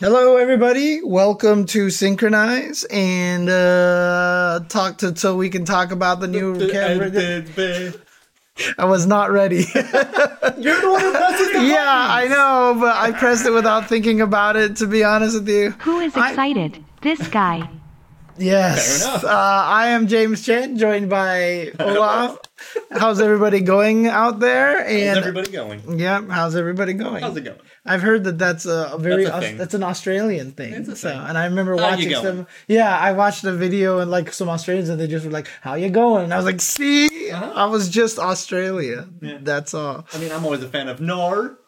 Hello, everybody. Welcome to Synchronize and uh, talk to so we can talk about the new camera. I was not ready. You're the one who presses the yeah, I know, but I pressed it without thinking about it. To be honest with you, Who is I- excited? This guy. Yes. Fair enough. Uh, I am James Chen, joined by Olaf. How's everybody going out there? How's And everybody going? yeah, how's everybody going? How's it going? I've heard that that's a, very That's a Aus- that's an Australian thing. So, thing. and I remember How watching some. Yeah, I watched a video and like some Australians and they just were like, "How you going?" And I was like, "See, Uh-huh. I was just Australia. Yeah. That's all." I mean, I'm always a fan of Nor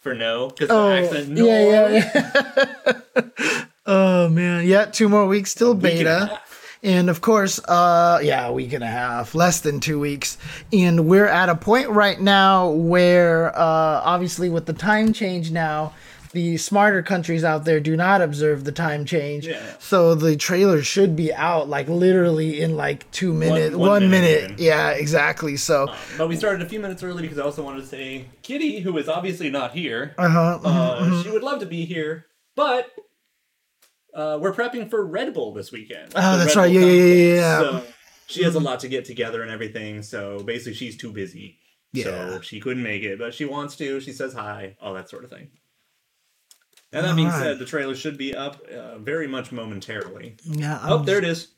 for no, because Oh, the accent Nor. yeah, yeah, yeah. Oh man, yeah. Two more weeks till Week and a beta. And of course, uh, yeah, a week and a half, less than two weeks. And we're at a point right now where, uh, obviously, with the time change now, the smarter countries out there do not observe the time change. Yeah. So the trailer should be out like literally in like two minutes, one one, minute minute. Yeah, exactly. So, But we started a few minutes early because I also wanted to say Kitty, who is obviously not here, uh-huh, uh, she would love to be here, but uh, we're prepping for Red Bull this weekend. Oh, that's Red right. Yeah, yeah, yeah, yeah. So she has a lot to get together and everything. So basically, she's too busy. Yeah. So she couldn't make it, but she wants to. She says hi, all that sort of thing. And that being Alright. said, the trailer should be up uh, very much momentarily. yeah. Oh, I'm- there it is.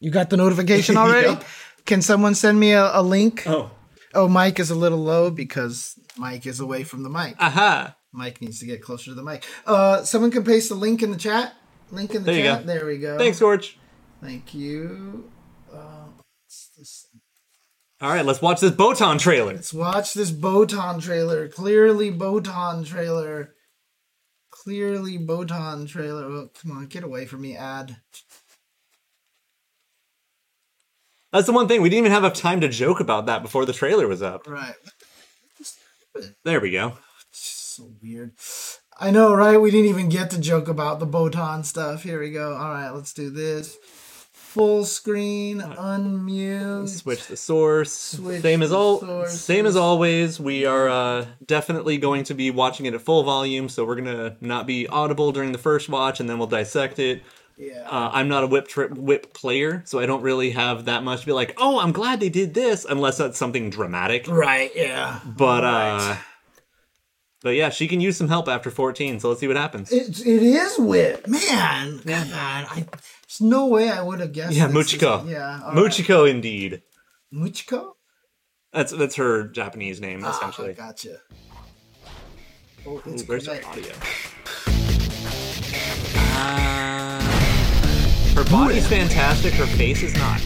You got the notification already? Yep. Can someone send me a, a link? Oh, Oh, Mike is a little low because Mike is away from the mic. aha! Mike needs to get closer to the mic. Uh, someone can paste the link in the chat. Link in the There chat. There we go. Thanks, Gorge. Thank you. Uh? All right, let's watch this Botan trailer. Let's watch this Botan trailer. Clearly, Botan trailer. Clearly, Botan trailer. Oh, come on, get away from me, ad. That's the one thing we didn't even have enough time to joke about that before the trailer was up. Right. There we go. So weird. I know, right? We didn't even get to joke about the Botan stuff. Here we go. All right, let's do this. Full screen, unmute. Switch the source. Switch same as all. Same as always. We are uh, definitely going to be watching it at full volume, so we're gonna not be audible during the first watch, and then we'll dissect it. Yeah. Uh, I'm not a whip trip whip player, so I don't really have that much to be like, oh, I'm glad they did this, unless that's something dramatic. right, yeah. But uh, Right. But yeah, she can use some help after 14, so let's see what happens. It, it is whip, Man, yeah. There's no way I would have guessed. Yeah, Muchiko. Is, yeah, Muchiko, right. indeed. Muchiko? That's that's her Japanese name, ah, essentially. Gotcha. Oh, Ooh, where's her audio? Uh, her body's fantastic, her face is not.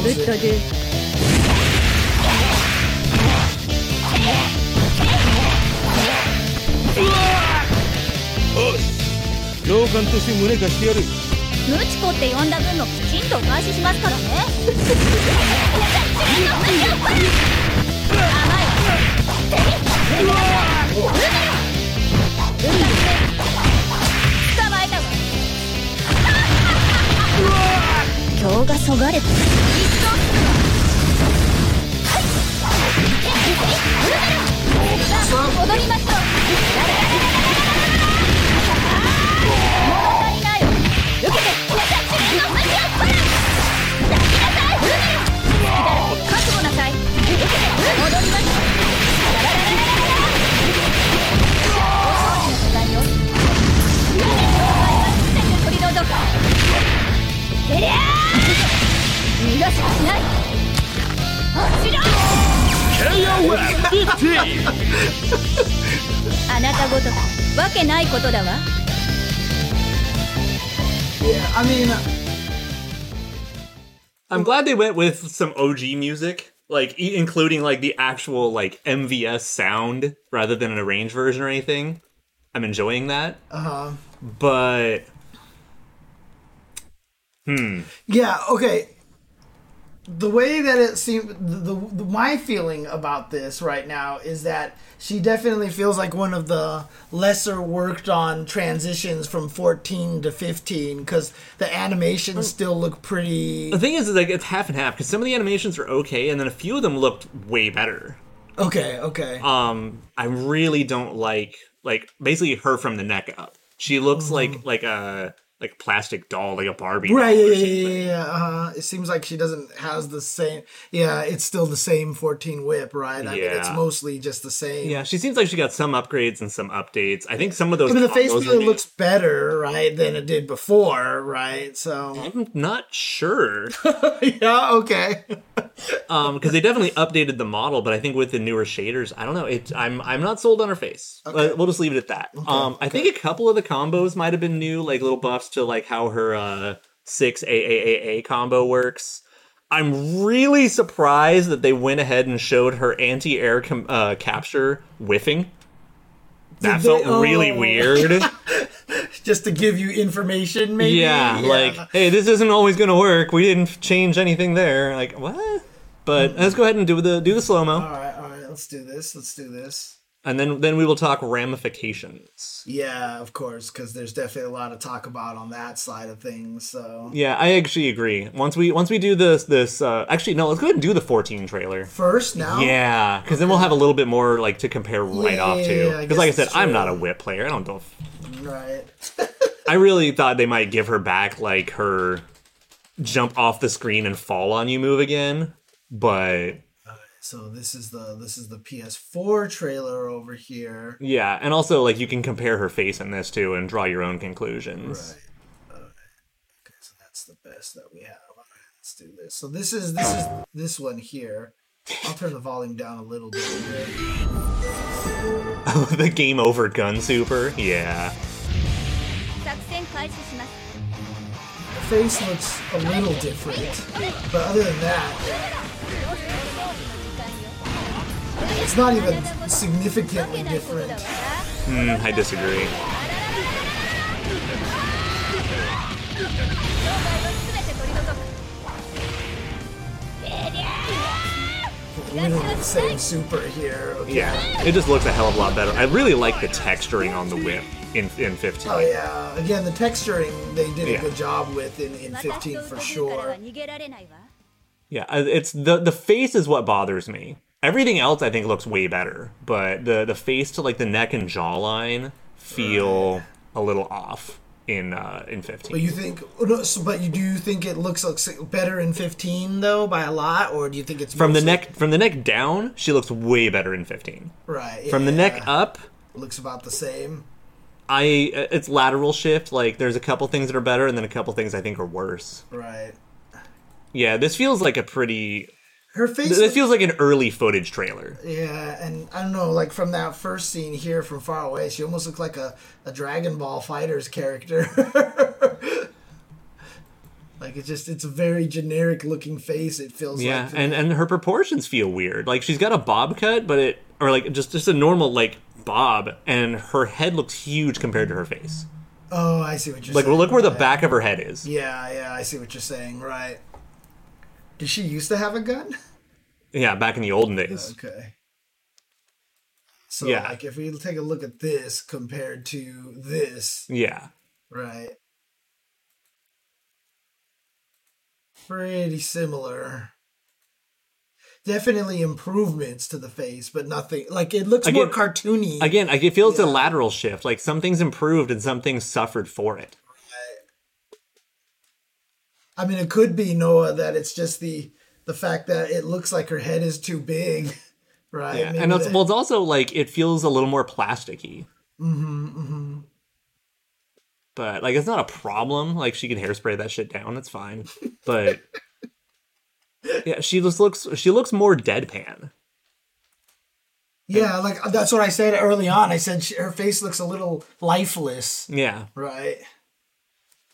Let's. おい洋館として胸貸してやる。ムチコって呼んだ分のきちんとお返ししますからね。今日がそがれて。一層するわはい踊りましょう KOF 15! あなたごときわけないことだわ Yeah, I mean, I'm glad they went with some OG music, like e- including like the actual like MVS sound rather than an arranged version or anything. I'm enjoying that, uh, but hmm, yeah, okay. The way that it seemed, the, the my feeling about this right now is that she definitely feels like one of the lesser worked on transitions from 14 to 15 because the animations still look pretty the thing is, is like it's half and half because some of the animations are okay, and then a few of them looked way better. okay. Okay, Um, I really don't like like basically her from the neck up. She looks like like a like plastic doll, like a Barbie. Right, doll yeah, yeah, yeah, yeah. Uh, it seems like she doesn't has the same. Yeah, it's still the same 14 whip, right? I mean, it's mostly just the same. Yeah, she seems like she got some upgrades and some updates. I think some of those. I mean, the face really looks better, right, than it did before, right? So, I'm not sure. yeah, okay. Um, because they definitely updated the model, but I think with the newer shaders, I don't know. It, I'm I'm not sold on her face. Okay. We'll just leave it at that. um, I think a couple of the combos might have been new, like little buffs to like how her uh six AAAA combo works. I'm really surprised that they went ahead and showed her anti-air com- uh, capture whiffing. That Did felt they- really oh. weird. Just to give you information, maybe. yeah, like, hey, this isn't always gonna work. We didn't change anything there. Like, what? But let's go ahead and do the do the slow mo. All right, all right. Let's do this. Let's do this. And then then we will talk ramifications. Yeah, of course, because there's definitely a lot to talk about on that side of things. So Yeah, I actually agree. Once we once we do this this uh, actually no, let's go ahead and do the 14 trailer. first, now, Yeah, because then we'll have a little bit more like to compare right Yeah, off to. yeah, Because like I said, that's I'm not a whip player. I don't know. Right. I really thought they might give her back like her jump off the screen and fall on you move again, but so this is the this is the PS4 trailer over here. Yeah, and also like you can compare her face in this too and draw your own conclusions. Right. Okay, so that's the best that we have. Let's do this. So this is this is this one here. I'll turn the volume down a little bit. Oh, the game over gun super. Yeah. Face looks a little different, but other than that. It's not even significantly different. Hmm, I disagree. We're the same super here. Yeah, it just looks a hell of a lot better. I really like the texturing on the whip in, in 15. Oh, yeah. Again, the texturing they did a good job with in, in 15 for sure. Yeah, it's the, the face is what bothers me Everything else I think looks way better, but the the face to like the neck and jawline feel a little off in uh in 15. But you think, oh, no, so, but you do you think it looks looks better in 15 though by a lot, or do you think it's from the mostly- neck from the neck down, she looks way better in 15. right From the yeah. neck up, looks about the same? I it's lateral shift. Like there's a couple things that are better, and then a couple things I think are worse. Right. Yeah, this feels like a pretty. Her face. This feels like an early footage trailer. yeah, and I don't know, like from that first scene here from far away, she almost looked like a, a Dragon Ball FighterZ character. like it's just it's a very generic looking face. It feels Yeah, like. and and her proportions feel weird. Like she's got a bob cut, but it or like just just a normal like bob, and her head looks huge compared to her face. oh, I see what you're Like saying. look where the back of her head is. Yeah, yeah, I see what you're saying. Right. Did she used to have a gun? Yeah, back in the olden days. Okay. So, Yeah. like, if we take a look at this compared to this, Yeah, right? Pretty similar. Definitely improvements to the face, but nothing like it looks more cartoony. again, like it feels a lateral shift. Like something's improved and some things suffered for it. I mean, it could be Noah that it's just the the fact that it looks like her head is too big, right? Yeah, Maybe and it's, that- well, it's also like it feels a little more plasticky. Mm-hmm, mm-hmm. But like, it's not a problem. Like she can hairspray that shit down. It's fine. But yeah, she just looks. She looks more deadpan. Yeah, like that's what I said early on. I said she, her face looks a little lifeless, Yeah, right?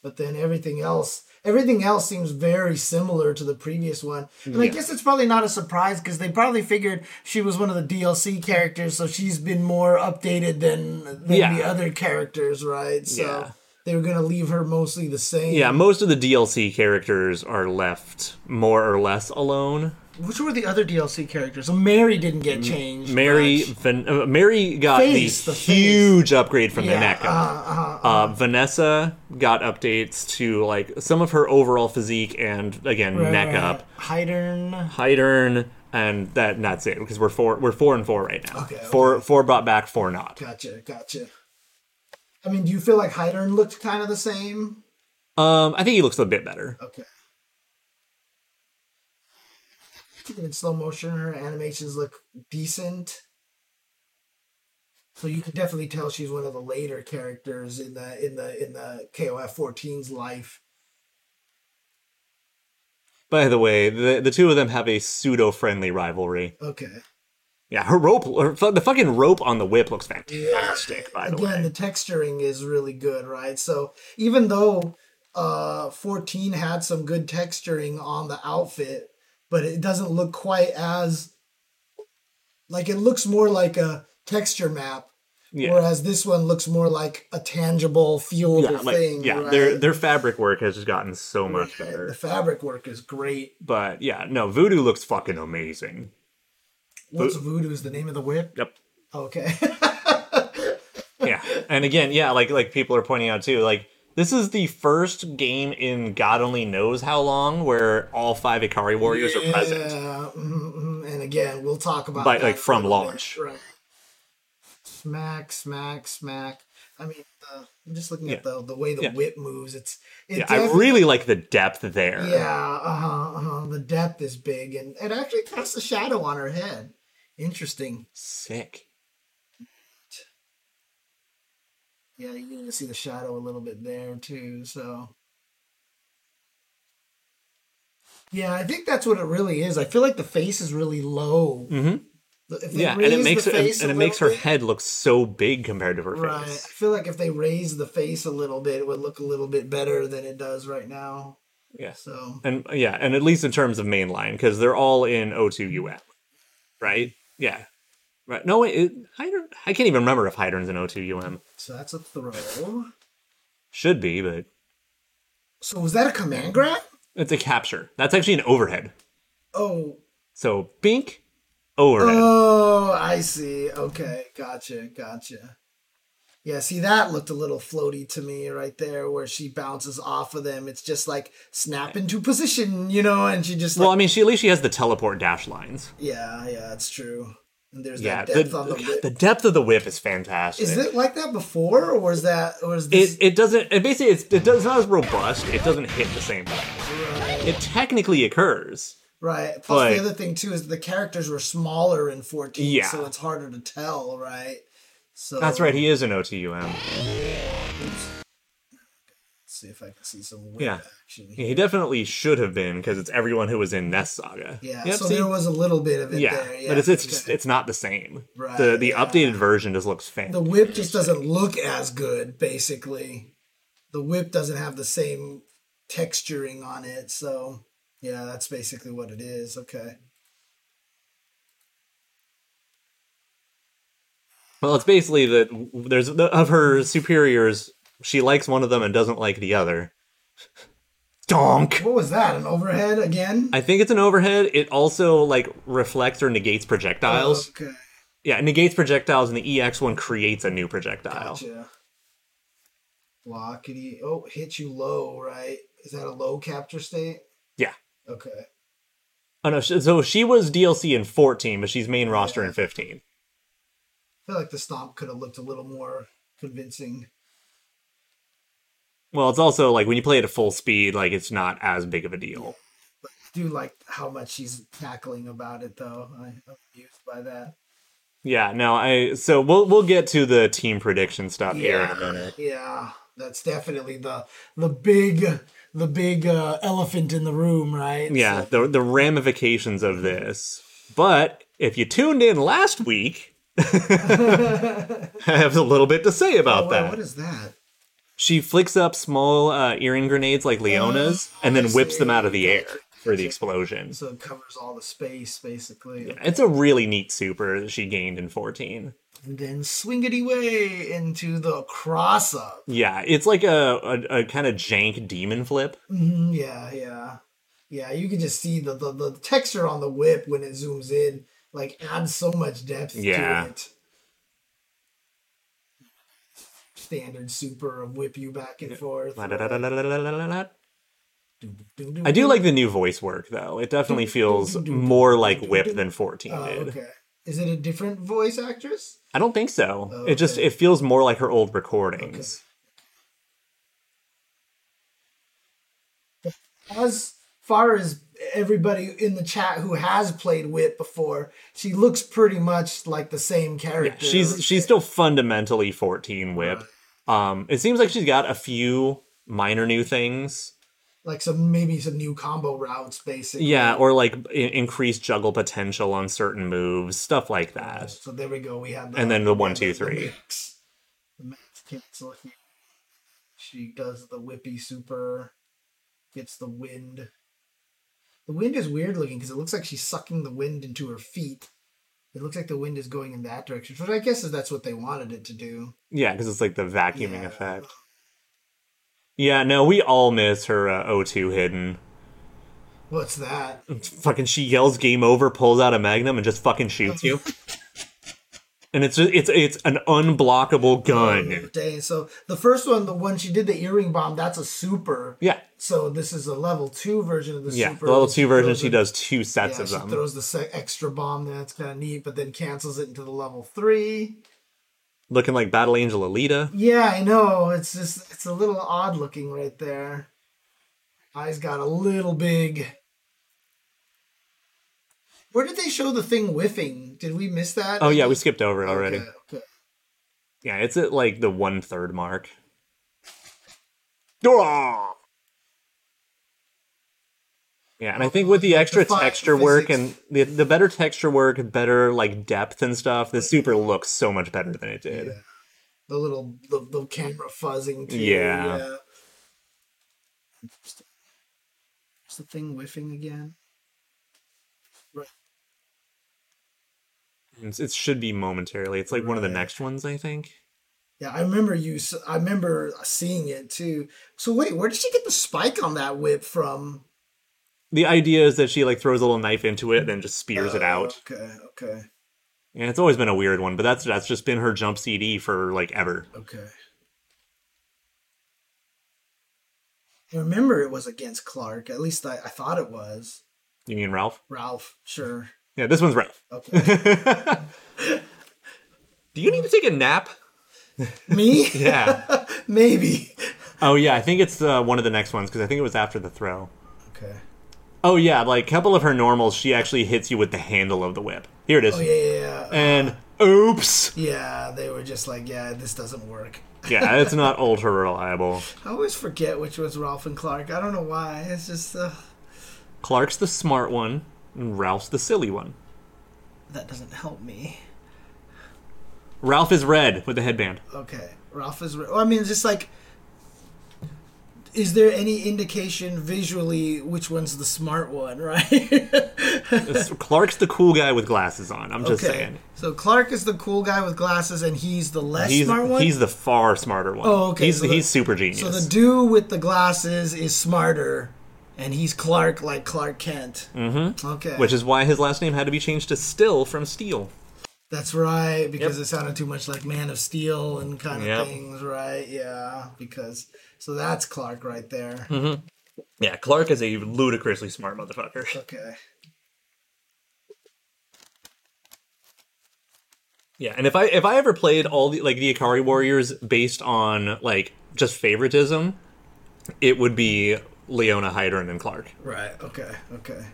But then everything else, everything else seems very similar to the previous one. And I guess it's probably not a surprise because they probably figured she was one of the DLC characters, so she's been more updated than than Yeah. the other characters, right? So Yeah. they were gonna leave her mostly the same. yeah. Most of the DLC characters are left more or less alone. Which were the other DLC characters? So Mary didn't get changed. Mary. Van, uh, Mary got Face, the, the huge upgrade from the neck up. uh-huh, Uh, Vanessa got updates to like some of her overall physique and again Right, neck right. up. Heidern. Heidern, and that and that's it because we're four we're four and four right now. Okay, Four four brought back, four not. Gotcha, gotcha. I mean, do you feel like Heidern looked kind of the same? Um, I think he looks a bit better. Okay. Even in slow motion, her animations look decent. So you can definitely tell she's one of the later characters in the in the in the KOF 14's life. By the way, the the two of them have a pseudo friendly rivalry. Okay. Yeah, her rope, her, the fucking rope on the whip looks fantastic. By the way. Again, way, the texturing is really good, right? So even though uh 14 had some good texturing on the outfit, but it doesn't look quite as like it looks more like a texture map. yeah, Whereas this one looks more like a tangible, feelable yeah, like, thing. yeah. right? Their their fabric work has just gotten so much better. The fabric work is great. But yeah, no, Voodoo looks fucking amazing. What's voodoo is the name of the whip? Yep. Okay. Yeah, and again, yeah, like like people are pointing out too, like this is the first game in God only knows how long where all five Ikari warriors are present. Yeah, mhm, mhm. and again, we'll talk about By- like, from little bit. launch. Right. Smack, smack, smack. I mean, the, I'm just looking at the the way the Yeah. whip moves. It's it Yeah, I really like the depth there. yeah. Uh huh. Uh-huh. The depth is big, and it actually casts a shadow on her head. Interesting. Sick. Yeah, you can see the shadow a little bit there too. So. Yeah, I think that's what it really is. I feel like the face is really low. Mhm. If Yeah, and it makes it, and it makes her bit- head look so big compared to her face. Right. I feel like if they raise the face a little bit, it would look a little bit better than it does right now. Yeah. So And yeah, and at least in terms of mainline, because they're all in 02 UM, right? Yeah. Right. No, wait, it, Heidern, I can't even remember if Heidern's an 02 UM. so that's a throw. Should be, but So was that a command grab? it's a capture. That's actually an overhead. Oh, So Bink, overhead. oh, I see. Okay, gotcha, gotcha. Yeah, see that looked a little floaty to me right there, where she bounces off of them. It's just like snap into position, you know, and she just like, well, I mean, she at least she has the teleport dash lines. yeah, yeah, that's true. And there's Yeah, that depth the, on the whip. the depth of the whip is fantastic. Is it like that before, or was that, or is this? It it doesn't. It basically it's it does not as robust. It doesn't hit the same way. It technically occurs. Right. Plus, But- the other thing too is the characters were smaller in 14, Yeah. so it's harder to tell, right? So That's right. He is an OTUM. See if I can see some whip Yeah. action. He definitely should have been because it's everyone who was in Nest Saga. Yeah. Yep, so see? there was a little bit of it yeah, there. Yeah. but it's it's just it's not the same. Right, the the yeah. updated version just looks fancy. the whip just doesn't look as good. Basically, the whip doesn't have the same texturing on it. So yeah, that's basically what it is. Okay. Well, it's basically that there's of her superiors. She likes one of them and doesn't like the other. Donk. What was that? An overhead again? I think it's an overhead. It also like reflects or negates projectiles. Okay. Yeah, it negates projectiles, and the EX one creates a new projectile. Gotcha. Blockity. Oh, hit you low, right? Is that a low capture state? Yeah. Okay. Oh no, so she was DLC in 14, but she's main roster in 15. I feel like the stomp could have looked a little more convincing. Well, it's also like when you play it at full speed, like it's not as big of a deal. I do like how much she's tackling about it, though. I'm amused by that. Yeah, no, I so we'll we'll get to the team prediction stuff here in a minute. Yeah, that's definitely the the big the big uh, elephant in the room, right? Yeah, So- the the ramifications of this. But if you tuned in last week, I have a little bit to say about Oh, wow, that. what is that? She flicks up small uh, earring grenades like Leona's, and then whips them out of the air for the explosion. So it covers all the space, basically. Yeah, It's a really neat super that she gained in 14. And then swingity way into the cross up. Yeah, it's like a, a, a kind of jank demon flip. Mhm, Yeah, yeah. Yeah, you can just see the, the, the texture on the whip when it zooms in, like adds so much depth Yeah. to it. standard super whip you back and forth. I do like the new voice work though. It definitely feels more like Whip than 14 did. Okay. Is it a different voice actress? I don't think so. It just it feels more like her old recordings. As far as everybody in the chat who has played Whip before, she looks pretty much like the same character. Yeah, she's she's still fundamentally 14 Whip. Right. Um it seems like she's got a few minor new things. like some maybe some new combo routes, basically. Yeah, or like I- increased juggle potential on certain moves, stuff like that. So there we go. We have the, And then the one, two, the- the three. mix. The max cancel. She does the whippy super. Gets the wind. The wind is weird looking because it looks like she's sucking the wind into her feet. It looks like the wind is going in that direction, which I guess is that's what they wanted it to do. Yeah, because it's like the vacuuming Yeah. effect. Yeah, no, we all miss her uh, O2 hidden. What's that? Fucking, she yells "game over," pulls out a magnum, and just fucking shoots you. And it's it's it's an unblockable oh, gun. Dang. So the first one, the one she did the earring bomb, that's a super. Yeah, So this is a level two version of the yeah. super. The level two version, throws she does two sets Yeah, of she them. throws the se- extra bomb. That's kind of neat, but then cancels it into the level three. Looking like Battle Angel Alita. Yeah, I know. It's just it's a little odd looking right there. Eyes got a little big. Where did they show the thing whiffing? Did we miss that? Oh yeah, we skipped over it already. Okay, okay. Yeah, it's at like the one third mark. Ah! Yeah, and I think with the extra fi- texture work physics. and the the better texture work, better like depth and stuff, the super looks so much better than it did. Yeah. The little the, the camera fuzzing too. Yeah. yeah. Is the thing whiffing again? Right. It's- It should be momentarily. It's like one of the next ones, I think. Yeah, I remember you. I remember seeing it too. So wait, where did she get the spike on that whip from? The idea is that she like throws a little knife into it, and then just spears it Oh, out. Okay, okay, And it's always been a weird one, but that's that's just been her jump CD for like ever. okay. I remember it was against Clark. At least I, I thought it was You mean Ralph? Ralph. Sure. Yeah, this one's Ralph. Okay. Do you need to take a nap? Me? Yeah. Maybe. oh yeah, I think it's uh, one of the next ones because I think it was after the throw. Okay. Oh yeah, like a couple of her normals, she actually hits you with the handle of the whip. Here it is. Oh yeah, yeah, yeah. And oops. Yeah, they were just like, yeah, this doesn't work. Yeah, it's not ultra reliable. I always forget which was Ralph and Clark. I don't know why. It's just uh, Clark's the smart one, and Ralph's the silly one. that doesn't help me. Ralph is red with the headband. Okay, Ralph is. Well, I mean, it's just like, is there any indication visually which one's the smart one, right? Clark's the cool guy with glasses on. I'm just okay. saying. So Clark is the cool guy with glasses, and he's the less He's smart one. he's the far smarter one. Oh, okay, He's so the- he's super genius. so the dude with the glasses is smarter, and he's Clark like Clark Kent. Mm-hmm. Okay, which is why his last name had to be changed to Still from Steel. That's right, because Yep. it sounded too much like Man of Steel and kind of Yep. things, right? Yeah, because so that's Clark right there. Hmm. Yeah, Clark is a ludicrously smart motherfucker. Okay. Yeah, and if I if I ever played all the like the Ikari Warriors based on like just favoritism, it would be Leona, Heidern, and Clark. Right. Okay. Okay.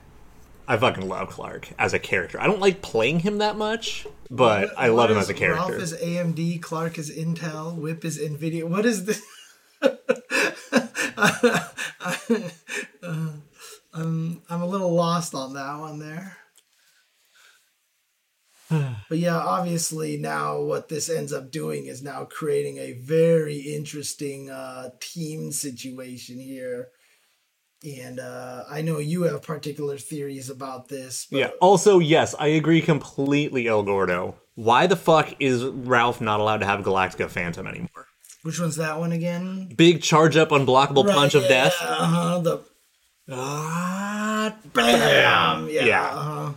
I fucking love Clark as a character. I don't like playing him that much, but I love him as a character. Ralph is AMD, Clark is Intel, Whip is Nvidia. What is this? I'm I'm a little lost on that one there. But yeah, obviously now what this ends up doing is now creating a very interesting uh, team situation here. And uh, I know you have particular theories about this. But Yeah. Also, yes, I agree completely, El Gordo. Why the fuck is Ralph not allowed to have Galactica Phantom anymore? Which one's that one again? Big charge up, unblockable punch of death. Uh huh. The ah, bam. Yeah. Yeah. Uh-huh.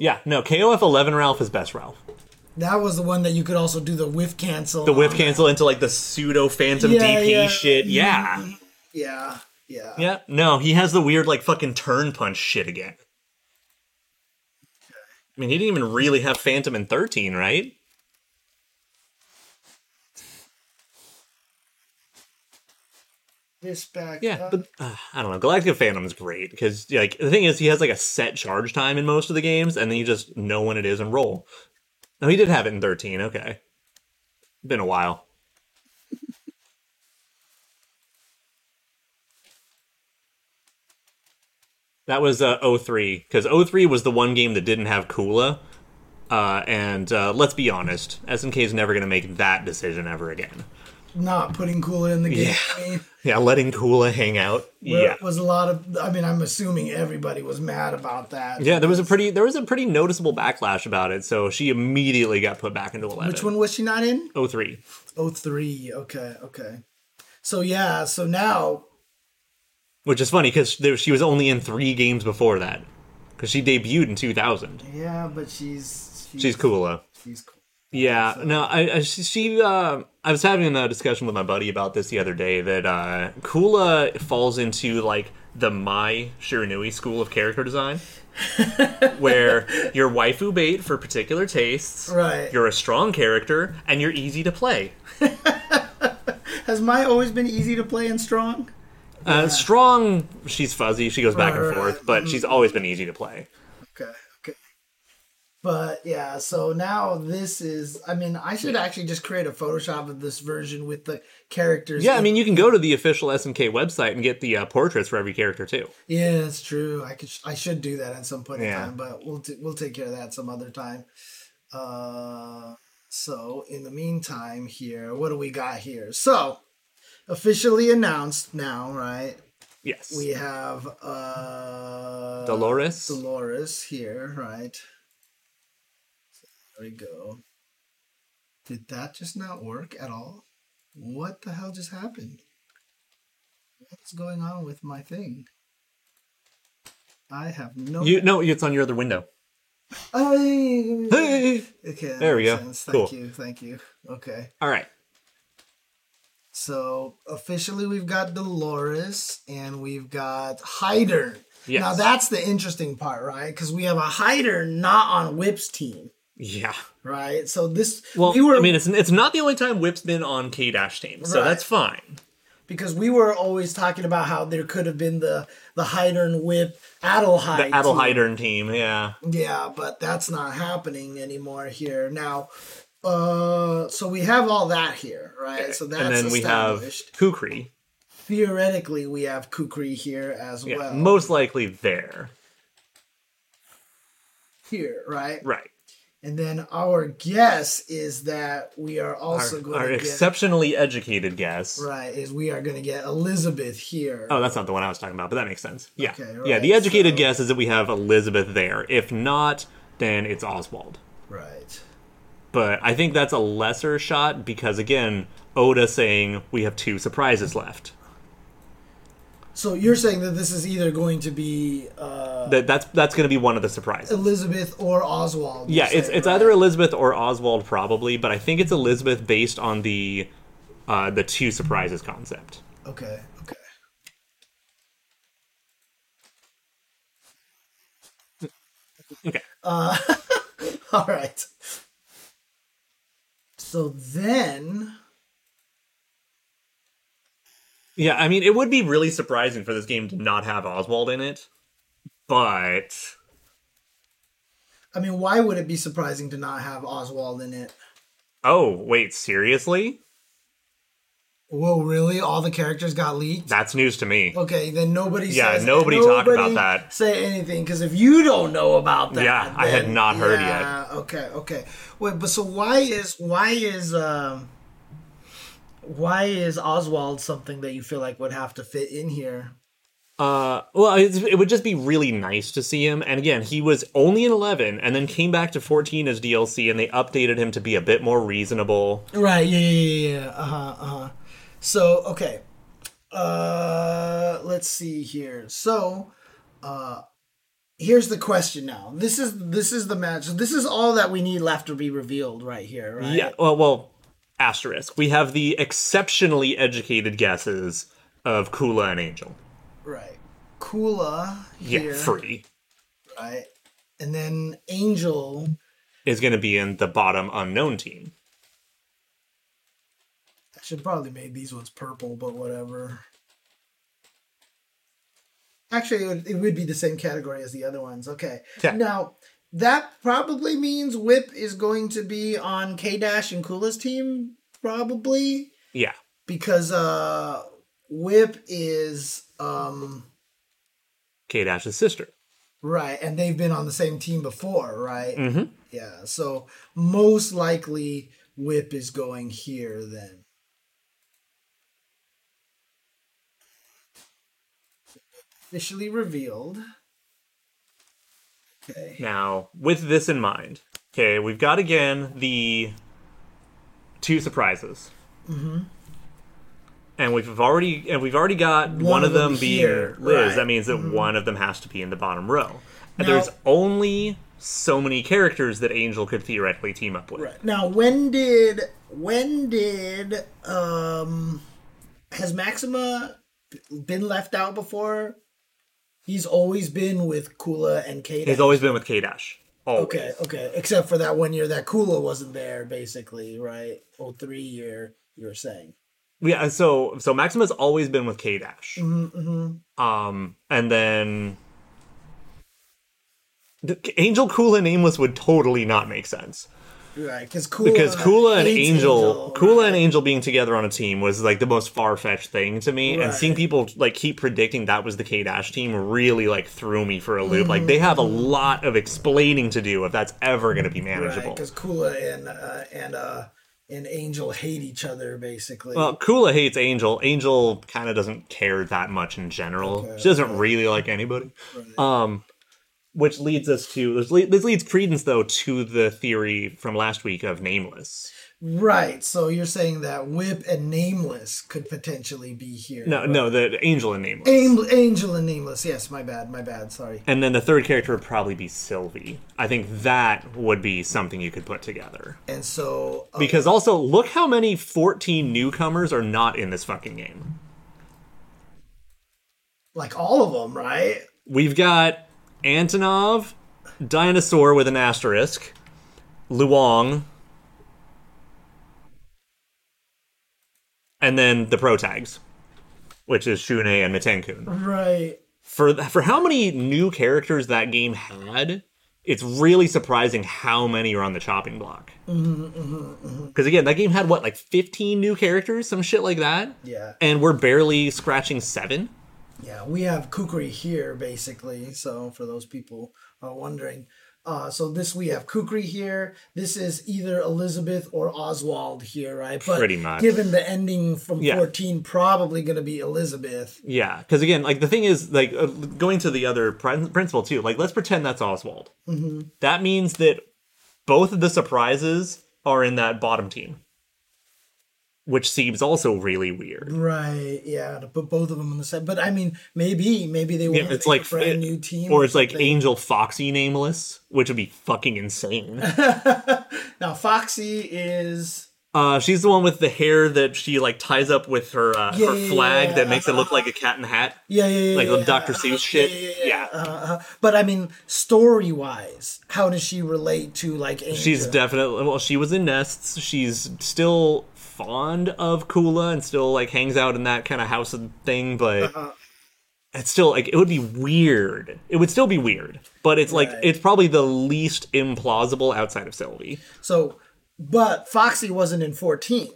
Yeah, no, KOF 11 Ralph is best Ralph. That was the one that you could also do the whiff cancel. The whiff cancel into like the pseudo Phantom Yeah, DP yeah. shit. Yeah. Yeah. Yeah. Yeah, no, he has the weird like fucking turn punch shit again. I mean, he didn't even really have Phantom in 13, right? This back. Yeah, up. but uh, I don't know. Galactic Phantom is great because like the thing is, he has like a set charge time in most of the games, and then you just know when it is and roll. No, he did have it in 13. Okay, been a while. That was uh, 03 because 03 was the one game that didn't have Kula. Uh, and uh, let's be honest, SNK is never going to make that decision ever again. not putting Kula in the game. Mean, Yeah, letting Kula hang out. there Yeah, was a lot of. I mean, I'm assuming everybody was mad about that. yeah. There was a pretty there was a pretty noticeable backlash about it. So she immediately got put back into eleven. Which one was she not in? Oh three. Oh three. Okay. Okay. So yeah. So now. Which is funny because she was only in three games before that. Because she debuted in 2000. Yeah, but she's she's, She's Kula. She's cool. Yeah, no, I, I she- uh, I was having a discussion with my buddy about this the other day that uh, Kula falls into like the Mai Shiranui school of character design, where you're waifu bait for particular tastes, Right. You're a strong character and you're easy to play. Has Mai always been easy to play and strong? Uh, strong, she's fuzzy, she goes back Right, and forth, right. but she's always been easy to play. Okay. Okay. But yeah, so now this is. I mean, I should actually just create a Photoshop of this version with the characters. Yeah, I mean, you can go to the official SNK website and get the uh, portraits for every character too. Yeah, that's true. I could. I should do that at some point Yeah. in time, but we'll t- we'll take care of that some other time. Uh, so in the meantime, here, what do we got here? So officially announced now, right? Yes. We have uh Dolores. Dolores here, right? So there we go. Did that just not work at all? What the hell just happened? What's going on with my thing? I have no. You no, it's on your other window. I... Hey. Okay, There we go. sense. Thank Cool. you, thank you. Okay, All right. So officially we've got Dolores and we've got Heidern. Yes. Now that's the interesting part, right? Because we have a Heidern not on Whip's team, Yeah. right? So this Well, we were I mean, it's it's not the only time Whip's been on K Dash team, so Right. that's fine. because we were always talking about how there could have been the the Heidern and Whip Adelheid. The Adel team. Team, yeah. Yeah, but that's not happening anymore here now. Uh, so we have all that here, right? So that's and then we have established. Kukri. theoretically we have Kukri here as Yeah, well. most likely there. here, right? Right. And then our guess is that we are also Our, going our to get exceptionally educated guess. right is we are going to get Elizabeth here. Oh, that's not the one I was talking about, but that makes sense. Yeah. Okay, yeah, the educated so- guess is that we have Elizabeth there. If not, then it's Oswald. Right. But I think that's a lesser shot because again, Oda saying we have two surprises left. So you're saying that this is either going to be uh, That that's that's going to be one of the surprises. Elizabeth or Oswald? Yeah, it's it's right? either Elizabeth or Oswald probably, but I think it's Elizabeth based on the uh, the two surprises concept. Okay. Okay. Okay. All right. So then, Yeah, I mean, it would be really surprising for this game to not have Oswald in it, but I mean, why would it be surprising to not have Oswald in it? oh wait, seriously? Whoa, really? All the characters got leaked? That's news to me. Okay, then nobody. Yeah, says, nobody talked about that. Say anything because if you don't know about that, Yeah, I had not heard yeah, Okay, okay. Wait, but so why is why is um why is Oswald something that you feel like would have to fit in here? Uh, well, it, it would just be really nice to see him. And again, he was only in 11 and then came back to 14 as DLC and they updated him to be a bit more reasonable. Right. Yeah. Yeah. Yeah. yeah. Uh huh. Uh huh. So okay. Uh, let's see here. So, uh, here's the question now. This is this is the match. So this is all that we need left to be revealed right here. Right. Yeah, well, well, asterisk. We have the exceptionally educated guesses of Kula and Angel. Right. Kula Yeah, free Right. And then Angel. is going to be in the bottom unknown team. Should probably make these ones purple, but whatever. Actually, it would, it would be the same category as the other ones. Okay. Yeah. Now, that probably means Whip is going to be on K Dash and Kula's team, probably. Yeah, Because uh Whip is um K Dash's sister. right, and they've been on the same team before, right? hmm Yeah. So most likely Whip is going here then. Officially revealed. Okay. Now, with this in mind, okay, we've got again the two surprises. Mm-hmm. And we've already and we've already got one, of of them, them being here, Liz. right. Mm-hmm. That means that one of them has to be in the bottom row. And Now- there's only so many characters that Angel could theoretically team up with. Right. Now when did when did um has Maxima been left out before? He's always been with Kula and Kate. He's always been with K Dash. Okay, okay. Except for that one year that Kula wasn't there, basically, right? Oh, three year, you were saying. Yeah, so so Maxima's always been with K Dash. Mm-hmm. Um, and then Angel, Kula, and Nameless would totally not make sense Right, because Kula because Kula and hates Angel, Kula right. and Angel being together on a team was like the most far fetched thing to me. And seeing people like keep predicting that was the K Dash team really like threw me for a loop. Like Mm-hmm. they have a lot of explaining to do if that's ever going to be manageable. because Kula and uh, and uh, and Angel hate each other, basically. Well, Kula hates Angel. Angel kind of doesn't care that much in general. Okay, she doesn't really like anybody. Um, which leads us to this, leads credence though to the theory from last week of nameless. right. So you're saying that Whip and Nameless could potentially be here. No, no, the Angel and nameless. Angel, Angel and Nameless. Yes, my bad, my bad. Sorry. and then the third character would probably be Sylvie. I think that would be something you could put together. And so uh, Because also, look how many 14 newcomers are not in this fucking game. like all of them, right? We've got Antonov, Dinosaur with an asterisk, Luong, and then the pro tags, which is Shun'ei and Meitenkun. Right. For for how many new characters that game had, it's really surprising how many are on the chopping block. Mm-hmm, mm-hmm, because again, that game had what like 15 new characters, some shit like that, Yeah. and we're barely scratching seven. Yeah, we have Kukri here basically. So for those people uh, wondering, uh, so this we have Kukri here. This is either Elizabeth or Oswald here, right? But Pretty much. given the ending from Yeah. fourteen, probably going to be Elizabeth. Yeah, because again, like the thing is, like uh, going to the other prin- principle too. Like, let's pretend that's Oswald. Mm-hmm. That means that both of the surprises are in that bottom team, which seems also really weird. Right. Yeah, to put both of them in the set. But I mean, maybe maybe they want Yeah, it's like a brand it- new team, or it's like. Angel Foxy Nameless, which would be fucking insane. now Foxy is uh, she's the one with the hair that she like ties up with her uh, Yeah, her yeah, flag yeah, that makes it look like a cat in a hat. yeah yeah yeah Like the Dr. uh, Seuss shit. Yeah, yeah, Yeah. Uh, uh, but I mean, story wise, how does she relate to like Angel? She's definitely well. She was in nests. She's still fond of Kula and still like hangs out in that kind of house and thing. But Uh-huh. it's still like it would be weird. It would still be weird. But it's like Right. it's probably the least implausible outside of Sylvie. so. But Foxy wasn't in fourteen.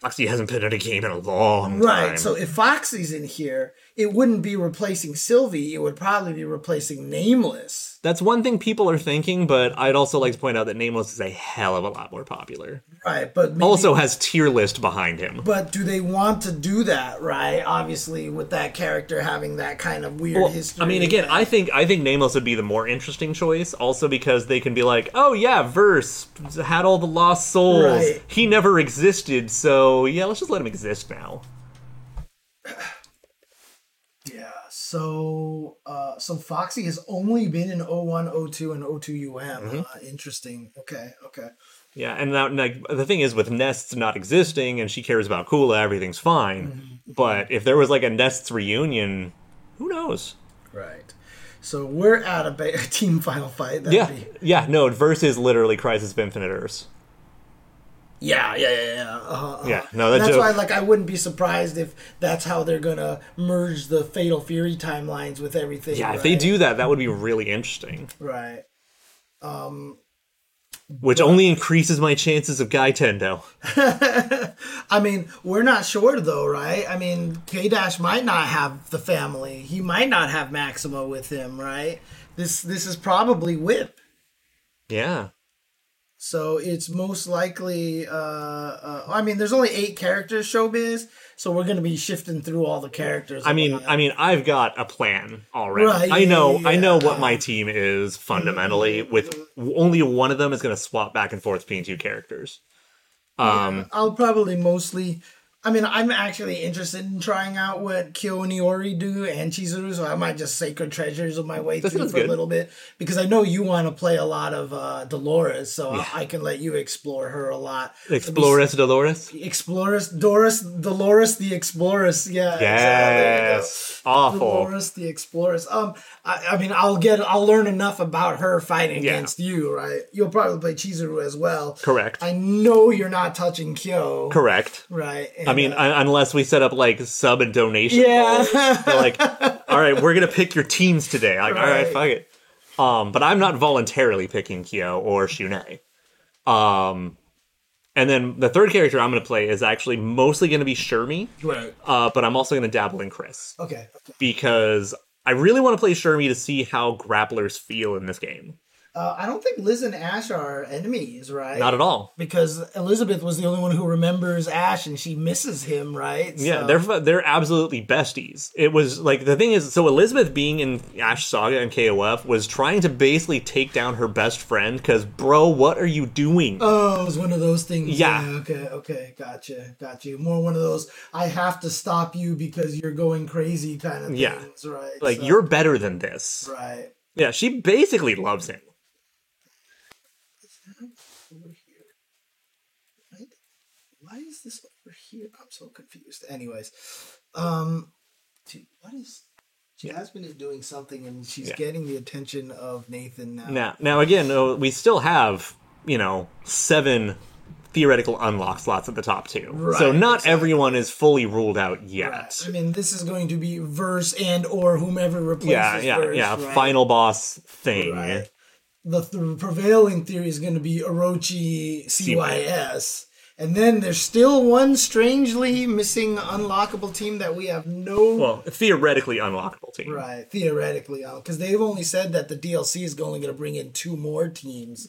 Foxy hasn't been in a game in a long time. Right. So if Foxy's in here, it wouldn't be replacing Sylvie. It would probably be replacing Nameless. That's one thing people are thinking. But I'd also like to point out that Nameless is a hell of a lot more popular. Right. But maybe, Also has tier list behind him. But do they want to do that? Right. Obviously, with that character having that kind of weird Well, history. I mean, again, I think I think Nameless would be the more interesting choice, also because they can be like, oh yeah, Verse had all the lost souls. Right. He never existed, so yeah, let's just let him exist now. Yeah. So, uh, so Foxy has only been in 01, 02, and 02 UM. Mm-hmm. Uh, interesting. Okay. Okay. Yeah, and now like the thing is with Nests not existing, and she cares about Kula, everything's fine. Mm-hmm. But if there was like a Nests reunion, who knows? Right. So we're at a ba- team final fight. That'd Yeah, Be, yeah. No, versus literally Crisis of Infinite Earths. Yeah, yeah, yeah, yeah. Uh-huh, uh-huh. Yeah, no, that that's joke- why, like, I wouldn't be surprised if that's how they're gonna merge the Fatal Fury timelines with everything. Yeah, if they do that, that would be really interesting. right. Um. Which only increases my chances of Gai Tendo. I mean, we're not sure though, right? I mean, K Dash might not have the family. He might not have Maxima with him, right? This this is probably Whip. Yeah. So it's most likely. Uh, uh, I mean, there's only eight characters, showbiz. So we're gonna be shifting through all the characters. I mean. I mean, I've got a plan already. Right, I know, yeah, I know what my team is fundamentally. With only one of them is going to swap back and forth between two characters. Um, I'll probably mostly. I mean, I'm actually interested in trying out what Kyo and Iori do and Chizuru, so I might just sacred treasures of my way That through for good. a little bit because I know you want to play a lot of uh, Dolores, so I- I can let you explore her a lot. Explores Dolores. Explorers, Doris, Dolores the Explorers, yeah. Yes, awful. Dolores the Explorers. Um, I, I mean, I'll get, I'll learn enough about her fighting Yeah. against you, right? You'll probably play Chizuru as well. Correct. I know you're not touching Kyo, Correct. right? I mean, uh, unless we set up like sub and donation. yeah, like, all right, we're gonna pick your teams today. Like, all right, Right. fuck it. Um, but I'm not voluntarily picking Kyo or Shun'ei. Um, and then the third character I'm gonna play is actually mostly gonna be Shermie, right. uh, but I'm also gonna dabble in Chris Okay. okay. because I really want to play Shermie to see how grapplers feel in this game. Uh, I don't think Liz and Ash are enemies, right? Not at all. Because Elizabeth was the only one who remembers Ash, and she misses him, right? Yeah, they're they're absolutely besties. It was like the thing is, so Elizabeth being in Ash Saga and KOF was trying to basically take down her best friend because, bro, what are you doing? Oh, it was one of those things. Yeah. okay. Okay. Gotcha. Gotcha. More one of those. I have to stop you because you're going crazy kind of Yeah. things, right? like So- you're better than this. right. Yeah, she basically loves him. Over here. Right? Why is this over here? I'm so confused. Anyways, um, dude, what is? Jasmine is doing something, and she's Yeah. getting the attention of Nathan now. Now, now again, we still have you know seven theoretical unlock slots at the top two, so not exactly. everyone is fully ruled out yet. Right. I mean, this is going to be verse and or whomever replaces Yeah, yeah, verse, yeah. right? Final boss thing. Right. The, the prevailing theory is going to be Orochi CYS. And then there's still one strangely missing unlockable team that we have no Well, theoretically unlockable team. right theoretically uh, because they've only said that the DLC is only going to bring in two more teams,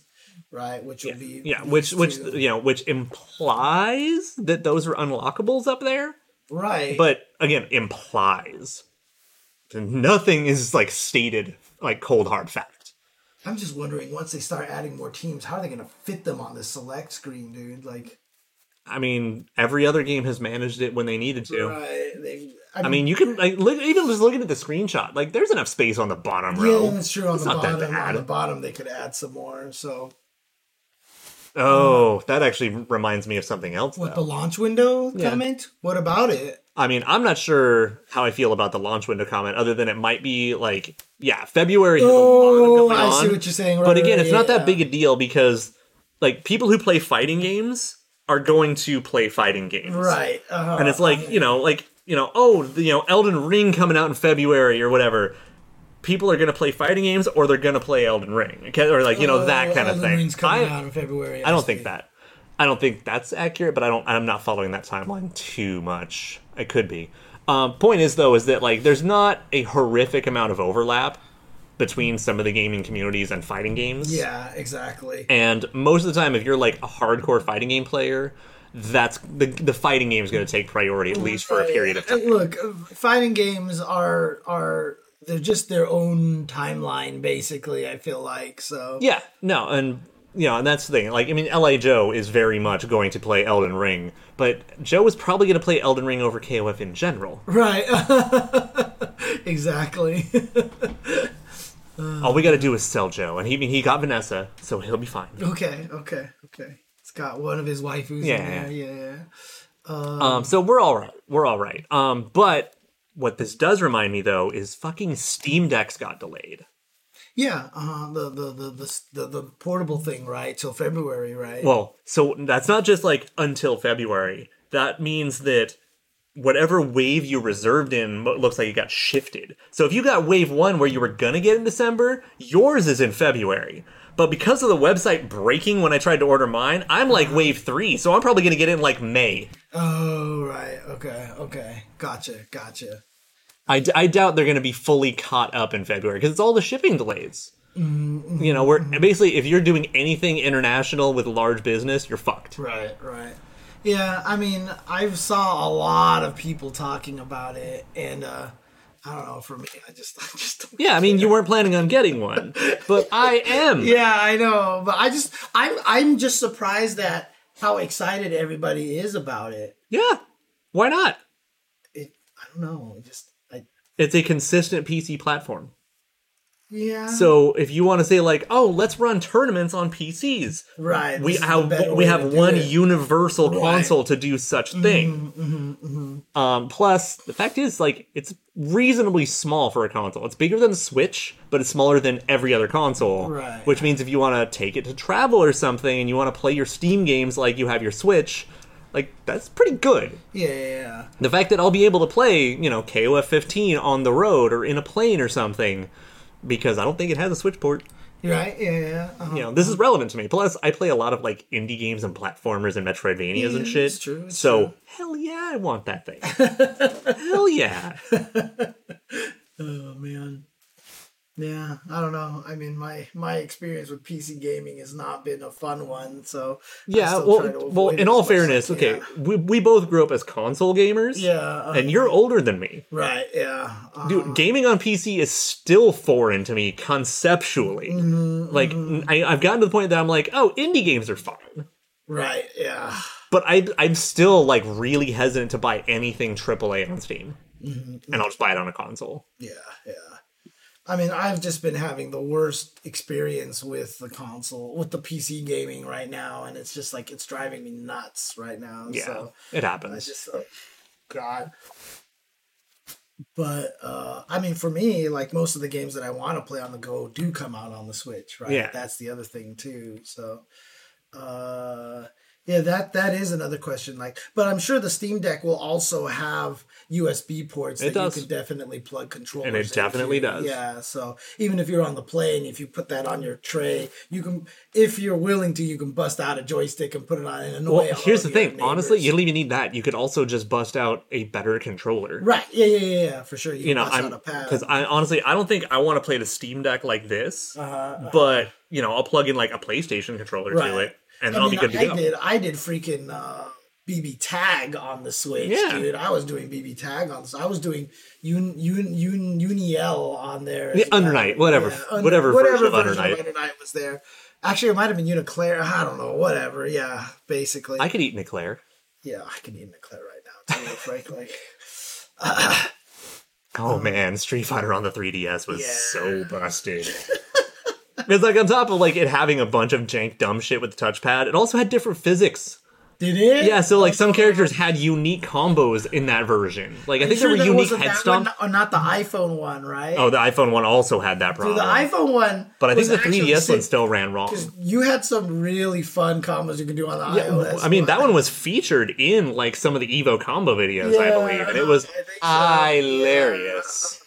right? Which will be Yeah, which which two. you know, which implies that those are unlockables up there, right, but again, implies. Nothing is like stated like cold hard fact. I'm just wondering once they start adding more teams, how are they going to fit them on the select screen, dude? Like, I mean, every other game has managed it when they needed to. right? They, I mean, you can like look even just looking at the screenshot. Like, there's enough space on the bottom yeah, row. that's true. On It's the not that bottom, bad. on the bottom, they could add some more. So, Oh, that actually reminds me of something else. What though. the launch window Yeah. comment, what about it? I mean, I'm not sure how I feel about the launch window comment, other than it might be like, yeah, February. has a lot Oh, I see on. what you're saying. But again, it's not yeah. that big a deal because like people who play fighting games are going to play fighting games. right? Uh-huh. And it's like, you know, like, you know, oh, the, you know, Elden Ring coming out in February or whatever. People are going to play fighting games or they're going to play Elden Ring. Okay? Or like, you know, that kind of thing. Ring's coming I, out in February. I don't think that. I don't think that's accurate, but I don't I'm not following that timeline too much. It could be. Um, point is though is that like there's not a horrific amount of overlap between some of the gaming communities and fighting games. Yeah, exactly. And most of the time, if you're like a hardcore fighting game player, that's the the fighting game is going to take priority at least for a period of time. Look, fighting games are are they're just their own timeline, basically. I feel like so. Yeah, no, and you know, and that's the thing. Like, I mean, L.A. Joe is very much going to play Elden Ring, but Joe is probably going to play Elden Ring over KOF in general. Right. exactly. All we got to do is sell Joe, and he he got Vanessa, so he'll be fine. okay. Okay. Okay. It's got one of his waifus Yeah, in there. Yeah. Yeah. Um, so we're all right. We're all right. Um, but what this does remind me though is fucking Steam Decks got delayed. Yeah, uh, the, the, the the the the portable thing, right? Till February, right? Well, so that's not just like until February. That means that whatever wave you reserved in looks like it got shifted. So if you got wave one where you were gonna get in December, yours is in February. But because of the website breaking when I tried to order mine, I'm like uh-huh. wave three, so I'm probably gonna get in like May. oh, right. Okay, okay. Gotcha, gotcha. I, d- I doubt they're to be fully caught up in February because it's all the shipping delays. Mm-hmm. You know, where basically if you're doing anything international with large business, you're fucked. Right, right. Yeah, I mean, I saw a lot of people talking about it, and uh I don't know. For me, I just, I just. Don't Yeah, I mean, you weren't planning on getting one, but I am. Yeah, I know, but I just, I'm, I'm just surprised at how excited everybody is about it. Yeah. Why not? It, I don't know, it just, I, It's a consistent PC platform. Yeah. So if you want to say like, oh, let's run tournaments on PCs, right, we this is the have we have one universal Right. console to do such mm-hmm, thing. Mm-hmm, mm-hmm. Um, plus, the fact is, like, it's reasonably small for a console. It's bigger than the Switch, but it's smaller than every other console. Right. Which means if you want to take it to travel or something, and you want to play your Steam games like you have your Switch, like that's pretty good. Yeah, yeah, yeah. The fact that I'll be able to play, you know, KOF 15 on the road or in a plane or something, because I don't think it has a Switch port. You're right. Yeah, yeah. yeah. Uh-huh. You know, this is relevant to me. Plus, I play a lot of like indie games and platformers and Metroidvanias and shit. it's true, it's so true. hell yeah, I want that thing. hell yeah. Oh man. Yeah, I don't know. I mean, my my experience with PC gaming has not been a fun one. So Yeah. Well, well. In all as much as I fairness, okay, we we both grew up as console gamers. Yeah, uh, And you're older than me. right. Yeah. Uh, Dude, gaming on PC is still foreign to me conceptually. Mm-hmm, like, I, I've gotten to the point that I'm like, oh, indie games are fine. right. Yeah. But I, I'm still like really hesitant to buy anything AAA on Steam, Mm-hmm, and I'll just buy it on a console. Yeah. Yeah. I mean, I've just been having the worst experience with the console, with the PC gaming right now, and it's just like it's driving me nuts right now. Yeah, So it I happens. just, oh, God. But uh, I mean, for me, like most of the games that I want to play on the go do come out on the Switch, right? Yeah. That's the other thing too. So, uh, yeah, that that is another question. Like, but I'm sure the Steam Deck will also have USB ports It that does. you can definitely plug controllers. And it definitely into. does. Yeah. So even if you're on the plane, if you put that on your tray, you can, if you're willing to, you can bust out a joystick and put it on and annoy. well, here's the thing. Honestly, you don't even need that. You could also just bust out a better controller. Right. Yeah, yeah, yeah, yeah, for sure. You, You know, bust I'm out a pad. because I honestly I don't think I want to play the Steam Deck like this. Uh-huh. But you know, I'll plug in like a PlayStation controller to it, and I I'll mean, be good to I did. I did freaking uh, BB Tag on the Switch, Yeah. dude. I was doing BB Tag on this. I was doing Un, Un, Un, Uniel on there. Yeah, well. Undernight, whatever- Under- whatever version of Undernight. Undernight was there. Actually, it might have been UNICLR. I don't know. Whatever. Yeah, basically. I could eat an eclair. yeah, I can eat Eclair right now, too, frankly. Oh man, Street Fighter on the 3DS was Yeah. so busted. it's like on top of like it having a bunch of jank dumb shit with the touchpad, it also had different physics. Did it? Yeah, so like some characters had unique combos in that version. Like I think Sure there were unique head stomp. or not the iPhone one, right? Oh, the iPhone one also had that problem. the iPhone one. but I think the 3DS one still ran wrong. You had some really fun combos you could do on the Yeah, iOS. I mean that one was featured in like some of the Evo combo videos, I believe, and it was so. hilarious.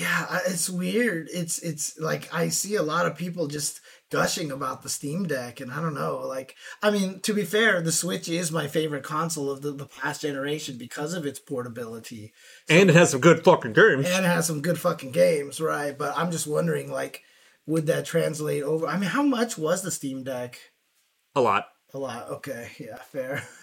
Yeah, it's weird. It's it's like I see a lot of people just gushing about the Steam Deck, and I don't know. Like, I mean, to be fair, the Switch is my favorite console of the, the past generation because of its portability, And it has some good fucking games. and it has some good fucking games, right? But I'm just wondering, like, would that translate over? I mean, how much was the Steam Deck? A lot. A lot. Okay, yeah, fair.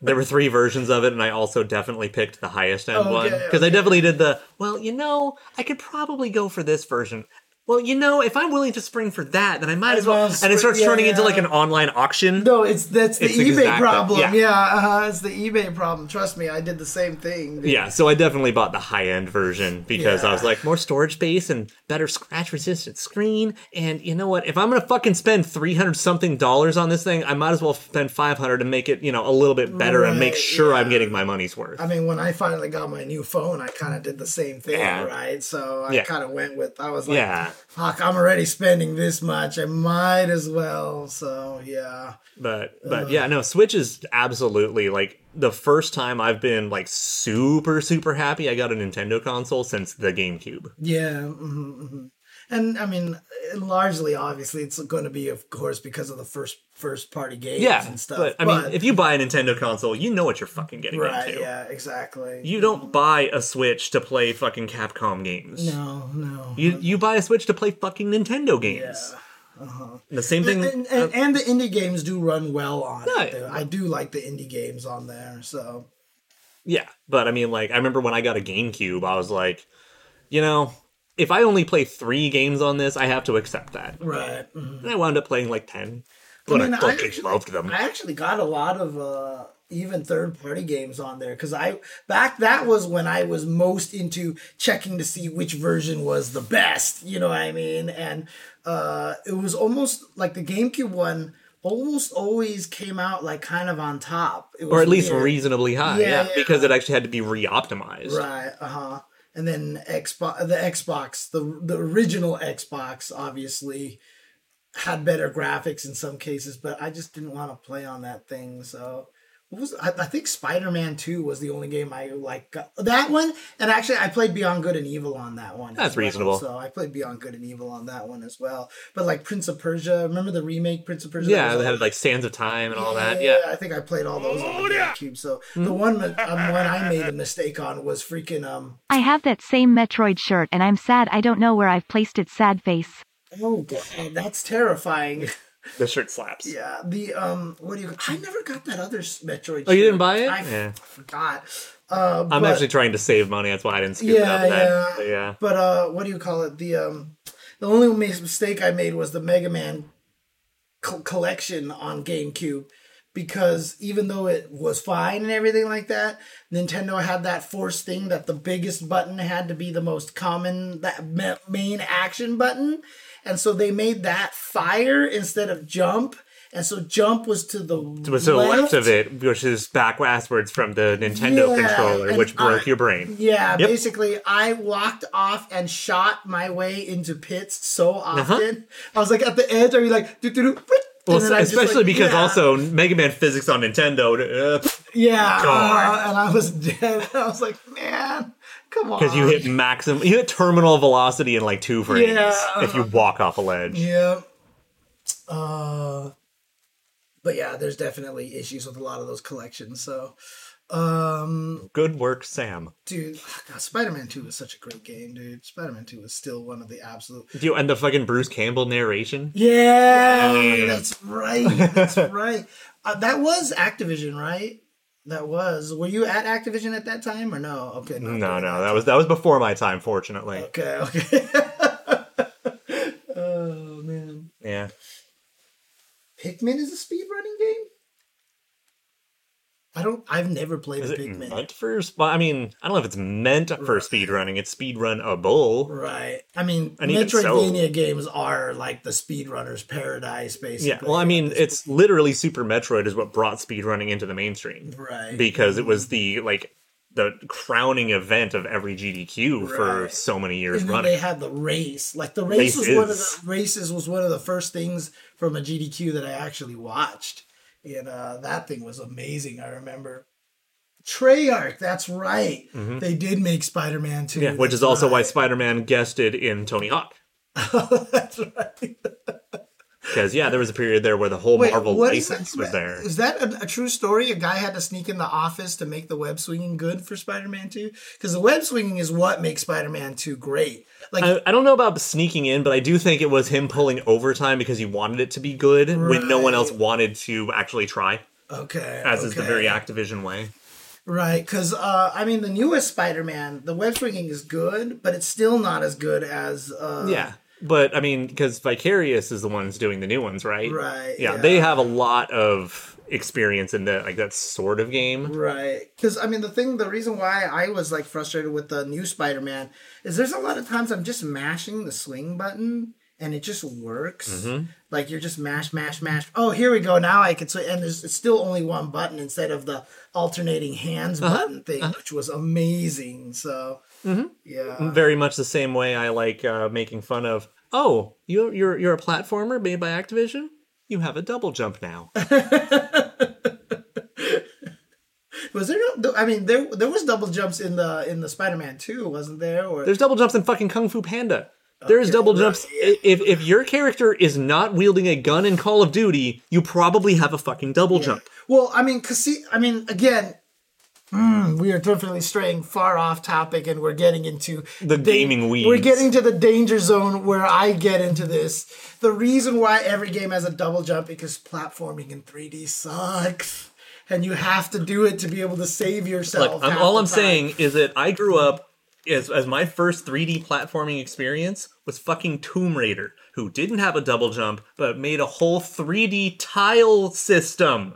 There were three versions of it, and I also definitely picked the highest end oh, Okay, one because I definitely did the. Well, you know, I could probably go for this version. Well, you know, if I'm willing to spring for that, then I might Might as well. as well and it starts yeah, turning into like an online auction. No, it's that's the It's eBay exactly- problem. yeah. Yeah, uh, it's the eBay problem. Trust me, I did the same thing. Yeah, so I definitely bought the high end version because I was like, more storage space and better scratch resistant screen. And you know what? If I'm gonna fucking spend 300 something dollars on this thing, I might as well spend 500 and make it, you know, a little bit better and make Right, sure I'm getting my money's worth. I mean, when I finally got my new phone, I kind of did the same thing, Yeah. right? So I Yeah. kind of went with, I was like, Yeah. Fuck, I'm already spending this much. I might as well. So, yeah. But but yeah, no, Switch is absolutely like the first time I've been like super super happy I got a Nintendo console since the GameCube. Yeah. hmm hmm And I mean, largely, obviously, it's going to be, of course, because of the first first party games Yeah, and stuff. but I mean, if you buy a Nintendo console, you know what you're fucking getting right, into. yeah, exactly. You don't buy a Switch to play fucking Capcom games. no, no. You you buy a Switch to play fucking Nintendo games. Yeah. Uh-huh. The same thing. and, and, uh, and the indie games do run well on it. Though. I do like the indie games on there. So yeah, but I mean, like, I remember when I got a GameCube, I was like, you know, if I only play three games on this, I have to accept that. right. mhm. And I wound up playing like ten. But I, mean, I fucking actually- loved them. I actually got a lot of uh, even third party games on there because I back that was when I was most into checking to see which version was the best. You know what I mean? And uh, it was almost like the GameCube one. Almost always came out like kind of on top, It or at least weird. reasonably high. Yeah, Yeah, yeah. because it actually had to be re-optimized. Right. Uh huh. And then Xbox, the Xbox, the the original Xbox, obviously had better graphics in some cases, but I just didn't want to play on that thing. So was I, I think Spider Man Two was the only game I like got, that one. And actually, I played Beyond Good and Evil on that one. That's well. reasonable. So I played Beyond Good and Evil on that one as well. But like Prince of Persia, remember the remake Prince of Persia? Yeah, was they had like Sands of Time and all that. Yeah. I think I played all those on the GameCube. So Hmm? the one um, one I made a mistake on was freaking um I have that same Metroid shirt and I'm sad I don't know where I've placed it sad face. Oh god, that's terrifying. The shirt slaps. yeah, the um, what do you? I never got that other s- Metroid. Oh, you didn't buy it? I Yeah. forgot. Uh, I'm but, actually trying to save money. That's why I didn't scoop it Yeah, up then. yeah. But yeah. But uh, what do you call it? The um, the only mis- mistake I made was the Mega Man co- collection on GameCube. Because even though it was fine and everything like that, Nintendo had that force thing that the biggest button had to be the most common, that ma- main action button. And so they made that fire instead of jump. And so jump was to the To the left of it, which is backwards from the Nintendo Yeah, controller, which broke I- your brain. Yeah, Yep. basically, I walked off and shot my way into pits so Uh-huh. often. I was like at the edge, I'd be like, doo, doo, doo, Well, and then I just, especially like, because yeah, also Mega Man physics on Nintendo, because yeah, uh, and I was dead. I was like, man, come on, Because you hit maximum, you hit terminal velocity in like two frames Yeah. if you walk off a ledge. Yeah. Uh, but yeah, there's definitely issues with a lot of those collections. So, um, Good work, Sam. dude, God, Spider-Man Two is such a great game, dude. Spider-Man Two is still one of the absolute You and the fucking Bruce Campbell narration. Yeah, Yeah. that's right. That's right. Uh, that was Activision, right? That was. Were you at Activision at that time or no? Okay. not No, no, that was that was before my time. Fortunately, Okay. Okay. oh man, yeah. Pikmin is a speedrunning game. I don't. I've never played Is a it Pikmin. meant for? sp- I mean, I don't know if it's meant for speedrunning. It's speedrunable. Right. I mean, And even so- Metroidvania games are like the speedrunner's paradise, basically. Yeah. Well, I mean, it's literally Super Metroid is what brought speedrunning into the mainstream right. because it was the like the crowning event of every GDQ for so many years running. they had the race. Like the race, Race was one of the races was one of the first things from a GDQ that I actually watched. And uh, that thing was amazing. I remember. Treyarch, that's right. They did make Spider-Man 2. Mm-hmm. yeah, which is also why. Spider-Man guested in Tony Hawk. that's right. Because yeah, there was a period there where the whole Wait, Marvel license was there. Is that a, a true story? A guy had to sneak in the office to make the web swinging good for Spider-Man 2? Because the web swinging is what makes Spider-Man 2 great. Like I, I don't know about sneaking in, but I do think it was him pulling overtime because he wanted it to be good when no one else wanted to actually try, okay, as is the very Activision way. Right, because uh, I mean, the newest Spider-Man, the web swinging is good, but it's still not as good as uh, Yeah. But I mean, because Vicarious is the ones doing the new ones, right? Right, Yeah, yeah. they have a lot of experience in the like that sort of game. Right. Because, I mean, the thing, the reason why I was like frustrated with the new Spider Man is there's a lot of times I'm just mashing the swing button and it just works. Mm-hmm. Like you're just mash, mash, mash. Oh, here we go. Now I can swing. And there's it's still only one button instead of the alternating hands Uh-huh. button thing, which was amazing. So, Mm-hmm. yeah. Very much the same way I like uh, making fun of. Oh, you you're you're a platformer made by Activision. You have a double jump now. Was there no, I mean, there there was double jumps in the in the Spider Man 2, wasn't there? Or There's double jumps in fucking Kung Fu Panda. There's Okay, double jumps. I- If if your character is not wielding a gun in Call of Duty, you probably have a fucking double jump. Well, I mean, cause see, I mean, again, mm, we are definitely straying far off topic, and we're getting into The gaming weeds. We're getting to the danger zone where I get into this. The reason why every game has a double jump because platforming in 3D sucks, and you have to do it to be able to save yourself. Look, I'm, all I'm time. saying is that I grew up as, as my first 3D platforming experience was fucking Tomb Raider, who didn't have a double jump, but made a whole 3D tile system,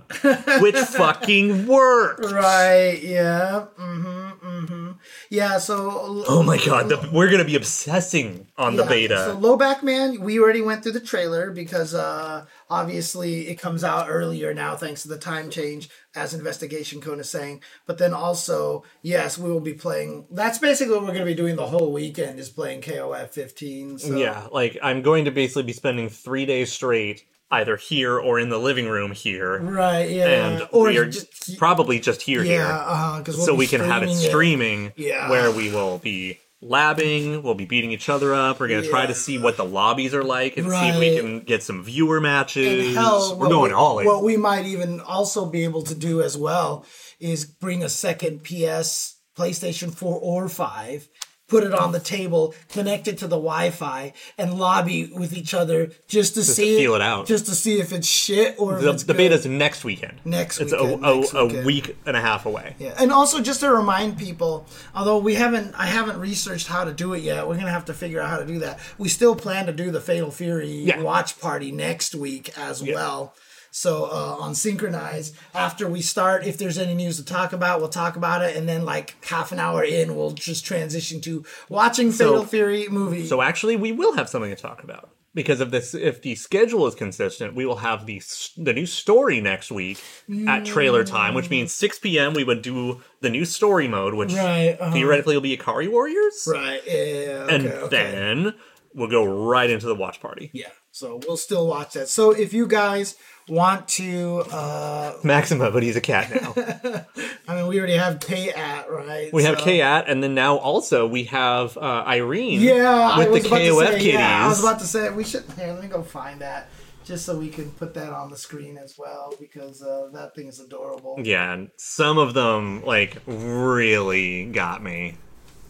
which fucking worked. Right? Yeah. Mm-hmm. Mm-hmm. Yeah. So. Oh my god, the, we're gonna be obsessing on the beta. So low back man, we already went through the trailer because uh, obviously it comes out earlier now thanks to the time change, as Investigation Cone is saying. But then also, yes, we will be playing. That's basically what we're going to be doing the whole weekend is playing KOF 15. So. Yeah, like I'm going to basically be spending three days straight either here or in the living room here, Right. Yeah. and or we are just probably just here here, uh-huh, yeah, because we'll so be we can have it streaming streaming, Yeah. where we will be labbing, we'll be beating each other up. We're gonna try to see what the lobbies are like and see if we can get some viewer matches. And hell, We're going we, all in. What we might even also be able to do as well is bring a second PS, PlayStation 4 or 5, put it on the table, connect it to the Wi-Fi, and lobby with each other just to see feel it out. just to see if it's shit or if the, it's the beta's next weekend. Next it's weekend, a, next a, a week and a half away. Yeah, and also just to remind people, although we haven't, I haven't researched how to do it yet. We're gonna have to figure out how to do that. We still plan to do the Fatal Fury Yeah. watch party next week as well. So uh, on Synchronize, after we start, if there's any news to talk about, we'll talk about it, and then like half an hour in, we'll just transition to watching Fatal Fury movie. So actually, we will have something to talk about because of this. If the schedule is consistent, we will have the the new story next week at trailer time, which means 6 p.m. We would do the new story mode, which Right, uh-huh. theoretically will be Ikari Warriors, right, yeah, okay, and okay. then we'll go right into the watch party. yeah. So we'll still watch that. So if you guys want to uh Maxima, but he's a cat now. I mean, we already have K at right. we have so- Kayat, and then now also we have uh, Irene. Yeah, with the KOF say, kitties. Yeah, I was about to say we should. Here, let me go find that, just so we can put that on the screen as well, because uh, that thing is adorable. Yeah, some of them like really got me.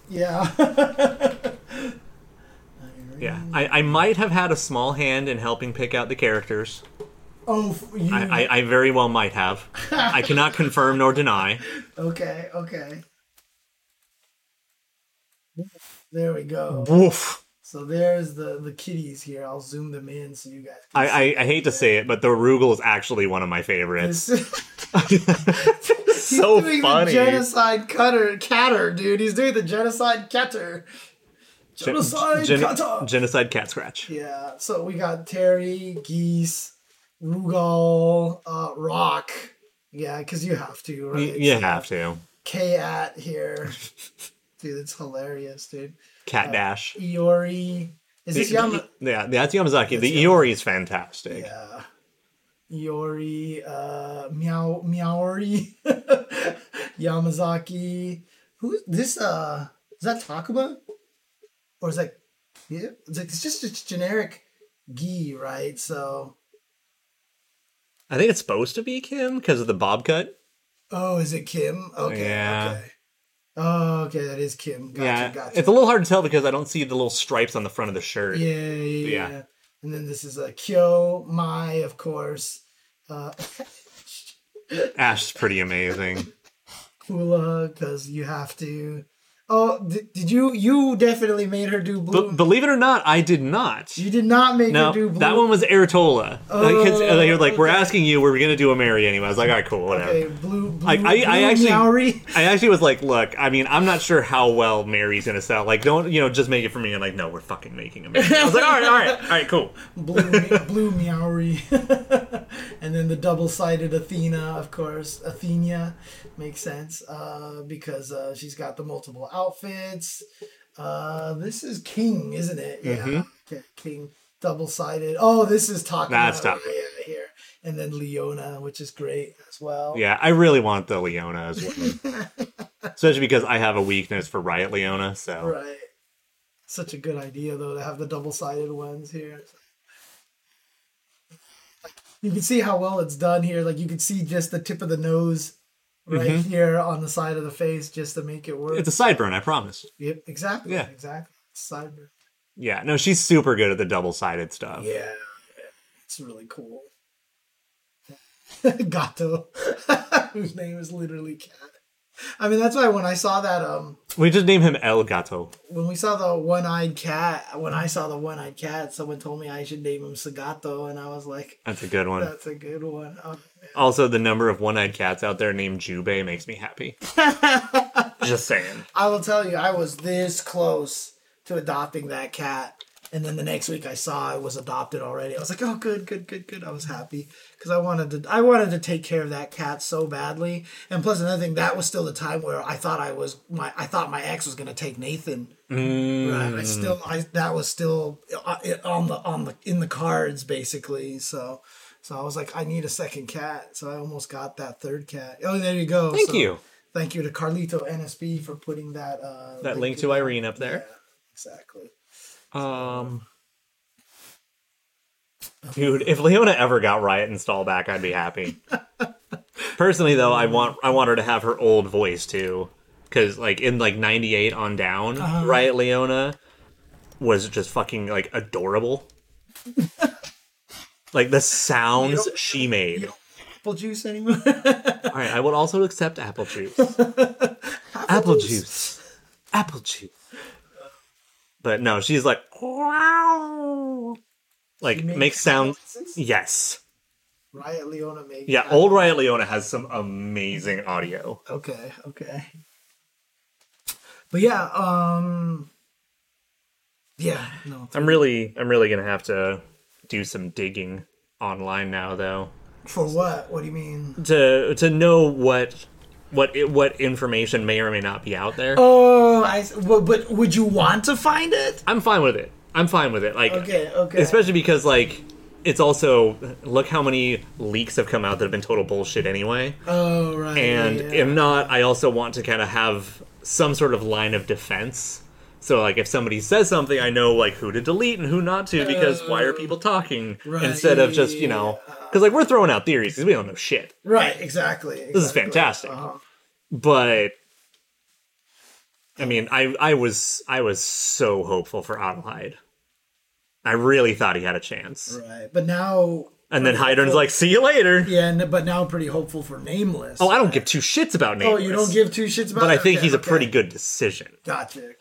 Yeah. Yeah, I, I might have had a small hand in helping pick out the characters. Oh, you. I, I, I very well might have. I cannot confirm nor deny. okay. Okay. There we go. Woof. So there's the the kitties here. I'll zoom them in so you guys. Can I, I, I hate to say it, but the Rugal is actually one of my favorites. He's so doing funny. the genocide cutter, catter, dude. He's doing the genocide cutter. Gen- Genocide gen- cutter. genocide cat scratch. Yeah, so we got Terry, Geese, Rugal, uh, Rock. Yeah, because you have to, right? You So, have to. K at here. dude, it's hilarious, dude. Cat dash. Iori. Is The- this Yama? the- yeah, that's Yamazaki. That's the Iori is fantastic. Yeah. Iori, uh, Meow, Meowri, Yamazaki. Who this? Uh, is that Takuma? Or is that? Yeah, it's like it's just a generic gi, right? So, I think it's supposed to be Kim because of the bob cut. oh, is it Kim? Okay, Yeah. okay. Oh, okay, that is Kim. Gotcha, yeah, gotcha. it's a little hard to tell because I don't see the little stripes on the front of the shirt. yeah, yeah, yeah. And then this is a Kyo Mai, of course. Uh, Ash is pretty amazing. Hula, because you have to. Oh, did, did you? You definitely made her do blue. But believe it or not, I did not. you did not make No, her do blue. that one was like, it's, Oh, they were like, we're asking you, were we're gonna do a Mary anyway. I was like, all right, cool, whatever. Okay, blue. blue I, I, I blue actually, Meowry. I actually was like, look, I mean, I'm not sure how well Mary's gonna sell. Like, don't, you know, just make it for me. And like, no, we're fucking making a Mary. I was like, all right, all right, all right, cool. blue, blue Meowry, and then the double-sided Athena, of course. Athenia makes sense uh, because uh, she's got the multiple outfits. Uh, this is King, isn't it? Yeah, Mm-hmm. okay, King, double-sided. Oh, this is talking. That's about, tough. Yeah, here, and then Leona, which is great as well. Yeah, I really want the Leona as well, especially because I have a weakness for Riot Leona. So Right. Such a good idea though to have the double-sided ones here. You can see how well it's done here. Like you can see just the tip of the nose right here on the side of the face just to make it work. Mm-hmm. it's a sideburn, I promise. yep, exactly. Yeah. Exactly. Cyber. Yeah, no, she's super good at the double sided stuff. Yeah. It's really cool. Gato. Whose name is literally cat. I mean that's why when I saw that um We just name him El Gato. when we saw the one-eyed cat, when I saw the one-eyed cat, someone told me I should name him Sagato, and I was like, That's a good one. "That's a good one." Oh, Also, the number of one-eyed cats out there named Jubei makes me happy. Just saying. I will tell you, I was this close to adopting that cat, and then the next week I saw it was adopted already. I was like, "Oh, good, good, good, good." I was happy because I wanted to. I wanted to take care of that cat so badly, and plus another thing, that was still the time where I thought I was my. I thought my ex was gonna take Nathan. Right. I still. I that was still uh, on the on the in the cards basically. So. So I was like, I need a second cat. So I almost got that third cat. Oh, there you go. Thank So- you. Thank you to Carlito NSB for putting that uh That link to Irene up there. Exactly. Um, dude, if Leona ever got Riot install back, I'd be happy. Personally, though, I want I want her to have her old voice too, because like in like '98 on down, Riot Leona was just fucking like adorable. like the sounds she made. Apple juice anymore? All right, I would also accept apple juice. apple juice. Apple juice. But no, she's like wow. like makes makes sound voices? yes. Riot Leona maybe. Yeah, old Riot Leona has some amazing audio. Okay, okay. But yeah, um Yeah, no. I'm really I'm really going to have to do some digging online now though For what? What do you mean? to to know what what what information may or may not be out there. Oh, I but, but would you want to find it? I'm fine with it. I'm fine with it. Like Okay, okay. especially because like it's also look how many leaks have come out that have been total bullshit anyway. oh, right. and yeah, yeah. if not, I also want to kind of have some sort of line of defense. So like if somebody says something, I know like who to delete and who not to because why are people uh, talking right, instead of just you know because like we're throwing out theories because we don't know shit. Right, exactly. This is fantastic. Uh-huh. But I mean, I I was I was so hopeful for Adelheid. I really thought he had a chance. Right. But now And then Heidern's like, "See you later." Yeah, and, but now I'm pretty hopeful for Nameless. Oh, I don't give two shits about Nameless. Oh, you don't give two shits about But I think Okay, he's a okay. pretty good decision. Gotcha.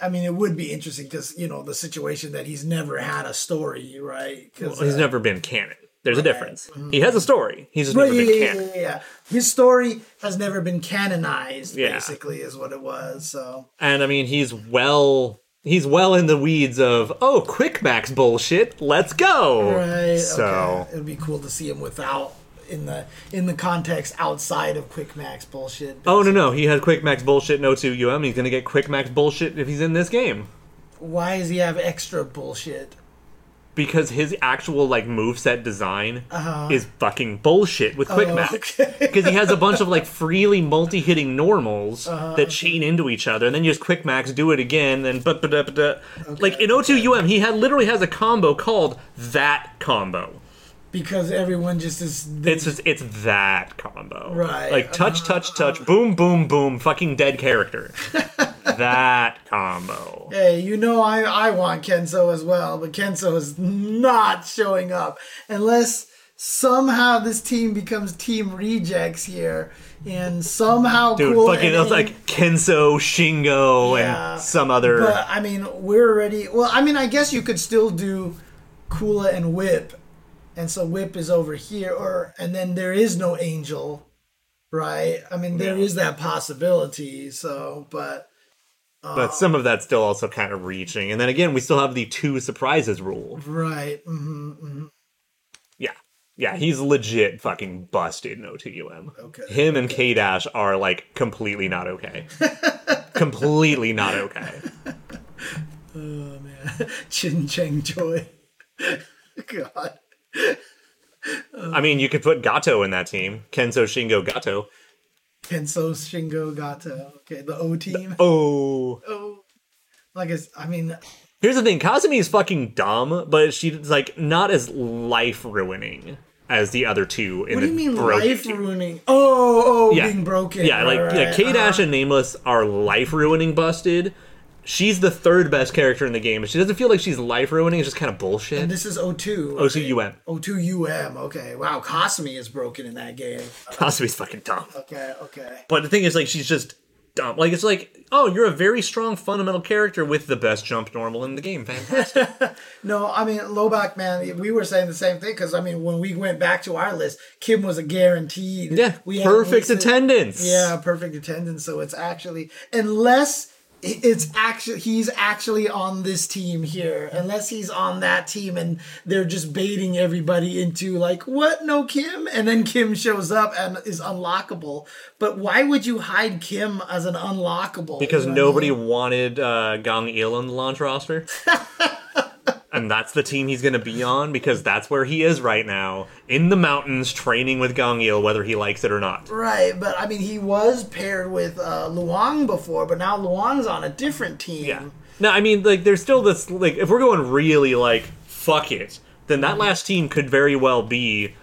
I mean, it would be interesting because you know the situation that he's never had a story, right? Well, he's uh, never been canon. There's a difference. He has a story. He's just never yeah, been yeah, canon. yeah, yeah. His story has never been canonized. Yeah. Basically, is what it was. So And I mean, he's well. He's well in the weeds of oh, quick max bullshit. Let's go. right. So okay. it'd be cool to see him without in the in the context outside of Quick Max bullshit. oh no no, he had quick max bullshit. No two UM. He's gonna get quick max bullshit if he's in this game Why does he have extra bullshit? Because his actual like moveset design is fucking bullshit with quick max. Uh-huh. Oh, okay. Because he has a bunch of like freely multi-hitting normals Uh-huh. that chain into each other, and then you just quick max, do it again, then but but like in 02 UM, he had literally has a combo called that combo. Because everyone just is. It's just it's that combo, Right. Like touch, uh, touch, touch, boom, boom, boom, fucking dead character. that combo. Hey, you know I I want Kensou as well, but Kensou is not showing up unless somehow this team becomes Team Rejects here, and somehow Dude, cool fucking like Kensou, Shingo, Yeah. and some other. But I mean, we're already. Well, I mean, I guess you could still do Kula and Whip, and so Whip is over here, or and then there is no Angel, right? I mean, there is that possibility. So, but but some of that's still also kind of reaching. And then again, we still have the two surprises rule. right, hmm Yeah. Yeah, he's legit fucking busted in 02UM. Okay. Him and K Dash are like completely not okay. completely not okay. oh man, Chin Cheng Choi. God, I mean, you could put Gato in that team. Kensou Shingo Gato. Kensou Shingo Gato. Okay, the O team. Oh. Oh, like it's. I mean, Here's the thing, Kasumi is fucking dumb, but she's like not as life ruining as the other two in what do you mean life team. ruining? Oh, oh, Yeah. being broken. Yeah, like right, yeah. K Dash Uh-huh. and Nameless are life ruining busted. She's the third best character in the game. She doesn't feel like she's life ruining. It's just kind of bullshit. And this is O2. OCUM. 02 UM. Okay. Wow. Kasumi is broken in that game. Kasumi's fucking dumb. Okay. Okay. But the thing is, like, she's just dumb. Like, it's like, oh, you're a very strong fundamental character with the best jump normal in the game. Fantastic. No, I mean, Lowback, man, we were saying the same thing because, I mean, when we went back to our list, Kim was a guaranteed. yeah, we perfect attendance. Yeah, perfect attendance. So it's actually, unless it's actually, he's actually on this team here, unless he's on that team and they're just baiting everybody into like, what? No Kim? And then Kim shows up and is unlockable. But why would you hide Kim as an unlockable? Because You know what I nobody mean? wanted uh, Gang Il on the launch roster. and that's the team he's going to be on because that's where he is right now in the mountains training with Gang Il, whether he likes it or not. Right, but I mean, he was paired with uh, Luong before, but now Luong's on a different team. Yeah. No, I mean, like, there's still this, like, if we're going really, like, fuck it, then that last team could very well be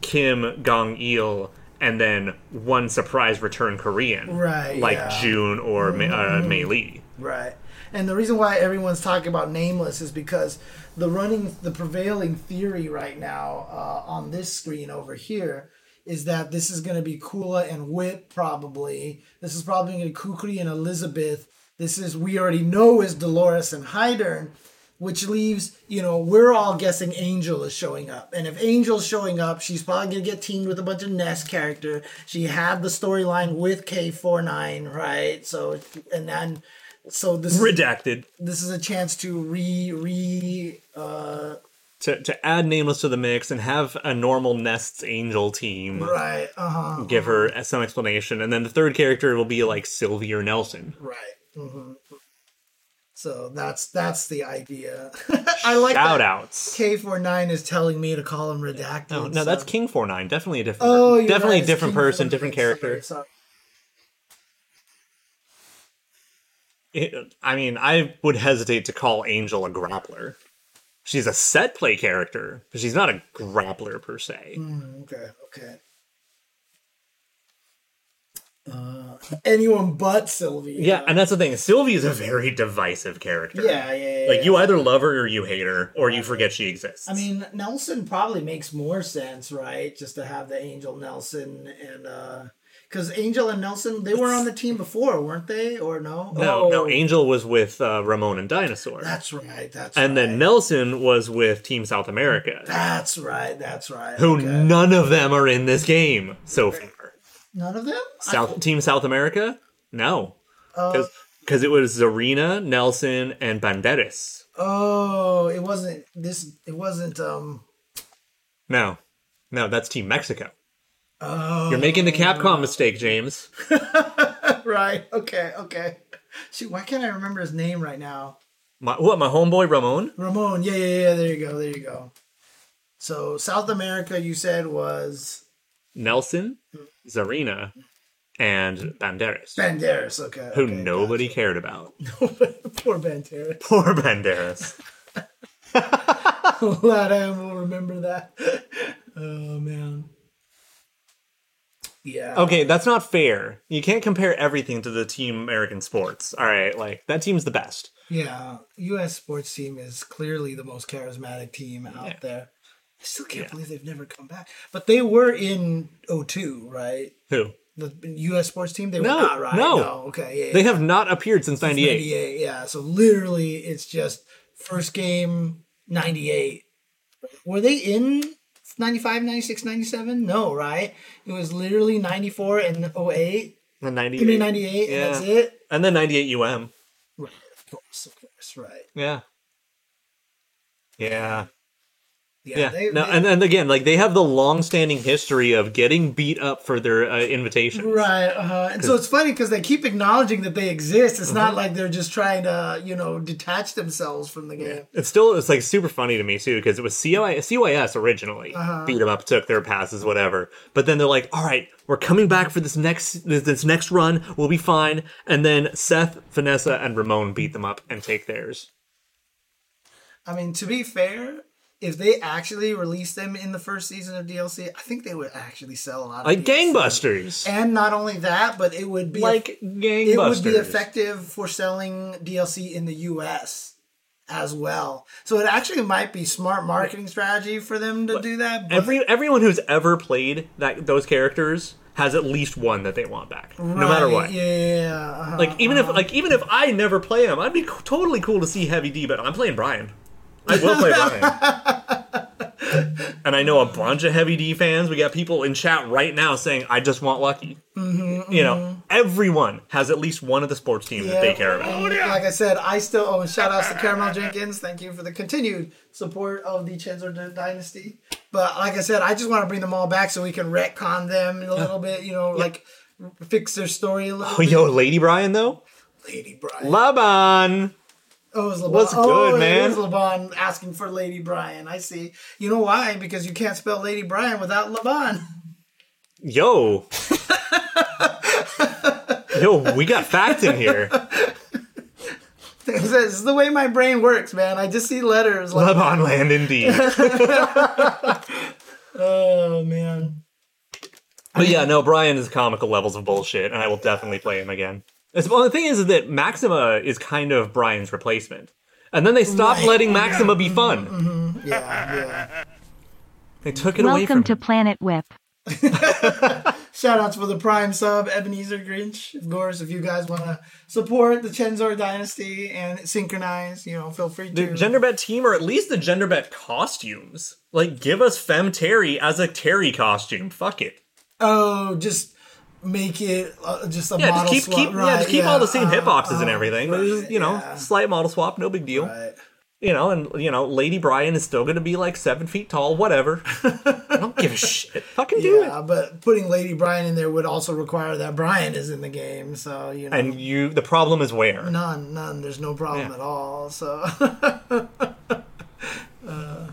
Kim, Gang Il, and then one surprise return Korean. Right, Like yeah. Jhun or Mei uh, May Lee. Right. And the reason why everyone's talking about Nameless is because the running, the prevailing theory right now uh, on this screen over here is that this is going to be Kula and Whip probably. This is probably going to be Kukri and Elizabeth. This is we already know is Dolores and Heidern, which leaves you know we're all guessing Angel is showing up. And if Angel's showing up, she's probably going to get teamed with a bunch of Nest character. She had the storyline with K49, right? So and then so this is, Redacted. this is a chance to re re uh To, to add Nameless to the mix and have a normal Nest's Angel team. right uh-huh Give her some explanation. And then the third character will be like Sylvie or Nelson. right hmm so that's that's the idea i like Shout outs. k49 is telling me to call him redacted No, no, so- that's King 49. Definitely a different. oh definitely right, a different person, 49, different sorry, character. sorry. It- I mean, I would hesitate to call Angel a grappler. She's a set play character, but she's not a grappler per se. Mm, okay okay uh, anyone but Sylvie. Yeah, and that's the thing. Sylvie is a very divisive character. yeah, yeah, yeah. Like you either love her or you hate her, or you forget she exists. I mean, Nelson probably makes more sense, right? Just to have the Angel Nelson and uh because Angel and Nelson they were on the team before, weren't they? Or no? no, Oh, no. Angel was with uh, Ramon and Dinosaur, That's right. That's right. and right. then Nelson was with Team South America, That's right. That's right. who okay. none of them are in this game so far. None of them. South Team South America, no, Uh, because it was Zarina, Nelson, and Bandeiras. oh, it wasn't this. It wasn't. Um. No, no, that's Team Mexico. Oh. You're making the Capcom oh. mistake, James. Right. Okay. Okay. Shoot, why can't I remember his name right now? My, what, my homeboy Ramon? Ramon. Yeah, yeah, yeah. There you go. There you go. So South America, you said was Nelson, hmm. Zarina, and Bandeiras, Bandeiras. Okay. who okay, nobody cared about. Poor Bandeiras. Poor Bandeiras. Glad I will remember that. Oh man. Yeah. Okay, that's not fair. You can't compare everything to the Team American Sports. All right, like that team's the best. Yeah. U.S. sports team is clearly the most charismatic team out Yeah. there. I still can't believe they've never come back. But they were in 02, right? Who? The U.S. sports team. They were No, not right. no. Okay. Yeah. They yeah. have not appeared since 98. 98. Yeah. So literally, it's just first game 98. Were they in 95, 96, 97? No, right? It was literally 94 and 08. The I 98. mean 98, Yeah. and that's it. And then 98 UM. Right. Of course. Of course. Right. Yeah. Yeah. Yeah. Yeah. They, no, they- and, and again, like they have the long-standing history of getting beat up for their uh, invitations. Right, uh, and so it's funny because they keep acknowledging that they exist. It's Mm-hmm. not like they're just trying to, you know, detach themselves from the game. It's still it's like super funny to me too because it was CY, CYS originally Uh-huh. beat them up, took their passes, whatever. But then they're like, "All right, we're coming back for this next this next run. We'll be fine." And then Seth, Vanessa, and Ramon beat them up and take theirs. I mean, to be fair, if they actually released them in the first season of DLC, I think they would actually sell a lot of Like DLC. gangbusters, And not only that, but it would be like gangbusters. it would be effective for selling DLC in the US as well. So it actually might be smart marketing strategy for them to do that. But Every everyone who's ever played that those characters has at least one that they want back, no matter Right, what. Yeah, yeah, yeah, uh-huh. Like even if like even if I never play him, I'd be co- totally cool to see Heavy D. But I'm playing Brian. I will play Brian. and I know a bunch of Heavy D fans. We got people in chat right now saying, "I just want Lucky." Mm-hmm, You know, everyone has at least one of the sports teams that they care about. Like I said, I still oh, and shout outs to Caramel Jenkins. Thank you for the continued support of the Chenzo Dynasty. But like I said, I just want to bring them all back so we can retcon them a little bit. You know, like fix their story a little. Oh, bit. yo, Lady Brian though, Lady Brian. Laban. Oh, oh, it was LeBron. What's oh, good, it was LeBron asking for Lady Brian. I see. You know why? Because you can't spell Lady Brian without LeBron. Yo. Yo, we got fact in here. this is the way my brain works, man. I just see letters. Like, Laban land indeed. oh man. But yeah, no, Brian is comical levels of bullshit, and I will definitely play him again. It's, well, the thing is, is that Maxima is kind of Brian's replacement. And then they stopped Right. letting Maxima be fun. Mm-hmm. Mm-hmm. Yeah, yeah. They took it away from Welcome to. Planet Whip. Shout outs for the Prime sub, Ebenezer Grinch. Of course, if you guys want to support the Chenzor Dynasty and synchronize, you know, feel free The to. gender bet team, or at least the gender bet costumes. Like, give us Fem Terry as a Terry costume. Fuck it. oh, just make it uh, just a Yeah, just keep swap. keep right, yeah, just keep all the same uh, hitboxes and uh, everything. But just, you know, yeah. slight model swap, no big deal. Right. You know, and you know, Lady Brian is still gonna be like seven feet tall, whatever. I don't give a shit. Fucking do it. Yeah, but putting Lady Brian in there would also require that Brian is in the game. So you know, And you, the problem is where? none, none. There's no problem Yeah. at all. So, uh, oh,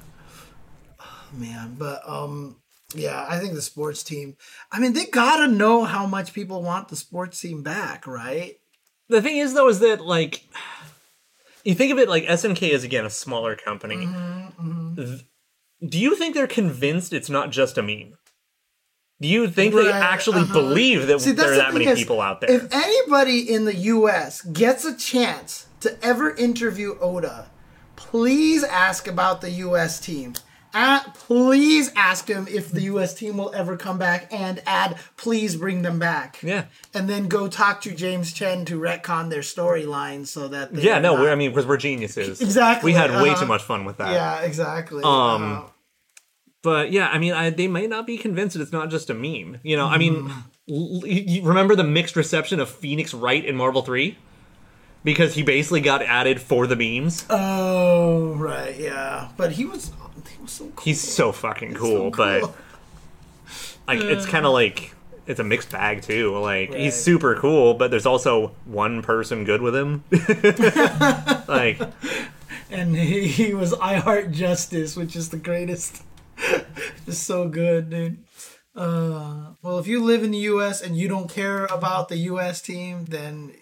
man, but um, yeah, I think the sports team. I mean, they gotta know how much people want the sports team back, right? The thing is, though, is that like you think of it like SNK is again a smaller company. Mm-hmm, Th- Do you think they're convinced it's not just a meme? Do you think they actually uh-huh. believe that See, there are that many is, people out there? If anybody in the U.S. gets a chance to ever interview Oda, please ask about the U.S. team. Uh, please ask him if the U.S. team will ever come back, and add, please bring them back. yeah. And then go talk to James Chen to retcon their storyline so that they Yeah, no, I mean, because we're geniuses. Exactly, We had way uh-huh. too much fun with that. yeah, exactly. Um, Uh, But yeah, I mean, I, they may not be convinced that it's not just a meme. You know, I mean, Mm-hmm. l- you remember the mixed reception of Phoenix Wright in Marvel 3? Because he basically got added for the memes. oh, right, yeah. But he was so cool. He's so fucking so cool, but cool. like it's kind of like it's a mixed bag too. Like Right. he's super cool, but there's also one person good with him. like and he, he was I Heart Justice, which is the greatest. it's so good, dude. Uh, well, if you live in the U.S. and you don't care about the U.S. team, then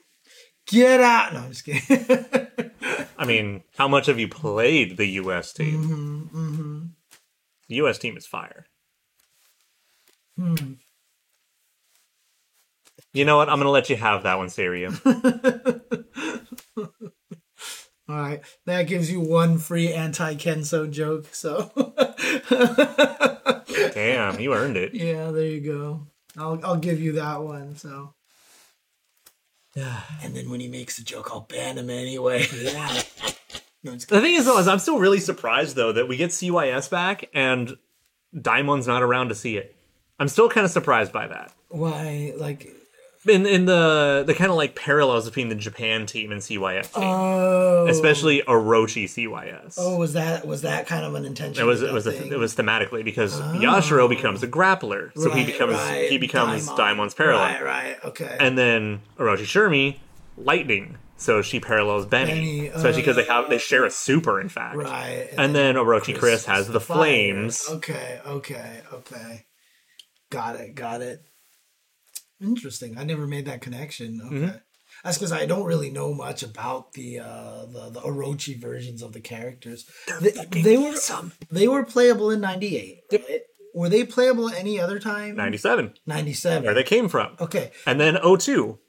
get out. No, I'm just kidding. I mean, how much have you played the U.S. team? Mm-hmm, The U.S. team is fire. Hmm. You know what? I'm gonna let you have that one, Saria. All right, that gives you one free anti Kensou joke. So Damn, you earned it. yeah, there you go. I'll I'll give you that one. So. And then when he makes a joke, I'll ban him anyway. Yeah. no, The thing is, though, is I'm still really surprised though that we get CYS back and Daimon's not around to see it. I'm still kind of surprised by that. why, like, In in the the kind of like parallels between the Japan team and CYS team, oh, especially Orochi CYS. oh, was that was that kind of an intention? It was it was a, it was thematically because oh. Yashiro becomes a grappler, so he becomes right, he becomes Daimon. Daimon's parallel, Right, right, okay. and then Orochi Shermie lightning, so she parallels Benny, Benny, especially because they oh. have they share a super in fact, right, and then Orochi Chris, has the fire. flames. Okay, okay, okay. Got it, got it. Interesting. I never made that connection. Okay. Mm-hmm. That's because I don't really know much about the uh, the the Orochi versions of the characters. They, they were they were playable in '98. right? Were they playable any other time? 97, '97. where they came from, Okay, and then 02.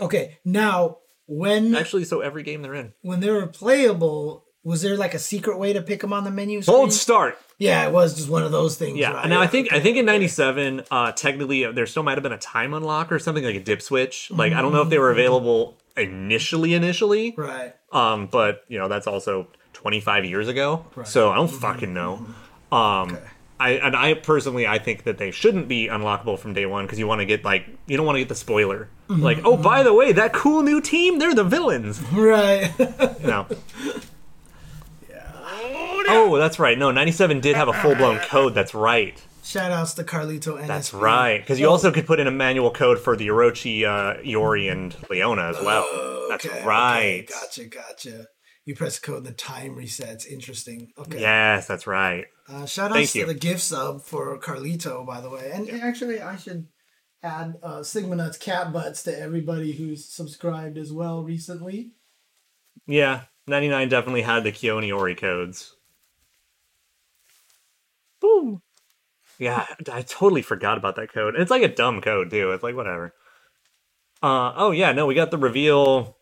okay. Now, when Actually, so every game they're in. when they were playable, was there like a secret way to pick them on the menu? Bold screen? start. Yeah, it was just one of those things. Yeah, right? now I think I think in '97, uh, technically uh, there still might have been a time unlock or something like a dip switch. Like I don't know if they were available initially, initially, right. um, but you know that's also 25 years ago, so I don't fucking know. Um, I and I personally I think that they shouldn't be unlockable from day one because you want to get like you don't want to get the spoiler. Like oh by the way that cool new team they're the villains. Right. No. Oh, that's right. No, 97 did have a full blown code. That's right. Shout outs to Carlito and That's right. Because you also could put in a manual code for the Orochi, uh, Iori, and Leona as well. That's right. Gotcha, gotcha. You press code, the time resets. Interesting. Okay. Yes, that's right. Uh, shout Thank outs to you. the gift sub for Carlito, by the way. And actually, I should add uh, Sigma Nuts cat butts to everybody who's subscribed as well recently. Yeah, 99 definitely had the Kioni Iori codes. Boom. Yeah, I totally forgot about that code. It's like a dumb code, too. It's like, whatever. Uh, oh, yeah, no, we got the reveal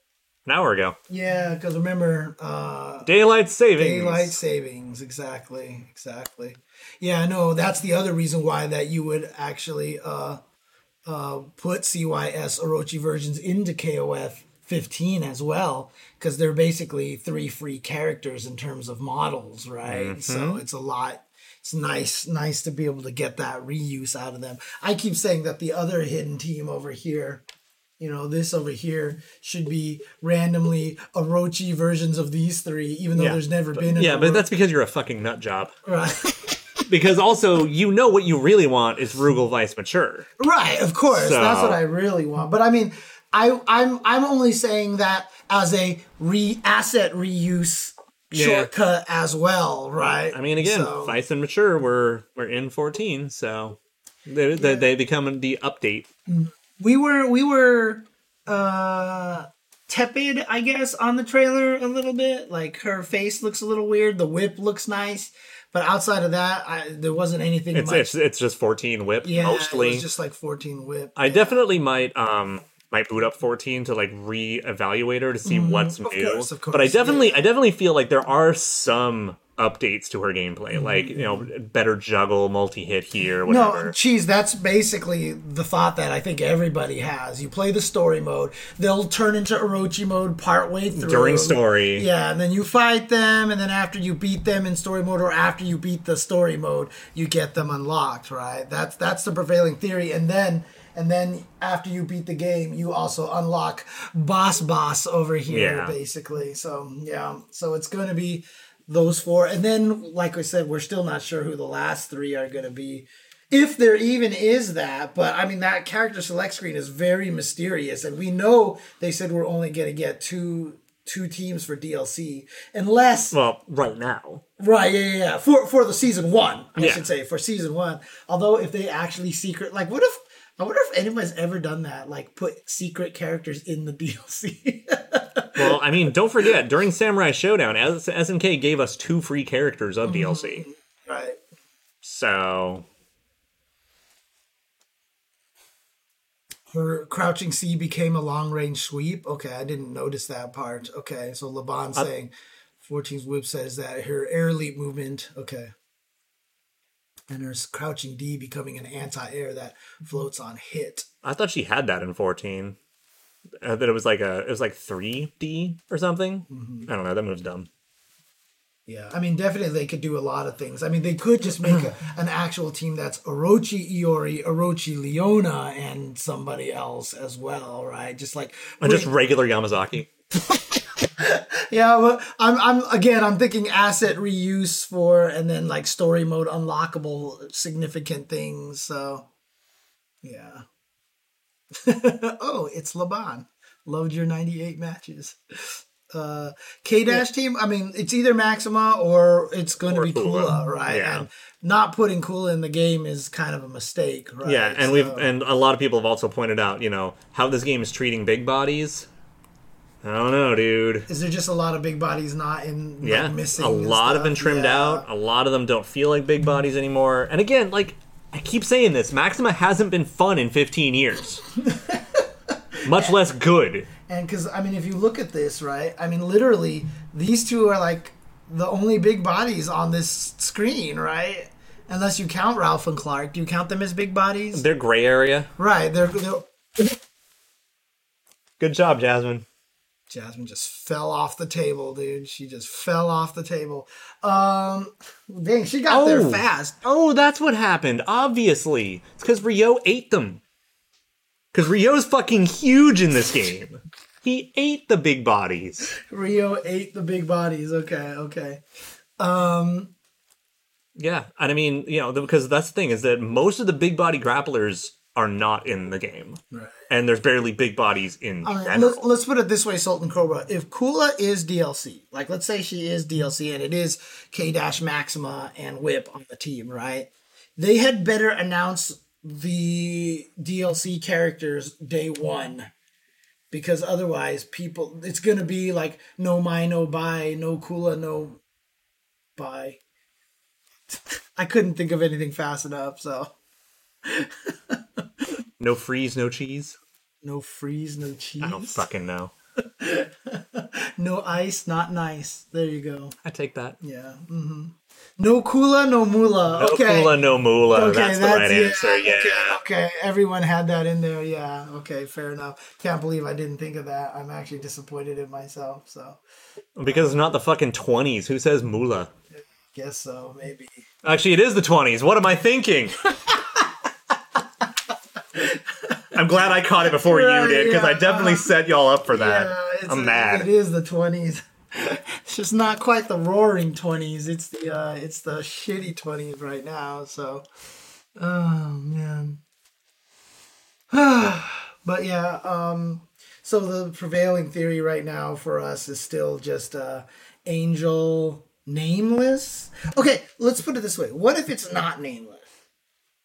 an hour ago. Yeah, because remember, uh, Daylight savings. Daylight savings, exactly, exactly. Yeah, no, that's the other reason why that you would actually uh, uh, put CYS Orochi versions into KOF 15 as well, because they're basically three free characters in terms of models, right? Mm-hmm. So it's a lot. It's nice, nice to be able to get that reuse out of them. I keep saying that the other hidden team over here you know, this over here should be randomly Orochi versions of these three, even though Yeah, there's never been a Yeah, but that's because you're a fucking nut job. right. Because also, you know what you really want is Rugal Vice Mature. right, of course. That's what I really want. But I mean, I I'm I'm only saying that as a re asset reuse Yeah. shortcut as well, right? I mean, again, So- Vice and Mature were we're in 14, so they they, they become the update. we were we were uh tepid i guess on the trailer a little bit like her face looks a little weird the whip looks nice but outside of that I, there wasn't anything It's much it's, it's just 14 whip yeah mostly. it was just like 14 whip I definitely might um might boot up 14 to like re-evaluate her to see what's Mm-hmm. of new. course, of But I definitely yeah. I definitely feel like there are some updates to her gameplay, Mm-hmm. like you know better juggle, multi-hit here, whatever. no cheese that's basically the thought that i think everybody has you play the story mode they'll turn into orochi mode partway through During story, Yeah, and then you fight them, and then after you beat them in story mode, or after you beat the story mode, you get them unlocked. Right? That's that's the prevailing theory. And then and then after you beat the game, you also unlock boss boss over here, Yeah. basically. So yeah, so it's going to be those four, and then like I said, we're still not sure who the last three are going to be. If there even is that, but I mean that character select screen is very mysterious, and we know they said we're only going to get two two teams for DLC, unless well, right now. right, yeah, yeah, yeah, for for the season one, I Yeah. should say for season one. Although if they actually secret, like, what if I wonder if anybody's ever done that, like put secret characters in the DLC. Well, I mean, don't forget during Samurai Shodown, S- SNK gave us two free characters of mm-hmm. DLC. right. So her crouching C became a long range sweep. Okay, I didn't notice that part. Okay, so Laban uh, saying 14's whip says that her air leap movement. Okay. And her crouching D becoming an anti air that floats on hit. I thought she had that in 14. Uh, that it was like a it was like 3D or something. Mm-hmm. I don't know. That move's dumb. Yeah, I mean, definitely they could do a lot of things. I mean, they could just make a, an actual team that's Orochi Iori, Orochi Leona, and somebody else as well, right? Just like And just regular Yamazaki. yeah, but I'm I'm again I'm thinking asset reuse for and then like story mode unlockable significant things. So yeah. oh, it's Laban. Loved your 98 matches. Uh K Dash team, I mean, it's either Maxima or it's going to be Kula. Kula, right? Yeah. And not putting Kula in the game is kind of a mistake, right? Yeah, and we've and a lot of people have also pointed out, you know, how this game is treating big bodies. I don't know, dude. is there just a lot of big bodies not in like, Yeah, missing? a and lot have been trimmed Yeah. out. A lot of them don't feel like big bodies anymore. And again, like I keep saying this, Maxima hasn't been fun in 15 years. Much less good. And because I mean, if you look at this, right? I mean, literally, these two are like the only big bodies on this screen, right? Unless you count Ralph and Clark, do you count them as big bodies? They're gray area. Right. They're, they're Good job, Jasmine. Jasmine just fell off the table, dude. She just fell off the table. Um, dang, she got oh, there fast. Oh, that's what happened. Obviously, it's because Ryo ate them. Because Ryo's fucking huge in this game. He ate the big bodies. Ryo ate the big bodies. Okay, okay. Um, Yeah, and I mean, you know, because that's the thing is that most of the big body grapplers are not in the game, right. And there's barely big bodies in All right, let's, let's put it this way, Sultan Cobra. If Kula is DLC, like let's say she is DLC and it is K Dash Maxima and Whip on the team, right? They had better announce the DLC characters day one. Because otherwise people it's gonna be like no my no buy, no Kula, no buy. I couldn't think of anything fast enough, so No freeze, no cheese. no freeze, no cheese. I don't fucking know. No ice, not nice. There you go. I take that. Yeah. Mm-hmm. No Kula, no Mula. No okay. Kula, no Mula. Okay, that's the right it. answer. Yeah. Okay, okay, everyone had that in there. Yeah. Okay, fair enough. Can't believe I didn't think of that. I'm actually disappointed in myself. So, Because it's not the fucking 20s. Who says Mula? guess so. Maybe. Actually, it is the 20s. What am I thinking? I'm glad I caught it before Right, you did, because I yeah. definitely set y'all up for that. Yeah, I'm mad. It is the 20s. It's just not quite the roaring 20s. It's the uh, it's the shitty 20s right now. So, oh man. but yeah, um, so the prevailing theory right now for us is still just uh, Angel nameless. Okay, let's put it this way: What if it's not nameless,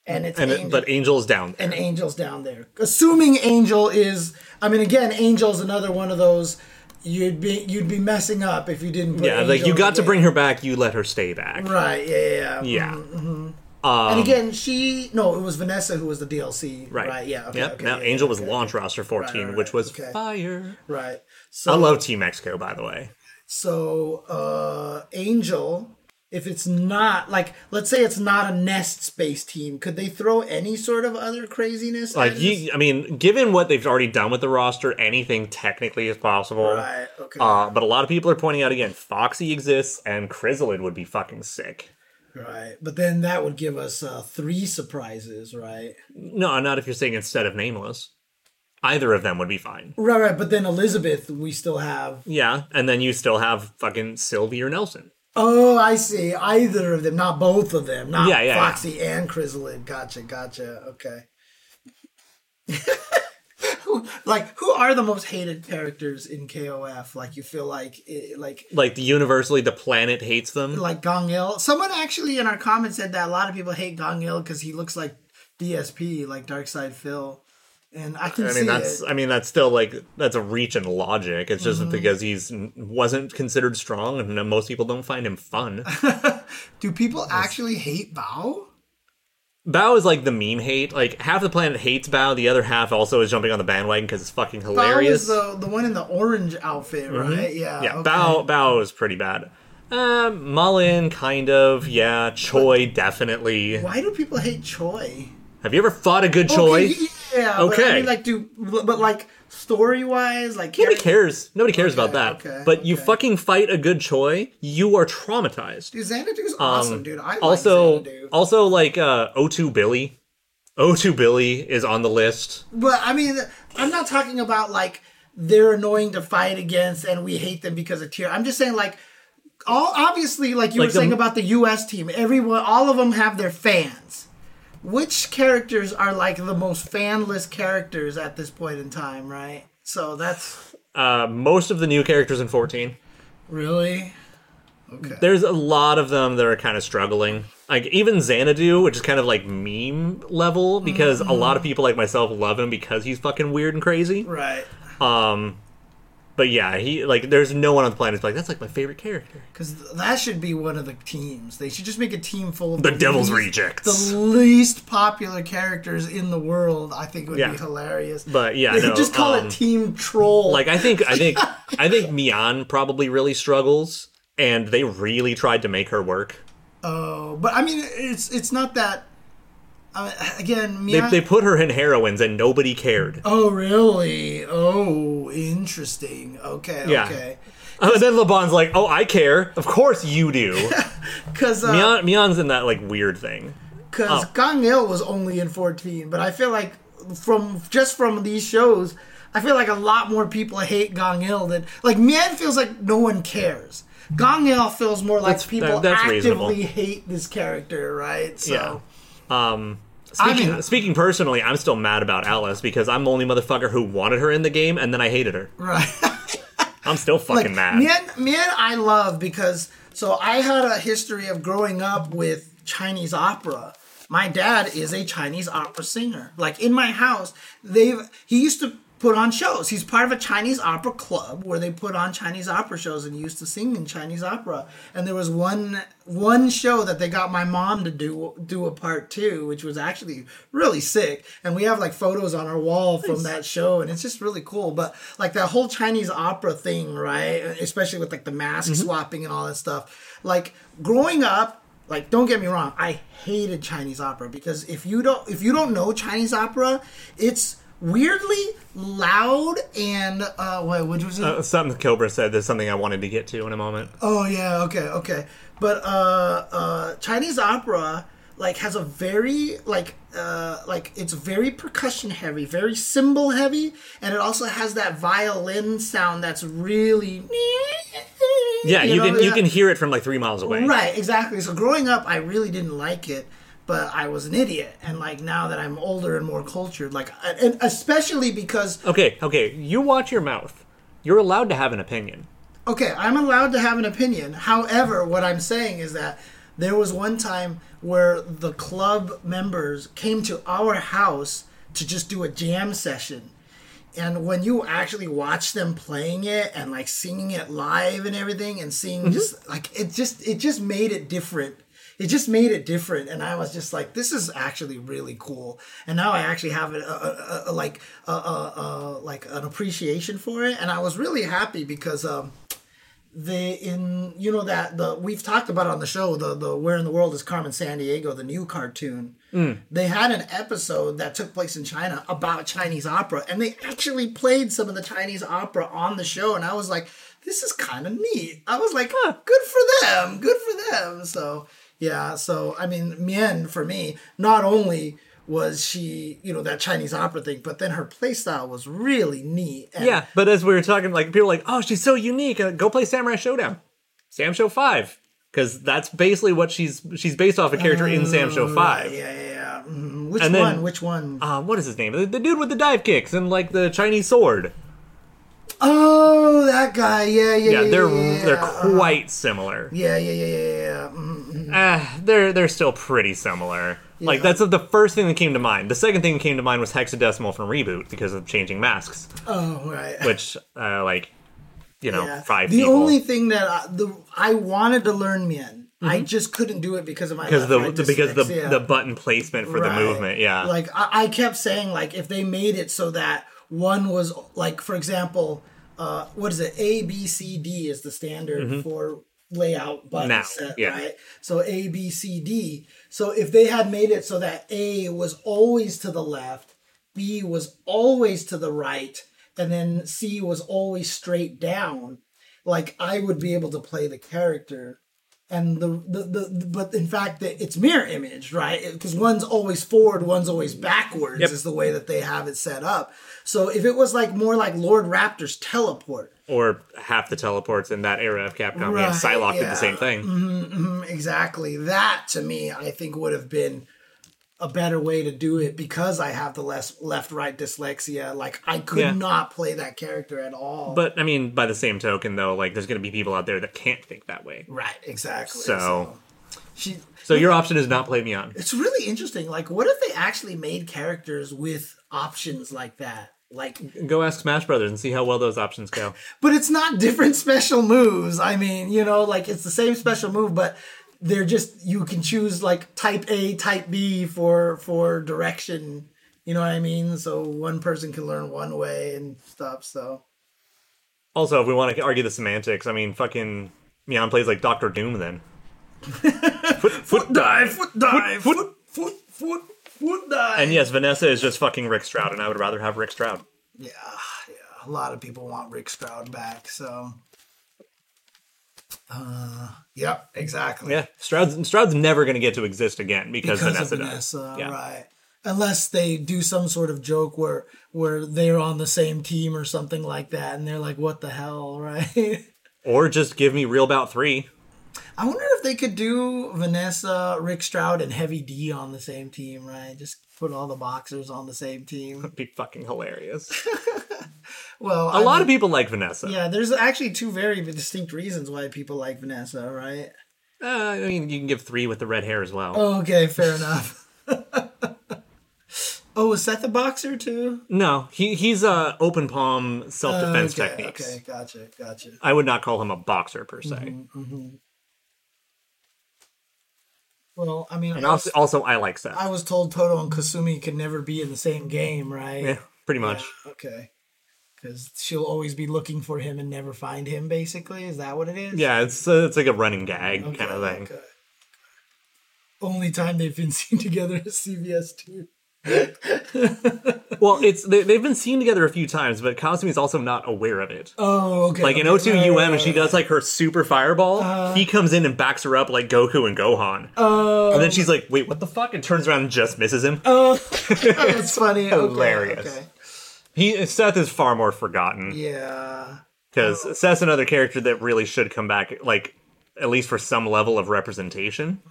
and it's And it- Angel- but Angel's down there. and Angel's down there. Assuming Angel is, I mean, again, Angel's another one of those you'd be you'd be messing up if you didn't. Put yeah, like you got to bring her back, you let her stay back. Right? Yeah, yeah, yeah. Yeah. Mhm. Um, And again, she no, it was Vanessa who was the DLC. right. Right. Yeah. Okay. Yep. okay, now yeah, Angel yeah, was okay. launch roster 14, Right, right, which was fire. Right. So I love Team Mexico, by the way. So uh Angel, if it's not like let's say it's not a nest space team, could they throw any sort of other craziness? Like you, I mean, given what they've already done with the roster, anything technically is possible. Right. Okay. Uh, but a lot of people are pointing out again, Foxy exists, and Krizalid would be fucking sick. right. But then that would give us uh three surprises, right? No, not if you're saying instead of Nameless. Either of them would be fine. Right, right. But then Elizabeth, we still have. Yeah, and then you still have fucking Sylvie or Nelson. Oh, I see. Either of them, not both of them. Not Yeah, yeah, Foxy and Krizalid. Gotcha, gotcha. Okay. who, like, who are the most hated characters in KOF? Like, you feel like, it, like, Like universally, the planet hates them. like Gang Il. Someone actually in our comments said that a lot of people hate Gang Il because he looks like DSP, like Darkside Phil. And I can I see mean, that's it. I mean, that's still like that's a reach in logic. It's Mm-hmm. just because he's wasn't considered strong, and most people don't find him fun. Do people actually hate Bao? Bao is like the meme hate. Like half the planet hates Bao, the other half also is jumping on the bandwagon because it's fucking Bao hilarious. is the the one in the orange outfit, right? Yeah. yeah, okay. Bao Bao is pretty bad. Um, Mullen, kind of. Yeah, Choi, definitely. Why do people hate Choi? Have you ever fought a good Choi? Yeah. But, I Okay. mean, like, do but like story wise, like Nobody cares. Nobody cares Okay, about that. okay, but you fucking fight a good Choi, you are traumatized. Dude, Xanadu's awesome, dude. I like Um, also, Xanadu. also like uh, 02 Billy. 02 Billy is on the list. But I mean, I'm not talking about like they're annoying to fight against and we hate them because of tier. I'm just saying like all obviously like you Like were saying about the US team, everyone all of them have their fans. Which characters are like the most fanless characters at this point in time, right? So that's Uh, most of the new characters in 14. really okay. There's a lot of them that are kind of struggling. Like even Xanadu, which is kind of like meme level, because a lot of people like myself love him because he's fucking weird and crazy. Right. Um, but yeah, he like there's no one on the planet who's like that's like my favorite character. Because that should be one of the teams. They should just make a team full of The Devil's least- Rejects. the least popular characters in the world. I think would Yeah. be hilarious. But yeah, no, just call um, it Team Troll. Like I think I think I think Mian probably really struggles, and they really tried to make her work. oh, but I mean, it's it's not that. Uh, again, They, Mia- they put her in heroines, and nobody cared. Oh, really? Oh, interesting. Okay, Yeah. okay. And then LeBron's like, "Oh, I care. Of course you do." Because uh, Mian, Mian's in that like weird thing. because Oh. Gang Il was only in 14, but I feel like from just from these shows, I feel like a lot more people hate Gang Il than like Mian feels like no one cares. Gang Il feels more like That's- people that- actively reasonable. hate this character, right? So, Yeah. Um, I speaking, mean- speaking personally, I'm still mad about Alice because I'm the only motherfucker who wanted her in the game, and then I hated her. right. I'm still fucking like mad. Mian, Mian, I love because so I had a history of growing up with Chinese opera. My dad is a Chinese opera singer. Like in my house, they've he used to put on shows. He's part of a Chinese opera club where they put on Chinese opera shows and he used to sing in Chinese opera. And there was one one show that they got my mom to do do a part two, which was actually really sick. And we have like photos on our wall from that show, and it's just really cool. But like that whole Chinese opera thing, right? Especially with like the mask mm-hmm. swapping and all that stuff. Like growing up, like don't get me wrong, I hated Chinese opera because if you don't if you don't know Chinese opera, it's weirdly loud and uh what which was it? Uh, something Cobra said. There's something I wanted to get to in a moment. Oh yeah, okay, okay. But uh uh Chinese opera like has a very like uh like it's very percussion heavy, very cymbal heavy, and it also has that violin sound that's really Yeah, you, know, can you yeah. can hear it from like three miles away. Right, exactly. So growing up I really didn't like it, but I was an idiot. And like now that I'm older and more cultured, like and especially because Okay, okay. You watch your mouth. You're allowed to have an opinion. Okay, I'm allowed to have an opinion. However, what I'm saying is that there was one time where the club members came to our house to just do a jam session. And when you actually watch them playing it and like singing it live and everything and seeing mm-hmm. just like it just it just made it different. It just made it different, and I was just like, "This is actually really cool." And now I actually have a, a, a, a like a, like an appreciation for it, and I was really happy because um, they in you know that the we've talked about on the show the the where in the world is Carmen Sandiego the new cartoon. They had an episode that took place in China about Chinese opera and they actually played some of the Chinese opera on the show and I was like this is kind of neat. I was like good for them good for them. So yeah so I mean Mian for me not only was she you know that Chinese opera thing but then her playstyle was really neat and Yeah, but as we were talking, like people were like, "Oh, she's so unique. Uh, go play Samurai Shodown, Sam Show Five, because that's basically what she's she's based off a character in Sam Show Five. Yeah, yeah, yeah. Mhm. Which And then- one? Which one? Uh, what is his name? The, the dude with the dive kicks and like the Chinese sword. Oh, that guy. Yeah, yeah, Yeah, yeah. they're yeah, they're yeah. quite similar. Yeah, yeah, yeah, yeah, yeah. Mhm. Ah, they're they're still pretty similar. Like that's the first thing that came to mind. The second thing that came to mind was hexadecimal from reboot because of changing masks, Oh, right. which uh, like you know Yeah. five The people. only thing that I, the I wanted to learn Mian, I just couldn't do it because of my because the, because the dyslexia. the button placement for Right. the movement. Yeah. Like I, I kept saying, like if they made it so that one was like, for example, uh, what is it? A B C D is the standard for layout button Mm-hmm. Now, set, yeah. right? So A B C D. So if they had made it so that A was always to the left, B was always to the right, and then C was always straight down, like I would be able to play the character and the, the, the but in fact the, it's mirror image right because one's always forward one's always backwards Yep. is the way that they have it set up so if it was like more like lord raptor's teleport or half the teleports in that era of Capcom. Right, yeah, Psylocke did the same thing. Mm-hmm, mm-hmm, exactly that to me i think would have been a better way to do it because i have the less left right dyslexia like i could Yeah. not play that character at all But I mean, by the same token, though, like there's going to be people out there that can't think that way. right exactly So- she So your option is not play me on. It's really interesting. Like, what if they actually made characters with options like that? Like, Go ask Smash Brothers and see how well those options go. but it's not different special moves. I mean, you know, like it's the same special move, but they're just you can choose like type A, type B for for direction. You know what I mean? So one person can learn one way and stuff. So Also, if we want to argue the semantics, I mean, fucking Mian plays like Doctor Doom then. foot, foot dive, foot dive, foot, foot, foot, foot, foot And yes, Vanessa is just fucking Rick Strowd, and I would rather have Rick Strowd. Yeah, yeah. A lot of people want Rick Strowd back. So, uh, yep, exactly. Yeah, Strowd's Strowd's never going to get to exist again because, because Vanessa. Vanessa, Yeah. right? Unless they do some sort of joke where where they're on the same team or something like that, and they're like, "What the hell?" Right? Or just give me Real Bout three. I wonder if they could do Vanessa, Rick Strowd, and Heavy D on the same team, right? Just put all the boxers on the same team. It'd be fucking hilarious. Well, A lot of people like Vanessa. yeah. There's actually two very distinct reasons why people like Vanessa, right? Uh, I mean, you can give three with the red hair as well. Oh, okay, fair enough. oh, is Seth a boxer too? No, he he's uh, open palm self defense okay, techniques. Okay, gotcha, gotcha. I would not call him a boxer per se. Mm-hmm. Well, I mean, And I was, also, I like Seth. I was told Todoh and Kasumi could never be in the same game, right? yeah, pretty much. Okay. Because she'll always be looking for him and never find him. Basically, is that what it is? Yeah, it's uh, it's like a running gag Okay, kind of thing. okay. Only time they've been seen together is CVS two. Well, it's they, they've been seen together a few times, but Kasumi's also not aware of it. Oh, okay. Like in okay, 02 right, UM, right, and she does like her super fireball. Uh-huh. he comes in and backs her up like Goku and Gohan. Oh, and then she's like, "Wait, what the fuck?" and turns around and just misses him. oh, that's funny. Hilarious. Okay. He Seth is far more forgotten Yeah. because Seth's another character that really should come back, like at least for some level of representation.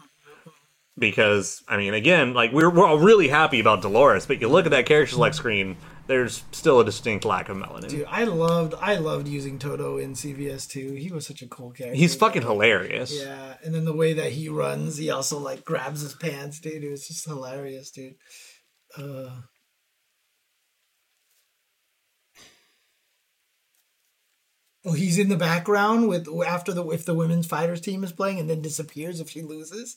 Because I mean, again, like we're we're all really happy about Dolores, but you look at that character select screen, there's still a distinct lack of melanin. Dude, I loved I loved using Todoh in CVS two. He was such a cool character. He's fucking hilarious. Yeah, and then the way that he runs, he also like grabs his pants, dude. It was just hilarious, dude. Uh, oh, he's in the background with after the if the women's fighters team is playing, and then disappears if she loses.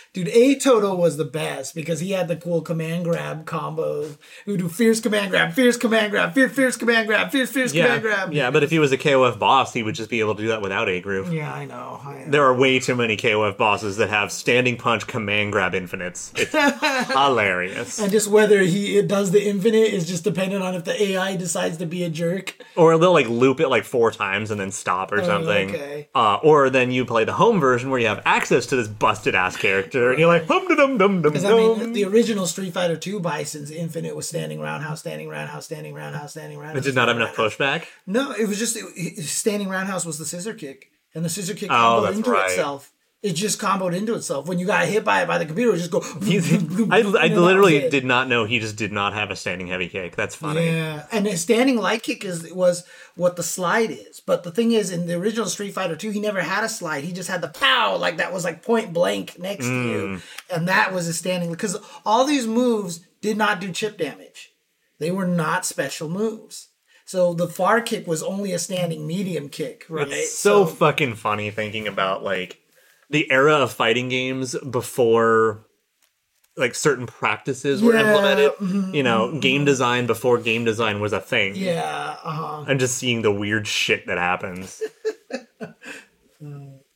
Dude, A Todoh was the best because he had the cool command grab combo. Who do fierce command grab, fierce command grab, fierce fierce command grab, fierce fierce Yeah, command grab. yeah, but if he was a KOF boss, he would just be able to do that without A groove. yeah, I know. I know. There are way too many KOF bosses that have standing punch command grab infinites. It's hilarious. And just whether he does the infinite is just dependent on if the AI decides to be a jerk. Or they'll like loop it like four times and then stop or something. Oh, okay. Uh, or then you play the home version where you have access to this busted ass character and you're like hum dum dum dum dum. Because I mean, dum. the original Street Fighter II Bison's infinite was standing roundhouse, standing roundhouse, standing roundhouse, standing roundhouse. It did not have standing enough roundhouse. pushback. No, it was just it, it- standing roundhouse was the scissor kick, and the scissor kick Oh, comboed that's into right. itself. It just comboed into itself. When you got hit by it by the computer, it just go. I, I literally did not know he just did not have a standing heavy kick. That's funny. Yeah, and a standing light kick is was what the slide is. But the thing is, in the original Street Fighter 2, he never had a slide. He just had the pow, like that was like point blank next to you, mm. and that was a standing. Because all these moves did not do chip damage; they were not special moves. So the far kick was only a standing medium kick, right? It's so, fucking funny thinking about like the era of fighting games before like certain practices were Yeah, implemented. You know, game design before game design was a thing. yeah, uh-huh. I'm just seeing the weird shit that happens.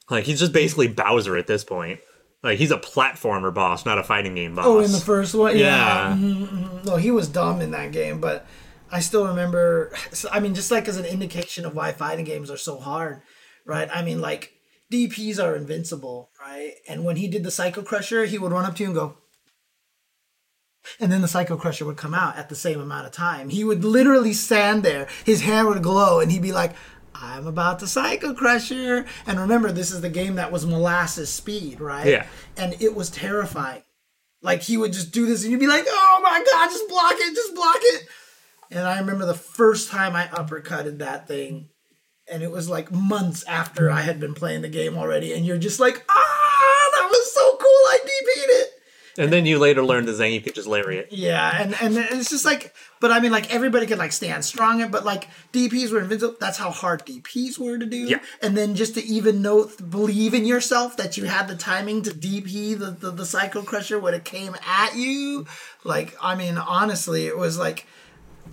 like he's just basically Bowser at this point. Like he's a platformer boss, not a fighting game boss. Oh, in the first one, yeah. Yeah. mhm, mhm. No, he was dumb in that game, but I still remember. I mean, just like as an indication of why fighting games are so hard, right? I mean, like DPS are invincible, right? And when he did the Psycho Crusher, he would run up to you and go. And then the Psycho Crusher would come out at the same amount of time. He would literally stand there, his hand would glow, and he'd be like, I'm about to Psycho Crusher. And remember, this is the game that was molasses speed, right? Yeah. And it was terrifying. Like he would just do this, and you'd be like, "Oh my god, just block it, just block it." And I remember the first time I uppercutted that thing, and it was like months after I had been playing the game already, and you're just like, "Ah, that was so cool! I DP'd it." and then you later learned the Zangief could just lariat. Yeah, and and it's just like, but I mean, like everybody could like stand strong, it, but like DPS were invincible. That's how hard DPS were to do. Yeah. and then just to even know, believe in yourself that you had the timing to DP the the, the Psycho Crusher when it came at you. Like, I mean, honestly, it was like.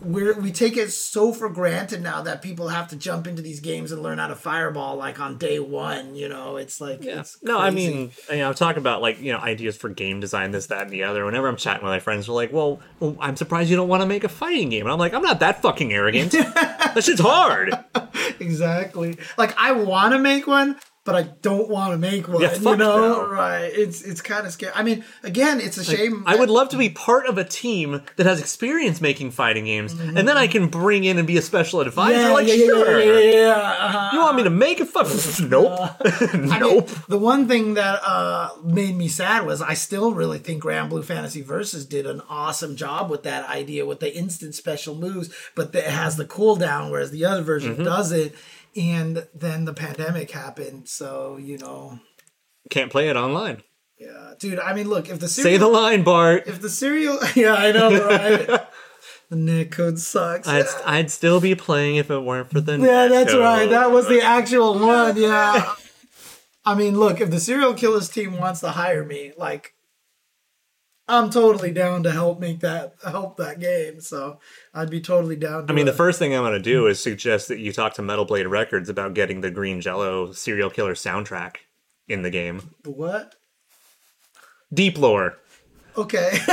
We're, we take it so for granted now that people have to jump into these games and learn how to fireball like on day one. You know, it's like it's No, I mean, you know, I'm talking about like you know ideas for game design, this, that, and the other. Whenever I'm chatting with my friends, they're like, "Well, well I'm surprised you don't want to make a fighting game." And I'm like, "I'm not that fucking arrogant. that shit's hard." exactly. Like I want to make one, but I don't want to make one. Yeah, you know, no. right? It's it's kind of scary. I mean, again, it's a shame. I would love to be part of a team that has experience making fighting games, and then I can bring in and be a special advisor. yeah, like, yeah, sure. yeah, yeah, uh-huh. You want me to make a fuck? nope. Mean, nope. the one thing that uh, made me sad was I still really think Granblue Fantasy Versus did an awesome job with that idea with the instant special moves, but it has the cooldown, whereas the other version Mm-hmm. doesn't. And then the pandemic happened, so you know, Can't play it online. yeah, dude. I mean, look, if the Say the line, Bart. if the serial, yeah, I know, right? the net code sucks. I'd, I'd still be playing if it weren't for the. Yeah, that's code. right. That was the actual one. Yeah. I mean, look, if the serial killers team wants to hire me, like, I'm totally down to help make that help that game. So I'd be totally down. To I mean, the first thing I'm going to do is suggest that you talk to Metal Blade Records about getting the Green Jello serial killer soundtrack in the game. what? Deep lore. Okay.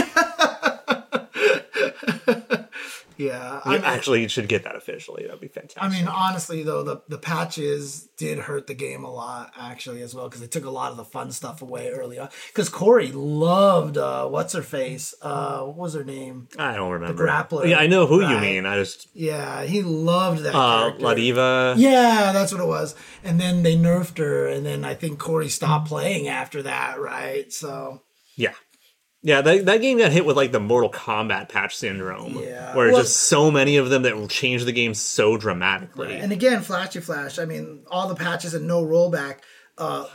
yeah. I You mean, actually should get that officially. That'd be fantastic. I mean, honestly, though, the, the patches did hurt the game a lot, actually, as well, because they took a lot of the fun stuff away early on. Because Corey loved, uh, what's her face? Uh, what was her name? I don't remember. The grappler, Yeah, I know who you mean. I just Yeah, he loved that uh, character. Ladiva. Yeah, that's what it was. And then they nerfed her, and then I think Corey stopped playing after that, right? So Yeah. Yeah, that, that game got hit with like the Mortal Kombat patch syndrome. Yeah. Where Well- just so many of them that will change the game so dramatically. And again, flashy flash. I mean, all the patches and no rollback. Uh,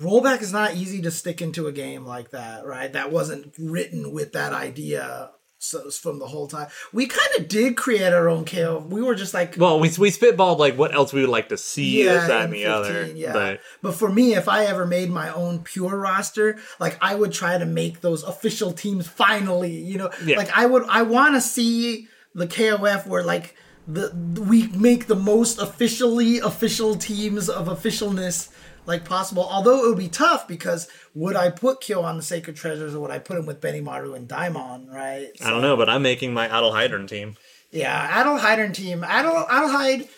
rollback is not easy to stick into a game like that, right? That wasn't written with that idea so, from the whole time. We kind of did create our own KO. We were just like, Well, we, we spitballed like what else we would like to see, this, that, and the other. Yeah. But But for me, if I ever made my own pure roster, like I would try to make those official teams finally, you know, Yeah. like I would, I want to see the KOF where like the we make the most officially official teams of officialness like possible. Although it would be tough because would I put Kyo on the Sacred Treasures or would I put him with Benimaru and Daimon, right? I don't know, but I'm making my Adel Heidern team. Yeah, Adel Heidern team. Adel Adelheid,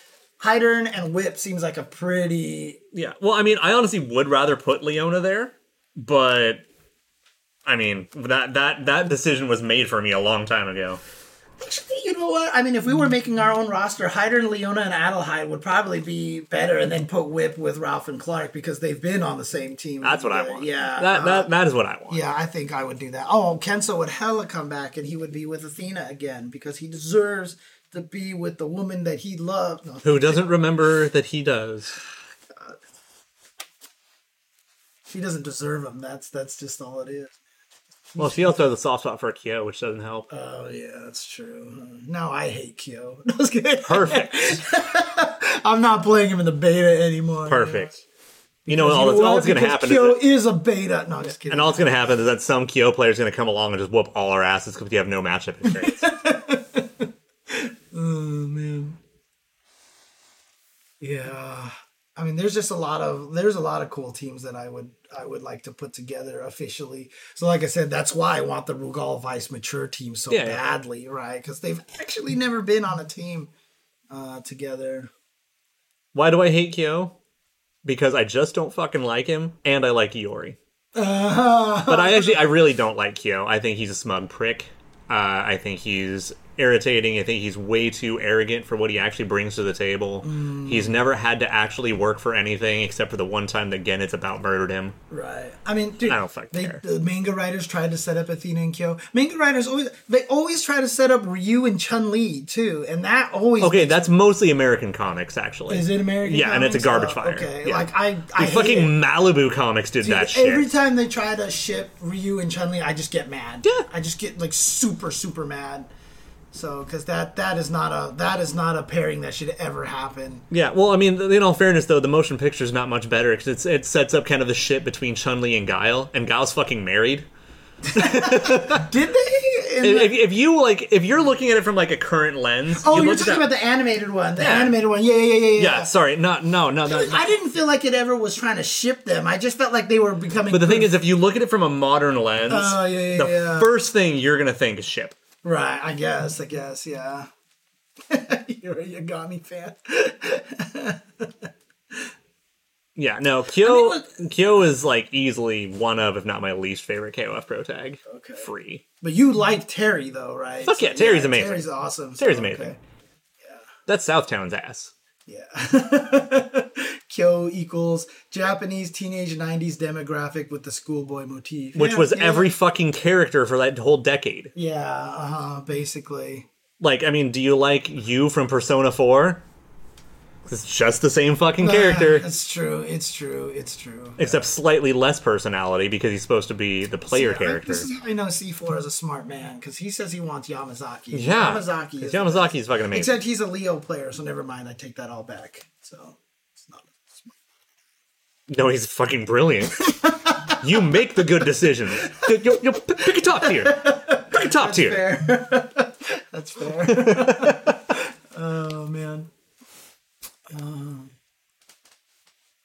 Heidern, and Whip seems like a pretty Yeah. Well, I mean, I honestly would rather put Leona there, but I mean that that that decision was made for me a long time ago. Actually, you know what? I mean, if we were making our own roster, Heidern and Leona and Adelheid would probably be better, and then put Whip with Ralph and Clark because they've been on the same team. That's what I want. Yeah, That uh, that that is what I want. yeah, I think I would do that. Oh, Kensou would hella come back, and he would be with Athena again because he deserves to be with the woman that he loved. No, Who doesn't remember that he does? she doesn't deserve him. That's that's just all it is. Well, she also has a soft spot for Kyo, which doesn't help. Oh yeah, that's true. Now I hate Kyo. No. Perfect. I'm not playing him in the beta anymore. Perfect. You know, You all, know that's, all that's going to happen Kyo is, is a beta. No, just kidding. and all that's going to happen is that some Kyo player is going to come along and just whoop all our asses because you have no matchup experience. Oh man. Yeah. I mean, there's just a lot of there's a lot of cool teams that I would I would like to put together officially. So, like I said, that's why I want the Rugal Vice mature team so Yeah, yeah. badly, right? Because they've actually never been on a team uh, together. Why do I hate Kyo? Because I just don't fucking like him, and I like Iori. Uh, But I actually, I really don't like Kyo. I think he's a smug prick. Uh, I think he's irritating. I think he's way too arrogant for what he actually brings to the table. He's mm. never had to actually work for anything except for the one time that Goenitz about murdered him. Right. I mean, dude, I don't fucking they, care. The manga writers tried to set up Athena and Kyo. Manga writers always they always try to set up Ryu and Chun Li too, and that always Okay, that's mostly American comics, actually. is it American? Yeah, and it's a garbage Oh, fire. Okay, Yeah. like I, I The fucking it. Malibu comics did Dude, that shit. Every time they try to ship Ryu and Chun Li, I just get mad. Yeah. I just get like super super mad. So, because that that is not a that is not a pairing that should ever happen. Yeah, well, I mean, in all fairness, though, the motion picture is not much better because it sets up kind of the shit between Chun Li and Guile, and Guile's fucking married. Did they? The- If, if you like, if you're looking at it from like a current lens, oh, you you're talking that- about the animated one. The Yeah. animated one. Yeah, yeah, yeah, yeah. yeah. Sorry, not no, no, no. I didn't feel like it ever was trying to ship them. I just felt like they were becoming. But the thing is, if you look at it from a modern lens, Oh, yeah, yeah, the yeah. first thing you're gonna think is ship. Right? I guess. I guess. Yeah. you're a Yagami fan. Yeah, no, Kyo, I mean, Kyo is like easily one of, if not my least favorite KOF Pro tag. Okay. Free. But you like Terry though, right? Fuck yeah, Terry's amazing. Terry's awesome. Terry's So, amazing. okay. That's Southtown's ass. Yeah. Kyo equals Japanese teenage 90s demographic with the schoolboy motif. Which Yeah, was yeah. every fucking character for that whole decade. Yeah, uh-huh, basically. Like, I mean, do you like Yu from Persona 4? It's just the same fucking character, ah, It's true. It's true. It's true. except slightly less personality because he's supposed to be the player See, I- character. This is how I know C4 is a smart man because he says he wants Yamazaki. Yeah, Yamazaki is Yamazaki is fucking amazing. Except he's a Leo player, so never mind. I take that all back. So it's not. No, he's fucking brilliant. you make the good decisions. You, you, pick a top tier. Pick a top tier. Fair. That's fair. oh man. Um,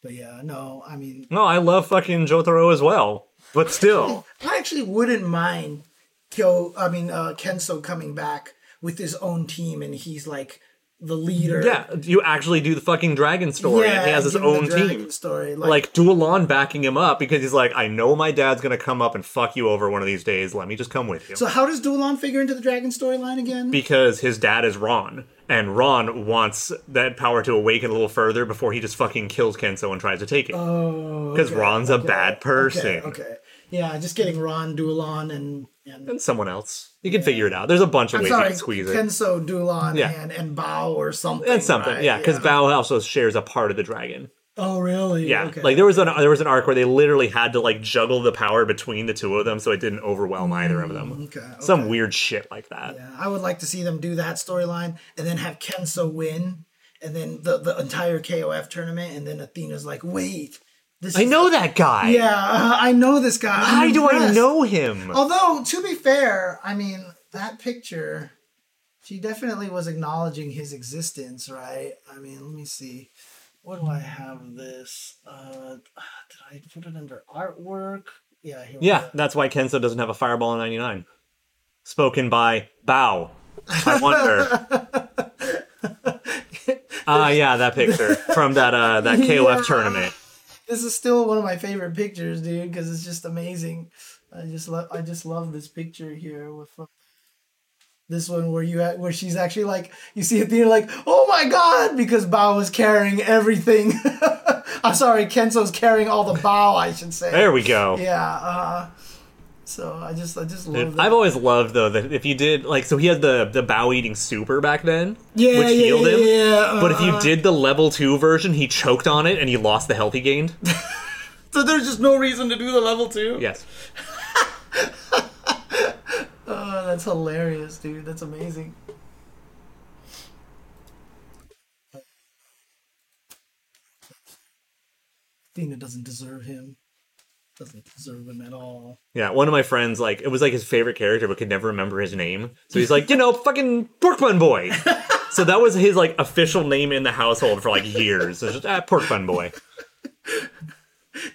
but yeah, no. I mean, No, I love fucking Jotaro as well, but still, I actually wouldn't mind Kyo. I mean, uh, Kensou coming back with his own team, and he's like the leader. yeah, you actually do the fucking dragon story, and he has his own team. Story, Like Duolon backing him up because he's like, I know my dad's gonna come up and fuck you over one of these days. Let me just come with you. So how does Duolon figure into the dragon storyline again? because his dad is Ron, and Ron wants that power to awaken a little further before he just fucking kills Kensou and tries to take it. oh, Because okay, Ron's a bad person. Okay, okay. Yeah, just getting Ron, Duolon, and and And someone else. You can figure it out. There's a bunch of I'm ways sorry, you can squeeze it. Kensou, Duolon, Yeah. and and Bao or something. and something, right? yeah, because Bao also shares a part of the dragon. Oh, really? Yeah, Okay. like there was an there was an arc where they literally had to like juggle the power between the two of them so it didn't overwhelm either of them. Mm, okay, Some okay. weird shit like that. Yeah, I would like to see them do that storyline and then have Kensou win, and then the the entire KOF tournament, and then Athena's like, wait, this. I know that guy. Yeah, uh, I know this guy. Why I'm do I know him? Although, to be fair, I mean, that picture, she definitely was acknowledging his existence, right? I mean, let me see. What do I have this? Uh, did I put it under artwork? Yeah, here Yeah, that's why Kensou doesn't have a fireball in 99. Spoken by Bao. I wonder. Ah, yeah, that picture from that uh that KOF Yeah. tournament. This is still one of my favorite pictures, dude, because it's just amazing. I just love, I just love this picture here with uh, this one where you where she's actually like you see Athena like, oh my god, because Bao is carrying everything. I'm sorry, Kensou's carrying all the Bao, I should say. There we go. Yeah. Uh, so I just, I just love that. I've always loved though that if you did like so he had the the bow eating super back then, yeah, which yeah, healed yeah, him. yeah, But if you uh, did the level two version, he choked on it and he lost the health he gained. so there's just no reason to do the level two. Yes. that's hilarious, dude. That's amazing. Athena doesn't deserve him. Doesn't deserve him at all. Yeah, one of my friends like it was like his favorite character, but could never remember his name. So he's like, you know, fucking pork bun boy. so that was his like official name in the household for like years. It's just ah, pork bun boy.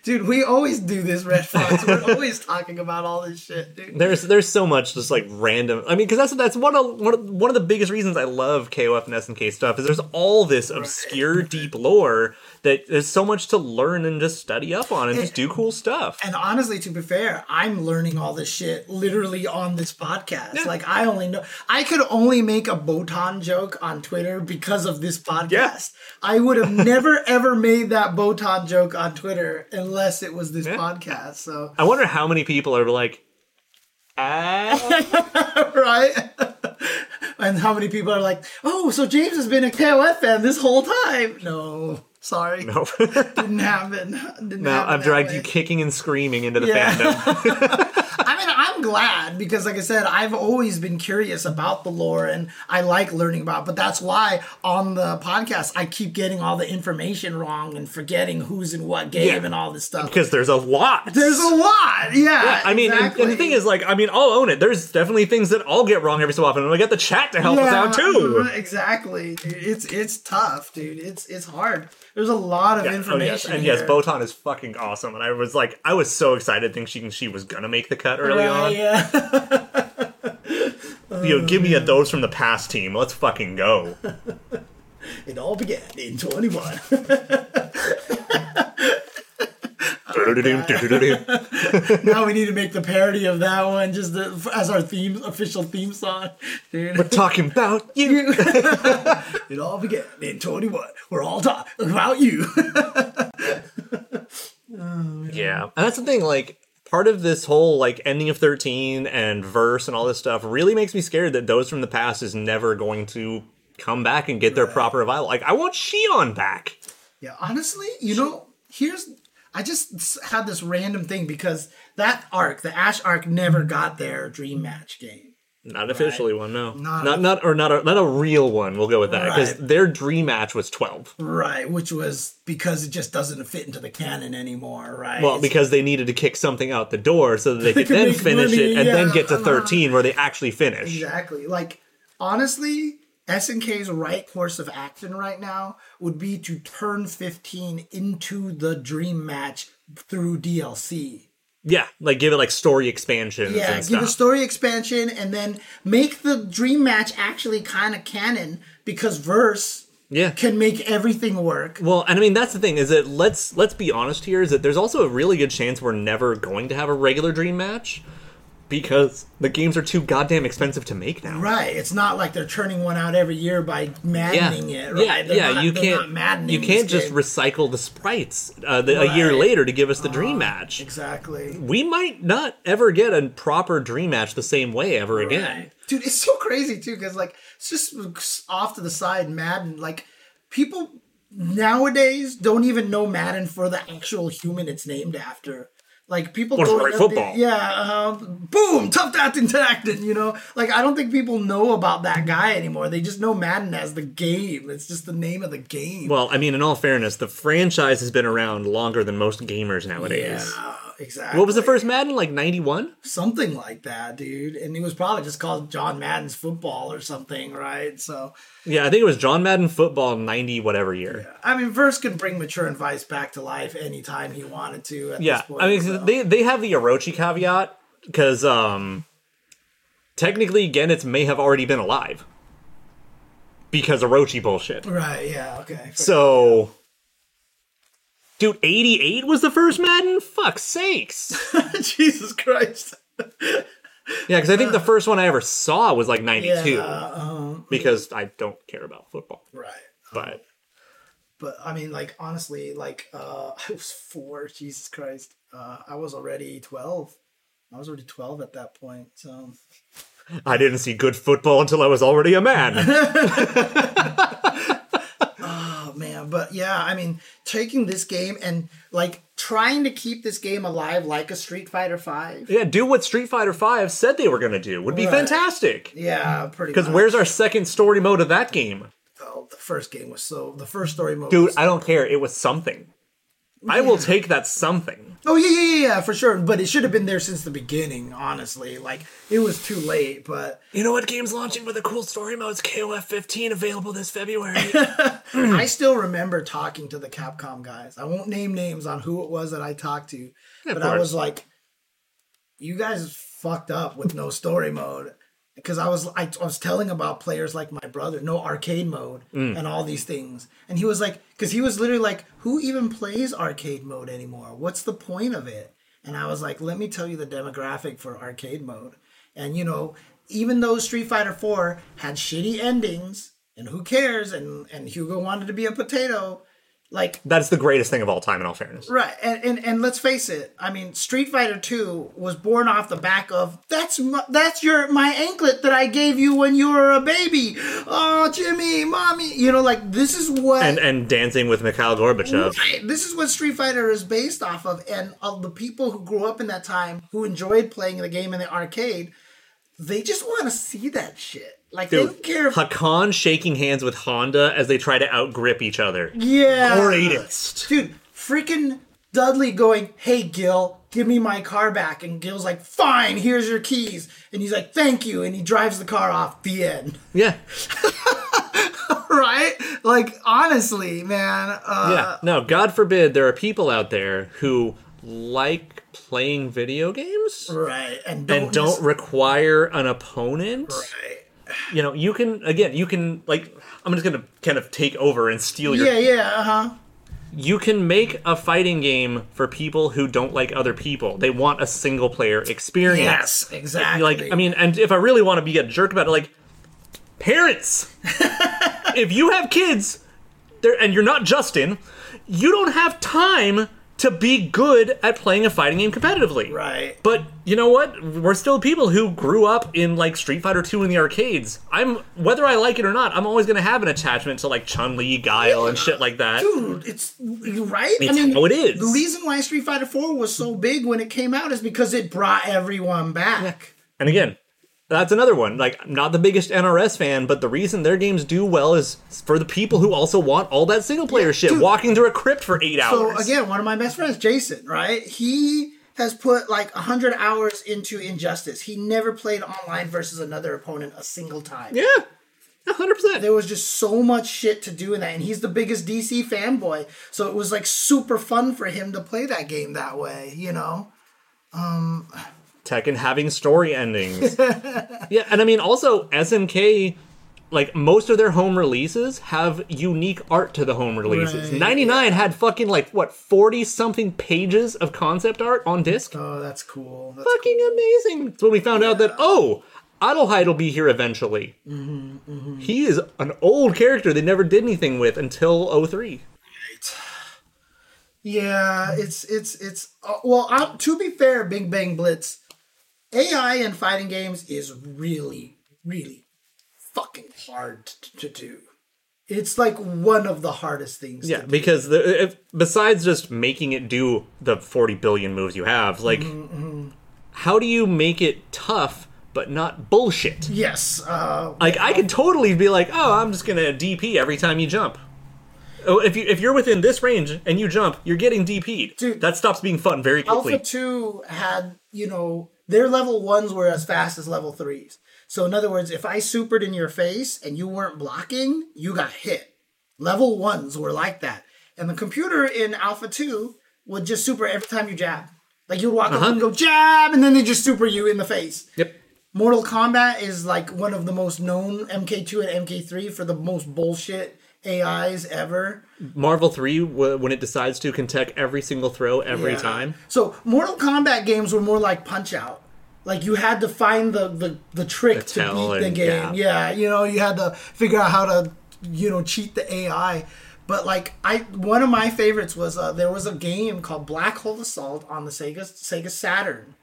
Dude, we always do this, Red Fox. We're always talking about all this shit, dude. There's there's so much just like random. I mean, because that's that's one of one of, one of the biggest reasons I love KOF and SNK stuff is there's all this obscure deep lore that there's so much to learn and just study up on and just do cool stuff. And honestly, to be fair, I'm learning all this shit literally on this podcast. Like I only know I could only make a Botan joke on Twitter because of this podcast. Yeah. I would have never ever made that Botan joke on Twitter unless it was this Yeah. podcast. So I wonder how many people are like, ah. right? and how many people are like, "Oh, so James has been a KOF fan this whole time?" No, sorry, no. didn't happen. Didn't now happen I've dragged way. you kicking and screaming into the Yeah. fandom. I mean, I'm glad because, like I said, I've always been curious about the lore and I like learning about. But that's why on the podcast I keep getting all the information wrong and forgetting who's in what game Yeah. and all this stuff. because there's a lot. There's a lot, yeah. Yeah, I mean, and- exactly. and, the thing is, like, I mean, I'll own it. There's definitely things that I'll get wrong every so often, and we get the chat to help us out too. Exactly, dude. It's it's tough, dude. It's it's hard. There's a lot of Yeah, oh, information. yes, and yes, here. Botan is fucking awesome, and I was like, I was so excited thinking she was gonna make the cut early Right, on. yeah. You know, give me a those from the past team. Let's fucking go. It all began in 21. now we need to make the parody of that one just the, as our theme, official theme song, dude. We're talking about you. It all began in 21. We're all talking about you. Oh, yeah, and that's the thing. Like, part of this whole like ending of thirteen and verse and all this stuff really makes me scared that those from the past is never going to come back and get their proper revival. Like, I want Shion back. yeah, honestly, you know, here's. I just had this random thing because that arc, the Ash arc, never got their dream match game. Not officially one, no. Not- Not not, or not a not a real one. We'll go with that because Right. their dream match was twelve. Right, which was because it just doesn't fit into the canon anymore, right? Well, because they needed to kick something out the door so that they could could then finish money, it and then get to. 13 where they actually finish. Exactly. Like honestly, SNK's right course of action right now would be to turn 15 into the dream match through DLC. Yeah, like give it like story expansion. Yeah, give stuff. a story expansion and then make the dream match actually kind of canon because verse yeah. can make everything work. Well, and I mean that's the thing is that let's let's be honest here is that there's also a really good chance we're never going to have a regular dream match because the games are too goddamn expensive to make now. Right. It's not like they're turning one out every year by Yeah, maddening it, right? yeah, They're yeah. not- you can't you can't just game. recycle the sprites uh, the, a year later to give us the dream match. Exactly. We might not ever get a proper dream match the same way ever again. Dude, it's so crazy too, because like it's just off to the side, Madden. Like people nowadays don't even know Madden for the actual human it's named after. Like people right football? yeah, um, boom, tough acting, acting. You know, like I don't think people know about that guy anymore. They just know Madden as the game. It's just the name of the game. Well, I mean, in all fairness, the franchise has been around longer than most gamers nowadays. yeah, exactly. What was the first Madden? Like 91? something like that, dude? And it was probably just called John Madden's football or something, right? So. Yeah, I think it was John Madden Football 90 whatever year. I mean, Verse can bring Mature and Vice back to life anytime he wanted to. At Yeah, this point, I mean, so. they they have the Orochi caveat because um, technically, Goenitz may have already been alive because Orochi bullshit. right? Yeah. Okay. So, dude, 88 was the first Madden? Fuck sakes. Jesus Christ. Yeah, because I think the first one I ever saw was like 92 Yeah. um, because I don't care about football. right. But But I mean, like honestly, like uh, I was four. Jesus Christ. Uh, I was already twelve. I was already twelve at that point. So I didn't see good football until I was already a man. man. But yeah, I mean, taking this game and like trying to keep this game alive like a Street Fighter Five. Yeah, do what Street Fighter Five said they were going to do. Would be Right. fantastic. Yeah, pretty. Because where's our second story mode of that game? oh, the first game was so the first story mode. Dude, I don't care. It was something. I will take that something. oh yeah, yeah, yeah, yeah, for sure. But it should have been there since the beginning. Honestly, like it was too late. But You know what game's launching with a cool story mode? It's KOF 15 available this February. Hmm. I still remember talking to the Capcom guys. I won't name names on who it was that I talked to, but I course. was like, "You guys fucked up with no story mode." Because I was I, I was telling about players like my brother, no arcade mode mm. and all these things, and he was like, because he was literally like, "Who even plays arcade mode anymore? What's the point of it?" And I was like, "Let me tell you the demographic for arcade mode." And you know, even though Street Fighter 4 had shitty endings, and who cares? And and Hugo wanted to be a potato, like That's the greatest thing of all time, in all fairness. right. And and, and let's face it. I mean, Street Fighter 2 was born off the back of that's my, that's your my anklet that I gave you when you were a baby. Oh, Jimmy, mommy, you know, like this is what And and dancing with Mikhail Gorbachev. Right. This is what Street Fighter is based off of, and of the people who grew up in that time who enjoyed playing the game in the arcade, they just want to see that shit. Like they don't care. If, Hakan shaking hands with Honda as they try to outgrip each other. yeah, Greatest. dude. Freaking Dudley going, "Hey Gil, give me my car back," and Gil's like, "Fine, here's your keys," and he's like, "Thank you," and he drives the car off. The end. Yeah. right? Like honestly, man. Uh, Yeah. No, God forbid there are people out there who like playing video games Right. And don't, and don't require an opponent. Right. You know, you can again, you can like I'm just gonna kind of take over and steal your Yeah. Yeah. Uh huh. you can make a fighting game for people who don't like other people. They want a single player experience. Yes. Exactly. Like, I mean, and if I really want to be a jerk about it, like, parents, if you have kids, there and you're not Justin, you don't have time to be good at playing a fighting game competitively. Right. But you know what? We're still people who grew up in like Street Fighter 2 in the arcades. I'm whether I like it or not, I'm always gonna have an attachment to like Chun Li, Guile, and shit like that. dude, it's right. It's how it is. The reason why Street Fighter 4 was so big when it came out is because it brought everyone back. And again, that's another one. Like, I'm not the biggest NRS fan, but the reason their games do well is for the people who also want all that single player shit, dude. walking through a crypt for eight hours. So again, one of my best friends, Jason, right? He has put like 100 hours into Injustice. He never played online versus another opponent a single time. yeah, hundred percent. There was just so much shit to do in that, and he's the biggest DC fanboy. So it was like super fun for him to play that game that way, you know? Um, Tekken having story endings. yeah, and I mean also SNK. Like most of their home releases have unique art to the home releases. Right, 99 had fucking like what 40 something pages of concept art on disc. Oh, that's cool. That's fucking amazing. That's when we found out that oh, Adelheid will be here eventually. Mm-hmm, He is an old character they never did anything with until 03. Yeah, it's it's it's uh, well. Uh, to be fair, Big Bang Blitz, AI in fighting games is really, really fucking hard to do. It's like one of the hardest things. Yeah, to do. because the, if, besides just making it do the 40 billion moves you have, like, Mm-hmm, how do you make it tough but not bullshit? Yes. Uh, Like, I could totally be like, oh, I'm just gonna DP every time you jump. Oh, if you if you're within this range and you jump, you're getting DP'd. Dude. that stops being fun very quickly. Alpha Two had you know their level ones were as fast as level threes. So in other words, if I supered in your face and you weren't blocking, you got hit. Level ones were like that, and the computer in Alpha Two would just super every time you jab. Like you'd walk up uh-huh. and go jab, and then they just super you in the face. Yep. Mortal Kombat is like one of the most known MK2 and MK3 for the most bullshit AIs ever. Marvel 3, when it decides to, can tech every single throw every Yeah. time. So Mortal Kombat games were more like Punch Out. Like you had to find the the, the trick The to beat the and- game. Yeah. you know, you had to figure out how to you know cheat the AI. But like I one of my favorites was uh, there was a game called Black Hole Assault on the Sega Sega Saturn.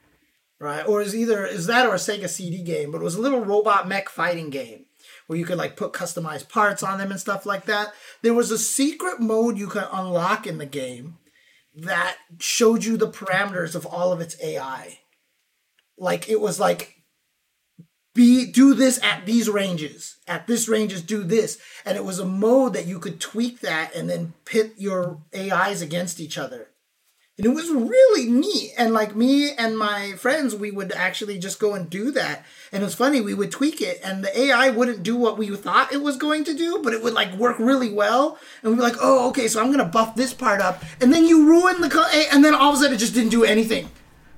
Right? Or is either is that or a Sega CD game, but it was a little robot mech fighting game where you could like put customized parts on them and stuff like that. There was a secret mode you could unlock in the game that showed you the parameters of all of its AI. Like it was like be do this at these ranges. At this ranges do this. And it was a mode that you could tweak that and then pit your AIs against each other. And it was really neat. And like me and my friends, we would actually just go and do that. And it was funny, we would tweak it and the AI wouldn't do what we thought it was going to do, but it would like work really well. And we'd be like, oh, okay, so I'm going to buff this part up. And then you ruin the, co- and then all of a sudden it just didn't do anything.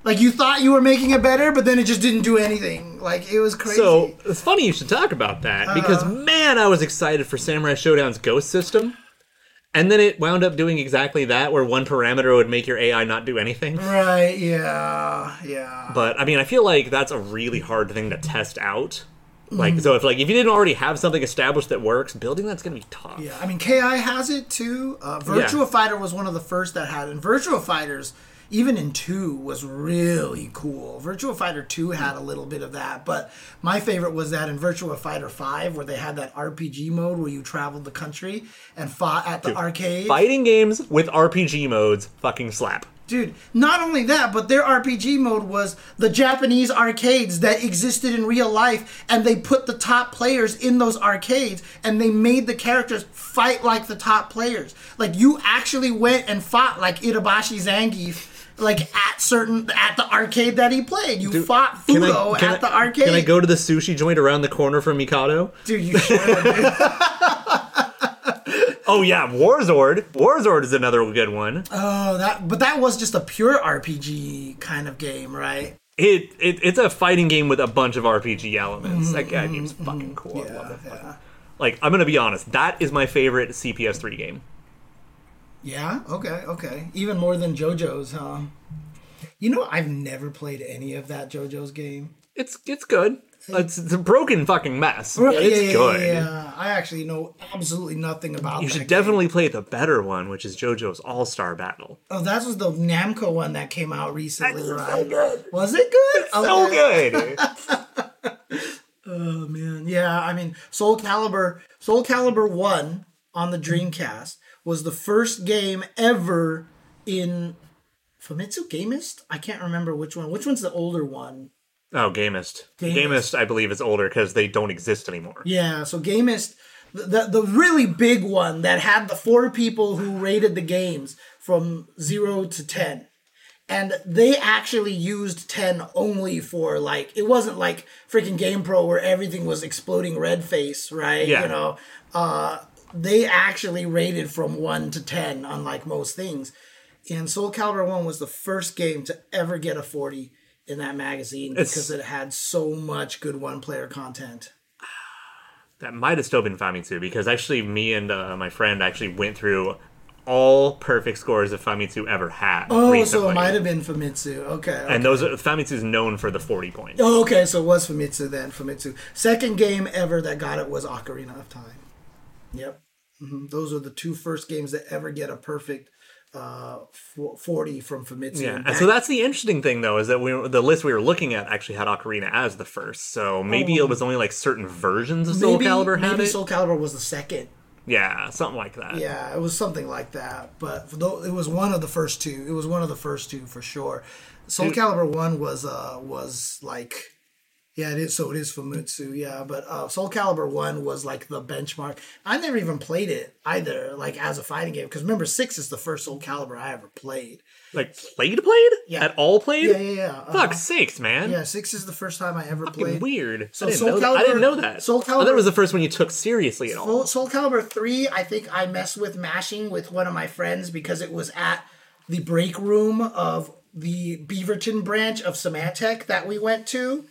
Like you thought you were making it better, but then it just didn't do anything. Like it was crazy. So it's funny you should talk about that because uh. man, I was excited for Samurai Shodown's ghost system, and then it wound up doing exactly that, where one parameter would make your AI not do anything. right, yeah, yeah. But I mean, I feel like that's a really hard thing to test out. Like, so if like if you didn't already have something established that works, building that's gonna be tough. Yeah, I mean Ki has it too. Uh, Virtua Yeah. Fighter was one of the first that had, and Virtua Fighters, even in two, was really cool. Virtua Fighter two had a little bit of that, but my favorite was that in Virtua Fighter five, where they had that RPG mode where you traveled the country and fought at the arcade. Fighting games with RPG modes fucking slap. Dude, not only that, but their RPG mode was the Japanese arcades that existed in real life, and they put the top players in those arcades, and they made the characters fight like the top players. Like you actually went and fought like Itabashi Zangief, like at certain at the arcade that he played. You fought Can Fudo I, can, at the arcade. can I go to the sushi joint around the corner from Mikado? Dude, you should. Oh yeah, Warzard. Warzard is another good one. oh, that but that was just a pure RPG kind of game, right? It, it it's a fighting game with a bunch of RPG elements. that, that game's fucking cool. I love that. Mm-hmm. yeah. Like I'm gonna be honest, that is my favorite CPS3 game. Yeah, okay, okay. Even more than JoJo's, huh? You know, I've never played any of that JoJo's game. It's it's good. It's, it's a broken fucking mess. but Yeah, it's yeah, good. Yeah, yeah. I actually know absolutely nothing about it. You that should game. definitely play the better one, which is JoJo's All Star Battle. Oh, that was the Namco one that came out recently, That's right? so good. Was it good? So Okay. good. Oh man, yeah. I mean, Soul Calibur, Soul Calibur One on the Dreamcast was the first game ever in Famitsu Gamest. I can't remember which one. Which one's the older one? oh, Gamest. Gamest. Gamest, I believe, is older because they don't exist anymore. Yeah, so Gamest, the, the the really big one that had the four people who rated the games from zero to ten, and they actually used ten only for like it wasn't like freaking GamePro where everything was exploding red face, right? Yeah. You know, uh, they actually rated from one to ten, unlike most things. And Soul Calibur One was the first game to ever get a forty in that magazine It's- because it had so much good one player content. That might have still been Famitsu because actually, me and uh, my friend actually went through all perfect scores that Famitsu ever had. Oh, recently. so it might have been Famitsu. Okay. okay. And those Famitsu is known for the 40 points. oh, okay, so it was Famitsu then. Famitsu. Second game ever that got it was Ocarina of Time. Yep. hmm Those are the two first games that ever get a perfect uh, fo- 40 from Famitsu. Yeah, And so that's the interesting thing, though, is that we the list we were looking at actually had Ocarina as the first. So maybe it was only like certain versions of Soul Oh. maybe, Calibur had maybe it. Soul Calibur was the second. yeah, something like that. Yeah, it was something like that. But it was one of the first two. It was one of the first two for sure. Soul Dude. Calibur one was uh was like yeah, it is so it is Famitsu, yeah. But uh Soul Calibur one was like the benchmark. I never even played it either, like as a fighting game. Because remember, six is the first Soul Calibur I ever played. Like played, played? Yeah. At all played? Yeah, yeah, yeah. uh-huh. Fuck sakes, man. Yeah, six is the first time I ever Fucking played. weird. So I, didn't Soul know that. I didn't know that. Soul Calibur- it was the first one you took seriously at all. Soul, Soul Calibur 3, I think I messed with mashing with one of my friends because it was at the break room of the Beaverton branch of Symantec that we went to.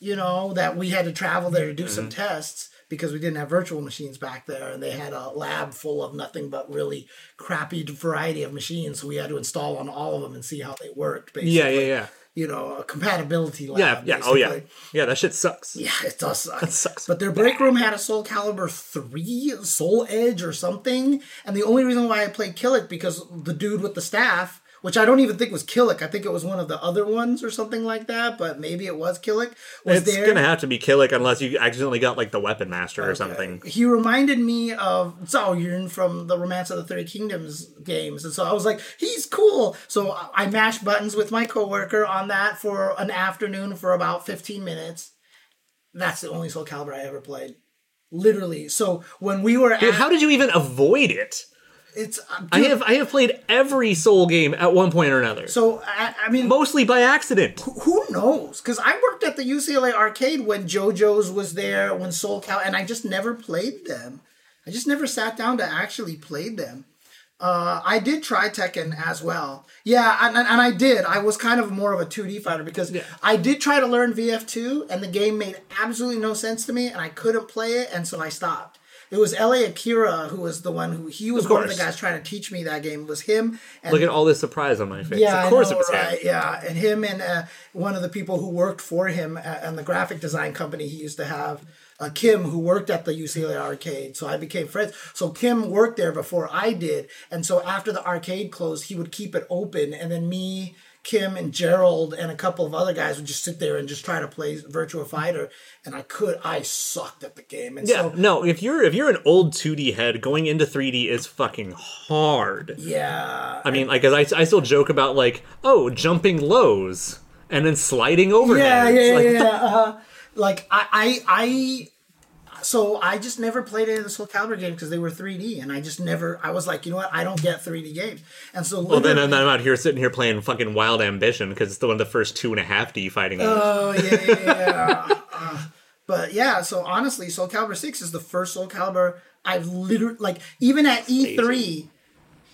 You know, that we had to travel there to do some mm-hmm. tests because we didn't have virtual machines back there and they had a lab full of nothing but really crappy variety of machines. So we had to install on all of them and see how they worked, basically. yeah, yeah, yeah. You know, a compatibility lab. Yeah, yeah. Oh, yeah. Yeah, that shit sucks. Yeah, it does suck. sucks But their break room had a Soul Calibur 3, Soul Edge or something. And the only reason why I played Kilik because the dude with the staff which I don't even think was Kilik. I think it was one of the other ones or something like that, but maybe it was Kilik. Was It's there. gonna have to be Kilik unless you accidentally got like the Weapon Master or something. He reminded me of Zhao Yun from the Romance of the Three Kingdoms games, and so I was like, he's cool. So I mashed buttons with my coworker on that for an afternoon for about 15 minutes. That's the only Soul Calibur I ever played. Literally. So when we were Dude, at, how did you even avoid it? It's uh, I have I have played every Soul game at one point or another, so I, I mean, mostly by accident. who knows? Because I worked at the UCLA arcade when JoJo's was there, when Soul Cal, and I just never played them. I just never sat down to actually play them. Uh, I did try Tekken as well. Yeah, and, and and I did. I was kind of more of a 2D fighter because I did try to learn VF2, and the game made absolutely no sense to me, and I couldn't play it, and so I stopped. It was L.A. Akira who was the one who he was Of one of the guys trying to teach me that game. It was him. And Look at all this surprise on my face. yeah, of course know, it was him. Yeah, and him and uh, one of the people who worked for him at, and the graphic design company he used to have, uh, Kim, who worked at the UCLA arcade. So I became friends. So Kim worked there before I did, and so after the arcade closed, he would keep it open, and then me. Kim and Gerald and a couple of other guys would just sit there and just try to play Virtua Fighter, and I could. I sucked at the game, and Yeah, so no. If you're if you're an old 2D head, going into 3D is fucking hard. yeah, I mean, like, 'cause I I still joke about like, oh, jumping lows and then sliding over. Yeah, yeah, yeah. like, yeah. Uh-huh. Like I, I, I. So I just never played any of the Soul Calibur games because they were 3D, and I just never. I was like, you know what? I don't get 3D games, and so Well, then, I'm out here sitting here playing fucking Wild Ambition because it's the one of the first two and a half D fighting games. Oh yeah, yeah, yeah. Uh, but yeah, so honestly, Soul Calibur Six is the first Soul Calibur I've literally like. Even at E three,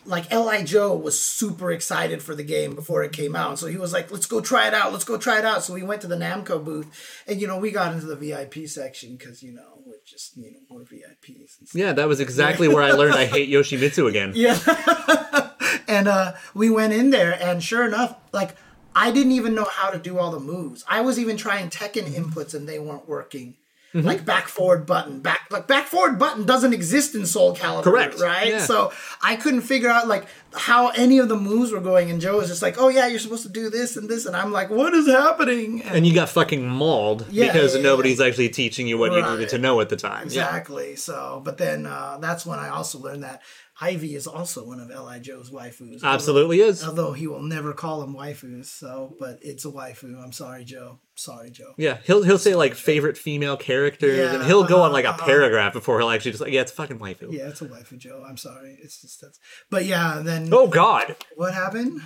like Li Joe was super excited for the game before it came out. So he was like, "Let's go try it out. Let's go try it out." So we went to the Namco booth, and you know we got into the VIP section because you know just you know we're VIPs. And stuff. yeah, that was exactly where I learned I hate Yoshimitsu again. Yeah, and uh, we went in there, and sure enough, like I didn't even know how to do all the moves. I was even trying Tekken inputs, and they weren't working. Mm-hmm. Like back forward button, back like back forward button doesn't exist in Soul Calibur, Correct. Right, Yeah. so I couldn't figure out like how any of the moves were going. And Joe was just like, "Oh yeah, you're supposed to do this and this," and I'm like, "What is happening?" And And you got fucking mauled Yeah, because yeah, nobody's actually teaching you what you needed to know at the time. Exactly. So, but then uh, that's when I also learned that Ivy is also one of Li Joe's waifus. Absolutely is. although he will never call them waifus. So, but it's a waifu. I'm sorry, Joe. Sorry, Joe. Yeah, he'll he'll say like favorite female characters, Yeah, and he'll go on like a uh-huh. paragraph before he'll actually just like, yeah, it's fucking waifu. Yeah, it's a waifu, Joe. I'm sorry. It's just that's. But yeah, then Oh God, what happened?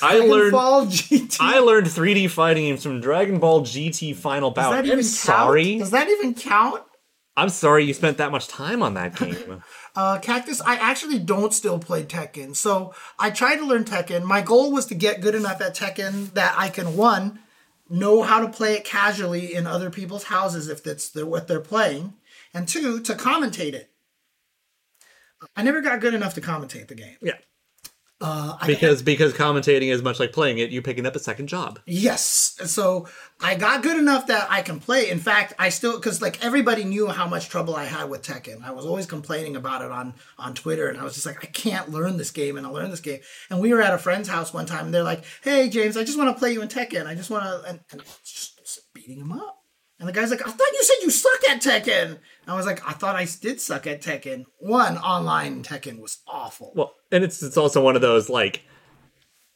I learned Fall GT. I learned 3D fighting games from Dragon Ball GT Final Bout. that I'm even sorry. Does that even count? I'm sorry you spent that much time on that game. Uh, Cactus, I actually don't still play Tekken. So I tried to learn Tekken. My goal was to get good enough at Tekken that I can one know how to play it casually in other people's houses if that's the, what they're playing, and two to commentate it. I never got good enough to commentate the game. yeah. Uh, I, Because because commentating is much like playing it, you picking up a second job. Yes. So I got good enough that I can play. In fact, I still because like everybody knew how much trouble I had with Tekken. I was always complaining about it on on Twitter, and I was just like, I can't learn this game, and I learn this game. And we were at a friend's house one time, and they're like, Hey, James, I just want to play you in Tekken. I just want to, and, and I was just beating him up. And the guy's like, I thought you said you suck at Tekken. I was like, I thought I did suck at Tekken. One online Tekken was awful. Well, and it's it's also one of those like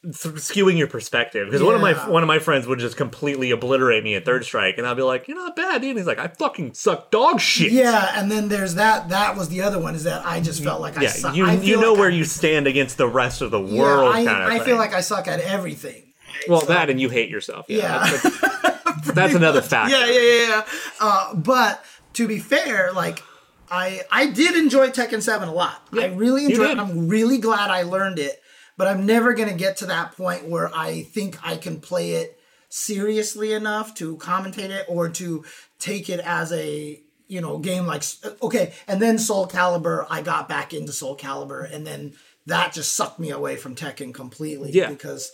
skewing your perspective because one of my one of my friends would just completely obliterate me at third strike, and I'd be like, "You're not bad, dude." And he's like, "I fucking suck dog shit." Yeah, and then there's that. That was the other one. Is that I just felt like I Yeah, suck. you I you know like where I- you stand against the rest of the Yeah, world. I, kind of I feel like I suck at everything. well, that and you hate yourself. Yeah, Yeah. that's, another fact. Yeah, yeah, yeah. yeah. Uh, but to be fair, like I I did enjoy Tekken Seven a lot. I really enjoyed. it. I'm really glad I learned it. But I'm never gonna get to that point where I think I can play it seriously enough to commentate it or to take it as a you know game like okay. And then Soul Calibur, I got back into Soul Calibur, and then that just sucked me away from Tekken completely. Yeah. because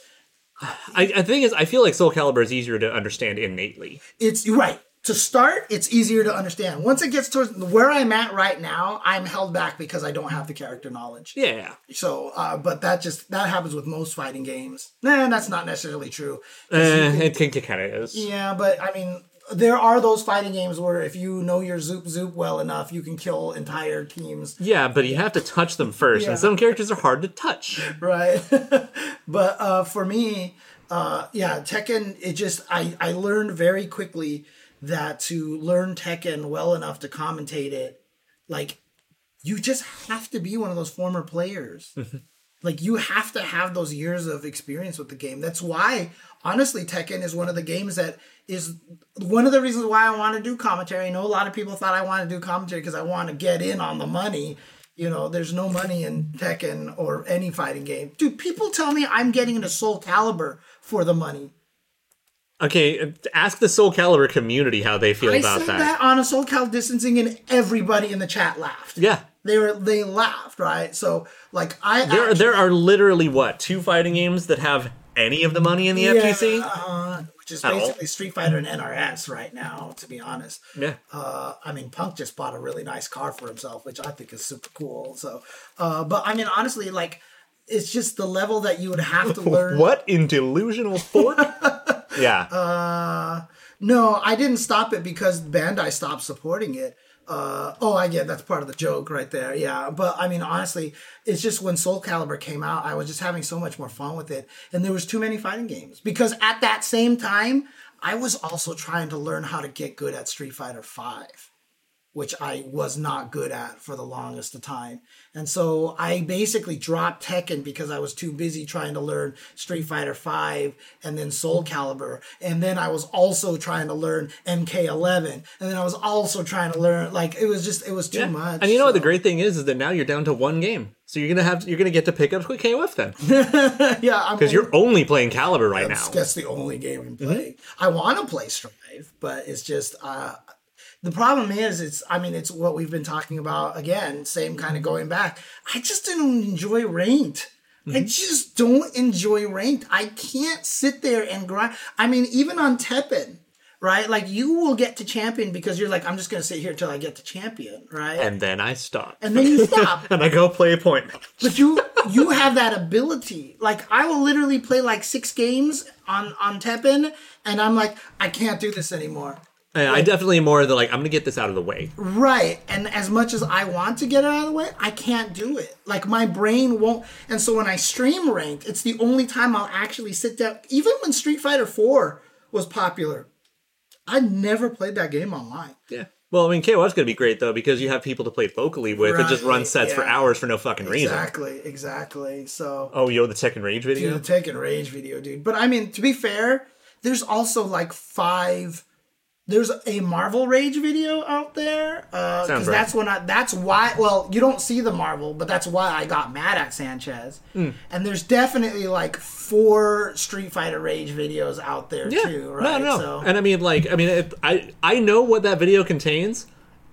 I, I think is I feel like Soul Calibur is easier to understand innately. it's right. to start, it's easier to understand. Once it gets towards where I'm at right now, I'm held back because I don't have the character knowledge. Yeah. So, uh, but that just that happens with most fighting games. Nah, that's not necessarily true. Eh, can- it, think it kind of is. yeah, but I mean, there are those fighting games where if you know your zoop zoop well enough, you can kill entire teams. Yeah, but you have to touch them first, Yeah. and some characters are hard to touch. right but uh for me uh yeah tekken it just i i learned very quickly that to learn tekken well enough to commentate it like you just have to be one of those former players like you have to have those years of experience with the game that's why honestly tekken is one of the games that is one of the reasons why i want to do commentary i know a lot of people thought i want to do commentary because i want to get in on the money you know there's no money in tekken or any fighting game dude people tell me i'm getting into soul Caliber for the money Okay, uh, ask the Soul Calibur community how they feel i about said that. that. on a soul cal distancing and everybody in the chat laughed Yeah. They were they laughed right so like i There, actually- there are literally what two fighting games that have any of the money in the FGC? uh, which is At all. basically Street Fighter and NRS right now, to be honest. Yeah. Uh, I mean, Punk just bought a really nice car for himself, which I think is super cool. So, uh, but I mean, honestly, like, it's just the level that you would have to learn. What in delusional fork? yeah. Uh, no, I didn't stop it because Bandai stopped supporting it. Uh, oh, I get that's part of the joke right there. Yeah, but I mean, honestly, it's just when Soul Calibur came out, I was just having so much more fun with it, and there was too many fighting games because at that same time, I was also trying to learn how to get good at Street Fighter Five, which I was not good at for the longest of time, and so I basically dropped Tekken because I was too busy trying to learn Street Fighter Five and then Soul Calibur, and then I was also trying to learn MK11, and then I was also trying to learn like it was just it was too Yeah. much. And you know what the great thing is is that now you're down to one game. So you're gonna have you're gonna get to pick up KOF then. yeah, I'm Because you're only playing Caliber right That's, now. Mm-hmm. that's the only game I can play. I want to play Strive, but it's just uh, the problem is it's. I mean, it's what we've been talking about again. Same kind of going back. I just don't enjoy ranked. I Mm-hmm. just don't enjoy ranked. I can't sit there and grind. I mean, even on Teppen, right? Like you will get to champion because you're like, I'm just gonna sit here until I get to champion, right? And then I stop. and then you stop. And I go play a point. But you you have that ability. Like I will literally play like six games on on Teppen, and I'm like, I can't do this anymore. And I definitely am more the like I'm gonna get this out of the way. Right. And as much as I want to get it out of the way, I can't do it. Like my brain won't. And so when I stream ranked, it's the only time I'll actually sit down. Even when Street Fighter 4 was popular, I never played that game online. Yeah. Well, I mean, KOF's gonna be great though because you have people to play locally with and just run Right, sets for hours for no fucking reason. Exactly. Exactly. So. Oh, yo, the Tekken Rage video. Dude, the Tekken Rage video, dude. But I mean, to be fair, there's also like five. There's a Marvel Rage video out there because right. that's when I. That's why. Well, you don't see the Marvel, but that's why I got mad at Sanchez. Hmm. And there's definitely like four Street Fighter Rage videos out there Yeah. too, right? No, no. So And I mean, like, I mean, I I know what that video contains.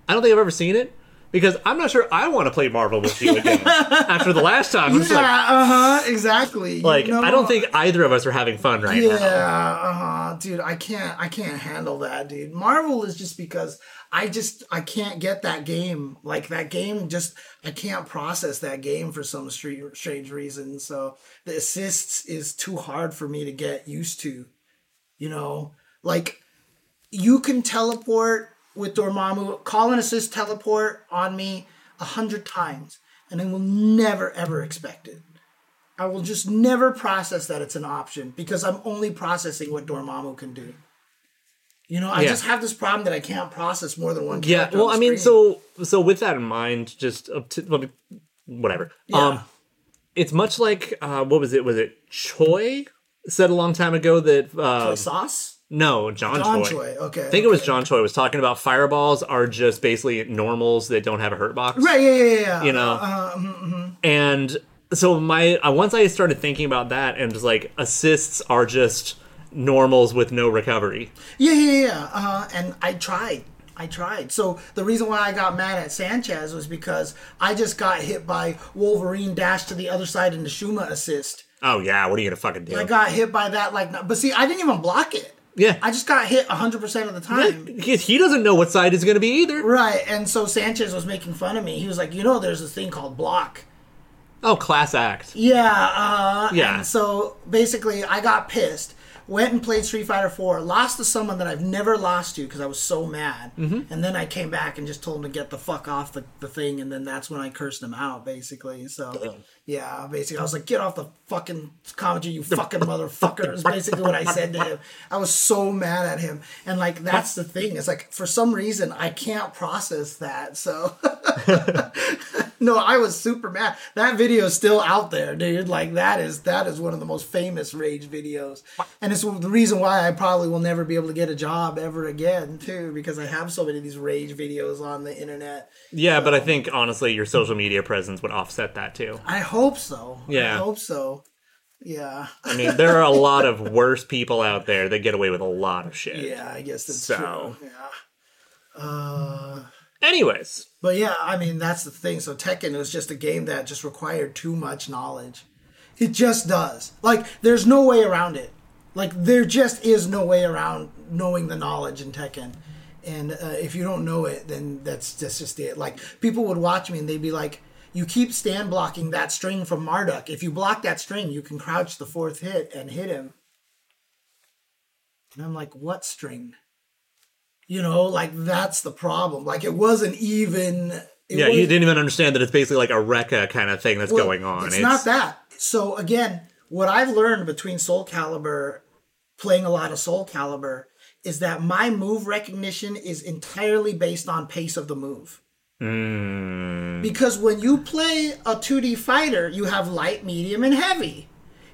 I don't think I've ever seen it because I'm not sure I want to play Marvel with you again after the last time. I'm just like, yeah, uh huh, exactly. Like know- I don't think either of us are having fun right Yeah, now. uh huh, dude. I can't, I can't handle that, dude. Marvel is just because I just, I can't get that game. Like that game, just I can't process that game for some strange reason. So the assists is too hard for me to get used to. You know, like you can teleport with Dormammu, call an assist teleport on me a hundred times, and I will never ever expect it. I will just never process that it's an option because I'm only processing what Dormammu can do. You know, I Yeah. just have this problem that I can't process more than one Yeah. Well, on I mean, so so with that in mind, just up to, whatever. Yeah. Um, it's much like uh, what was it? Was it Choi said a long time ago that uh, Soy sauce. No John, John Choi. Choi. Okay. I think it was John Choi was talking about fireballs are just basically normals that don't have a hurt box. Right. Yeah. Yeah. Yeah. you know Uh, mm-hmm, and so my uh, once i started thinking about that and just like assists are just normals with no recovery Yeah, yeah, yeah. Uh, and I tried. I tried. So the reason why I got mad at Sanchez was because I just got hit by Wolverine dash to the other side and the Shuma assist. oh yeah what are you gonna fucking do I got hit by that like, but see, I didn't even block it. Yeah. I just got hit 100% of the time. he, he doesn't know what side is going to be either. Right, and so Sanchez was making fun of me. He was like, "You know, there's this thing called block." Oh, class act. Yeah, uh, Yeah. And so basically, I got pissed. Went and played Street Fighter 4. Lost to someone that I've never lost to because I was so mad. Mm-hmm. And then I came back and just told him to get the fuck off the, the thing. And then that's when I cursed him out, basically. So, yeah, basically, I was like, get off the fucking commentary, you fucking motherfucker. Is basically what I said to him. I was so mad at him. And, like, that's the thing. It's like, for some reason, I can't process that. So. No, I was super mad. That video is still out there, dude. Like that is that is one of the most famous rage videos, and it's the reason why I probably will never be able to get a job ever again, too, because I have so many of these rage videos on the internet. Yeah, but I think honestly, your social media presence would offset that too. I hope so. Yeah. I hope so. Yeah, I mean, there are a lot of worse people out there that get away with a lot of shit. yeah. I guess that's So. true. Yeah. Uh, Anyways, But yeah, I mean that's the thing. So Tekken was just a game that just required too much knowledge. It just does. Like there's no way around it. Like there just is no way around knowing the knowledge in Tekken. And uh, if you don't know it, then that's that's just it. Like people would watch me and they'd be like, "You keep stand blocking that string from Marduk. If you block that string, you can crouch the fourth hit and hit him." And I'm like, "What string?" You know, like that's the problem. Like it wasn't even. It yeah, you didn't even understand that it's basically like a Rekka kind of thing that's well, going on. It's, not that. So again, what I've learned between Soul Calibur, playing a lot of Soul Calibur, is that my move recognition is entirely based on pace of the move. Mm, Because when you play a 2D fighter, you have light, medium, and heavy.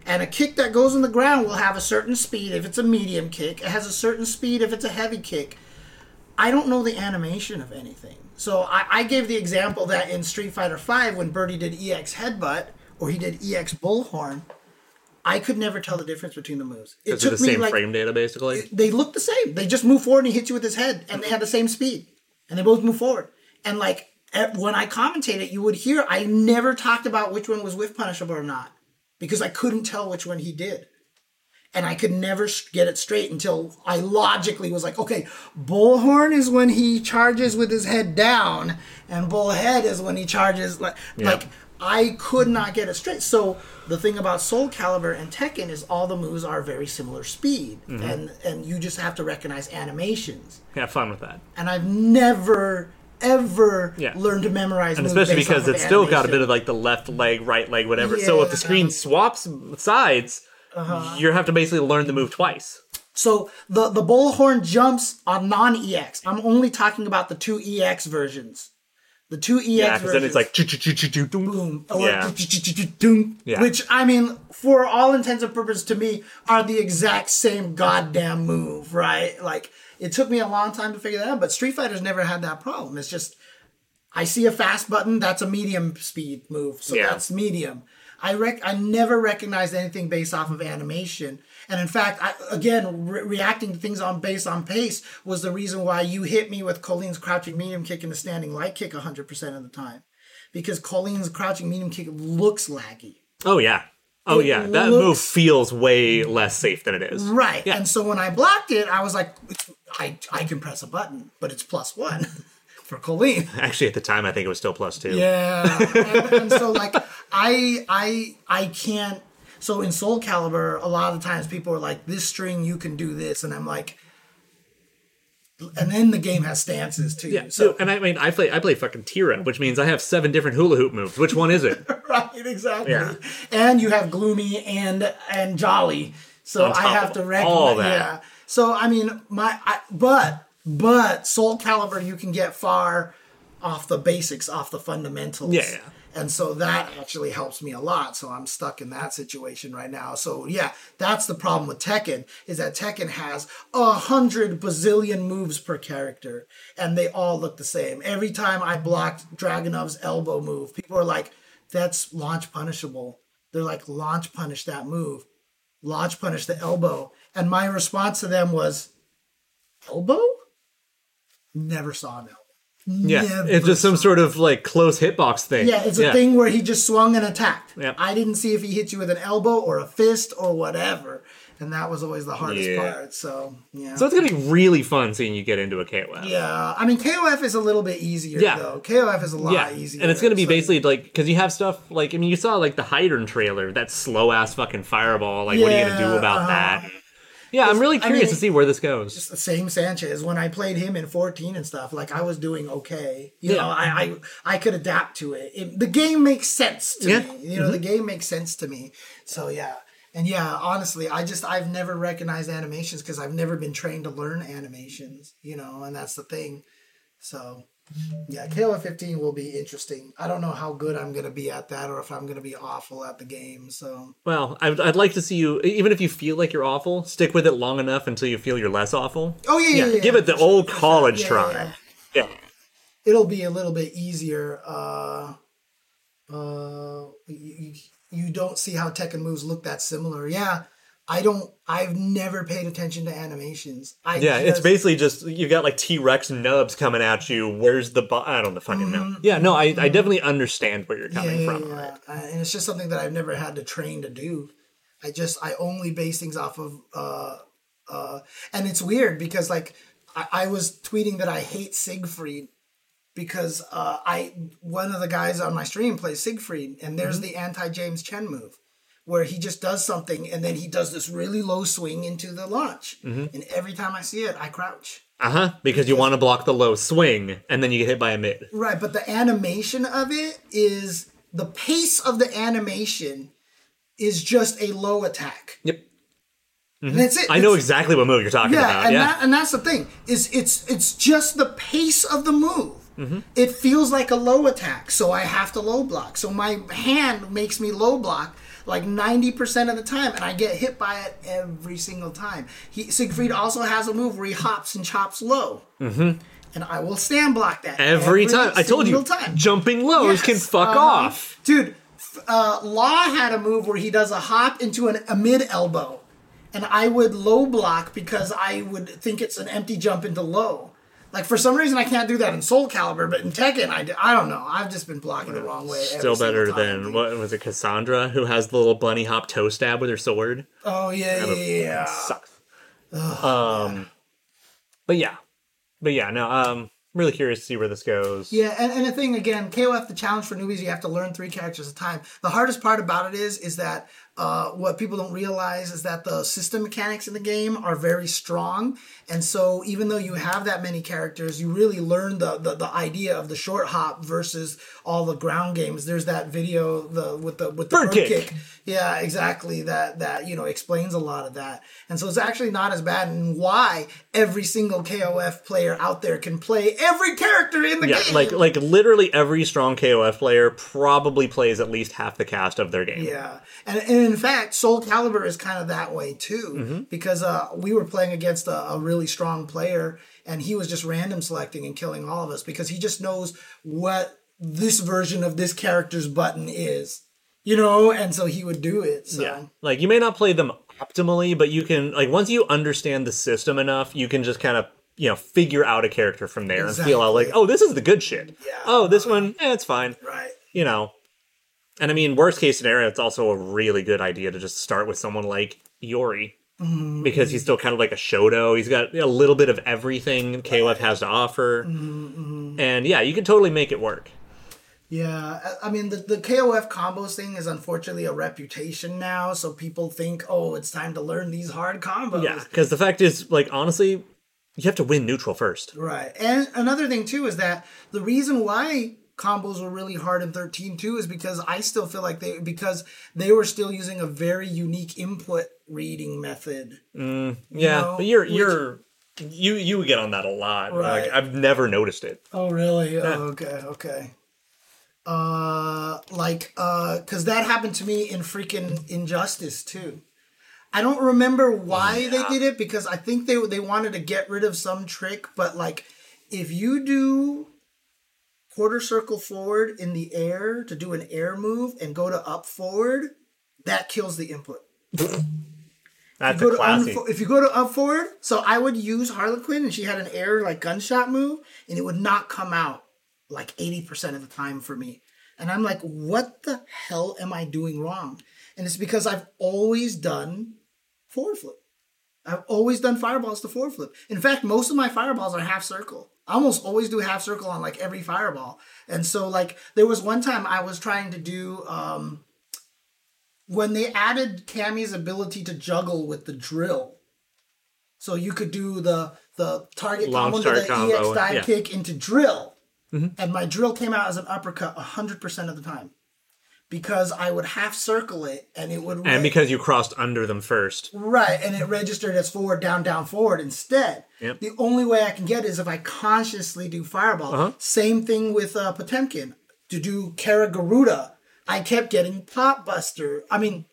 And a kick that goes on the ground will have a certain speed if it's a medium kick. It has a certain speed if it's a heavy kick. I don't know the animation of anything. So I, I gave the example that in Street Fighter V, when Birdie did EX Headbutt or he did EX Bullhorn, I could never tell the difference between the moves. It it the same frame data basically? they look the same. They just move forward and he hits you with his head, and they had the same speed, and they both move forward. And like when I commentated, you would hear I never talked about which one was with punishable or not because I couldn't tell which one he did, and I could never get it straight until I logically was like, okay, bullhorn is when he charges with his head down, and bullhead is when he charges like like. I could not get it straight. So the thing about Soul Calibur and Tekken is all the moves are very similar speed, Mm-hmm. and and you just have to recognize animations. Have fun with that. And I've never ever Yeah. learned to memorize, And especially because it's still got a bit of like the left leg, right leg, whatever. So if the screen swaps sides, Uh-huh. you have to basically learn the move twice. So the the bullhorn jumps on non EX. I'm only talking about the two EX versions. The two EX Yeah, versions. then it's like boom, boom. or Yeah. doom, Yeah. which I mean, for all intents and purposes, to me, are the exact same goddamn move, right? Like it took me a long time to figure that out, but Street Fighter's never had that problem. It's just I see a fast button, that's a medium speed move, so Yeah. that's medium. I rec- I never recognized anything based off of animation, and in fact, I, again, re- reacting to things on based on pace was the reason why you hit me with Colleen's crouching medium kick and the standing light kick 100% of the time, because Colleen's crouching medium kick looks laggy. Oh yeah. Oh It yeah. That looks- move feels way less safe than it is. Right. Yeah. And so when I blocked it, I was like, I, I can press a button, but it's plus one for Colleen. Actually, at the time, I think it was still plus two. Yeah. and, and so like I I I can't so in Soul Calibur, a lot of times people are like, this string you can do this, and I'm like and then the game has stances too. Yeah. So and I mean, I play I play fucking Tira, which means I have seven different hula hoop moves. Which one is it? right, exactly. Yeah. And you have gloomy and and jolly. So I have to recognize. all that. Yeah. So I mean, my I, but but Soul Calibur, you can get far off the basics, off the fundamentals. Yeah, yeah. And so that actually helps me a lot. So I'm stuck in that situation right now. So yeah, that's the problem with Tekken is that Tekken has a hundred bazillion moves per character, and they all look the same. Every time I blocked Dragunov's elbow move, people are like, "That's launch punishable." They're like, "Launch punish that move, launch punish the elbow," and my response to them was, "Elbow." Never saw an elbow. Yeah, never it's just some sort of like close hitbox thing. Yeah, it's a thing where he just swung and attacked. Yeah. I didn't see if he hit you with an elbow or a fist or whatever. And that was always the hardest Yeah. part. So, yeah. So it's gonna be really fun seeing you get into a KOF. yeah. I mean, KOF is a little bit easier, Yeah. though. KOF is a lot Yeah, easier. and it's gonna be So- basically like because you have stuff like I mean you saw like the Heidern trailer, that slow ass fucking fireball. Like, what are you gonna do about uh-huh. that? Yeah, I'm really I curious mean, to see where this goes. It's the same Sanchez. When I played him in 14 and stuff, like I was doing okay. You Yeah. know, I, I I could adapt to it. it. The game makes sense to Yeah. Mm-hmm. me. You know, the game makes sense to me. So yeah. And yeah, honestly, I just I've never recognized animations because I've never been trained to learn animations, you know, and that's the thing. So yeah, KOF 15 will be interesting. I don't know how good I'm gonna be at that or if I'm gonna be awful at the game. So Well, I'd, I'd like to see you, even if you feel like you're awful, stick with it long enough until you feel you're less awful. Oh yeah, yeah, yeah. give it the old college Yeah, try. yeah, Yeah. it'll be a little bit easier. Uh, uh, you, you don't see how Tekken moves look that similar. Yeah, I don't. I've never paid attention to animations. I Yeah, it's basically just you've got like T Rex nubs coming at you. Where's the bu- I don't know, fucking know. Mm-hmm. Yeah, no, I, I definitely understand where you're coming yeah, from. yeah. Uh, and it's just something that I've never had to train to do. I just I only base things off of. Uh, uh, and it's weird because like I, I was tweeting that I hate Siegfried because uh, I one of the guys on my stream plays Siegfried, and there's the anti James Chen move, where he just does something and then he does this really low swing into the launch, and every time I see it, I crouch. Uh huh. Because you want to block the low swing, and then you get hit by a mid. Right, but the animation of it is the pace of the animation is just a low attack. Yep. And that's it. I know It's- exactly what move you're talking yeah, about. and yeah. that and that's the thing is it's it's just the pace of the move. Mm-hmm. It feels like a low attack, so I have to low block. So my hand makes me low block like ninety percent of the time, and I get hit by it every single time. He Siegfried also has a move where he hops and chops low, mm-hmm. and I will stand block that Every, time. I told you, time. jumping lows can fuck uh-huh. off. Dude, uh, Law had a move where he does a hop into an, a mid elbow. And I would low block because I would think it's an empty jump into low. Like for some reason I can't do that in Soul Calibur, but in Tekken I, do- I don't know. I've just been blocking the wrong way. Still better than what was it, Cassandra, who has the little bunny hop toe stab with her sword. Oh yeah, yeah, yeah. Sucks. um, but yeah, but yeah. No, um, really curious to see where this goes. Yeah, and, and the thing again, KOF the challenge for newbies, you have to learn three characters at a time. The hardest part about it is is that uh, what people don't realize is that the system mechanics in the game are very strong, and so even though you have that many characters, you really learn the the, the idea of the short hop versus all the ground games. There's that video the with the with the Bird bird, kick. kick. Yeah, exactly. That that you know explains a lot of that, and so it's actually not as bad. And why every single KOF player out there can play every character in the game. Yeah, game. like like literally every strong KOF player probably plays at least half the cast of their game. Yeah, and, and in fact, Soul Calibur is kind of that way too, Mm-hmm. because uh, we were playing against a, a really strong player, and he was just random selecting and killing all of us because he just knows what this version of this character's button is, you know, and so he would do it. So. Yeah. Like you may not play them optimally, but you can like once you understand the system enough, you can just kind of you know figure out a character from there and feel out like, oh, this is the good shit. Yeah. Oh, this one, eh, it's fine. Right. You know. And I mean, worst case scenario, it's also a really good idea to just start with someone like Yuri. Mm-hmm. Because he's still kind of like a Shoto. He's got a little bit of everything KOF has to offer. Mm-hmm, And yeah, you can totally make it work. Yeah, I I mean the, the KOF combos thing is unfortunately a reputation now, so people think, oh, it's time to learn these hard combos. Yeah, because the fact is, like, honestly, you have to win neutral first. Right. And another thing too is that the reason why combos were really hard in 13 too is because I still feel like they because they were still using a very unique input reading method. Yeah, know, but you're which- you're you you get on that a lot. Right. Like I've never noticed it. Oh really? Oh, okay, okay. Uh like uh cuz that happened to me in freaking Injustice too. I don't remember why they did it because I think they they wanted to get rid of some trick, but like if you do quarter circle forward in the air to do an air move and go to up forward, that kills the input. That's you a go to classy. unfo- if you go to up forward, so I would use Harley Quinn, and she had an air like gunshot move, and it would not come out like eighty percent of the time for me. And I'm like, what the hell am I doing wrong? And it's because I've always done forward flip. I've always done fireballs to forward flip. In fact, most of my fireballs are half circle. I almost always do half circle on like every fireball. And so like there was one time I was trying to do um when they added Cammy's ability to juggle with the drill. So you could do the the target Long combo to the combo, EX dive yeah. kick into drill. And my drill came out as an uppercut 100% of the time. Because I would half circle it and it would and because you crossed under them first. Right, and it registered as forward, down, down, forward instead. Yep. The only way I can get is if I consciously do fireball. Uh-huh. Same thing with uh, Potemkin. To do Kara Garuda, I kept getting Pot Buster. I mean,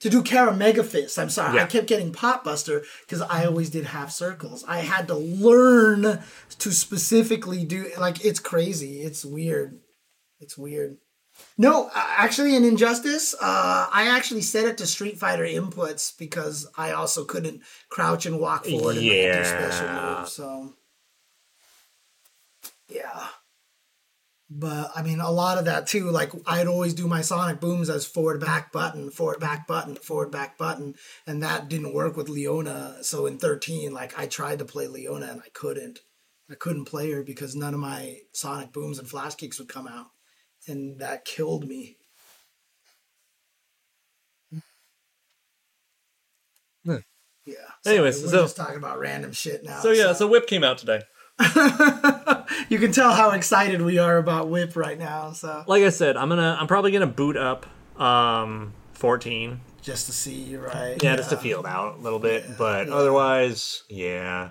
to do Kara Mega Fist, I'm sorry, Yeah. I kept getting Pot Buster because I always did half circles. I had to learn to specifically do, like, it's crazy. It's weird. It's weird. No, actually, in Injustice, uh, I actually set it to Street Fighter inputs because I also couldn't crouch and walk forward and yeah. do special moves. So, yeah. But I mean, a lot of that too. Like I'd always do my sonic booms as forward back button, forward back button, forward back button, and that didn't work with Leona. So in thirteen, like I tried to play Leona and I couldn't. I couldn't play her because none of my sonic booms and flash kicks would come out and that killed me. Yeah. Yeah. Anyways, we're so- just talking about random shit now. So yeah, so Whip came out today. you can tell how excited we are about Whip right now. So Like I said, I'm gonna I'm probably gonna boot up um 14. just to see, right? Yeah, just to feel it out a little bit. but otherwise, yeah.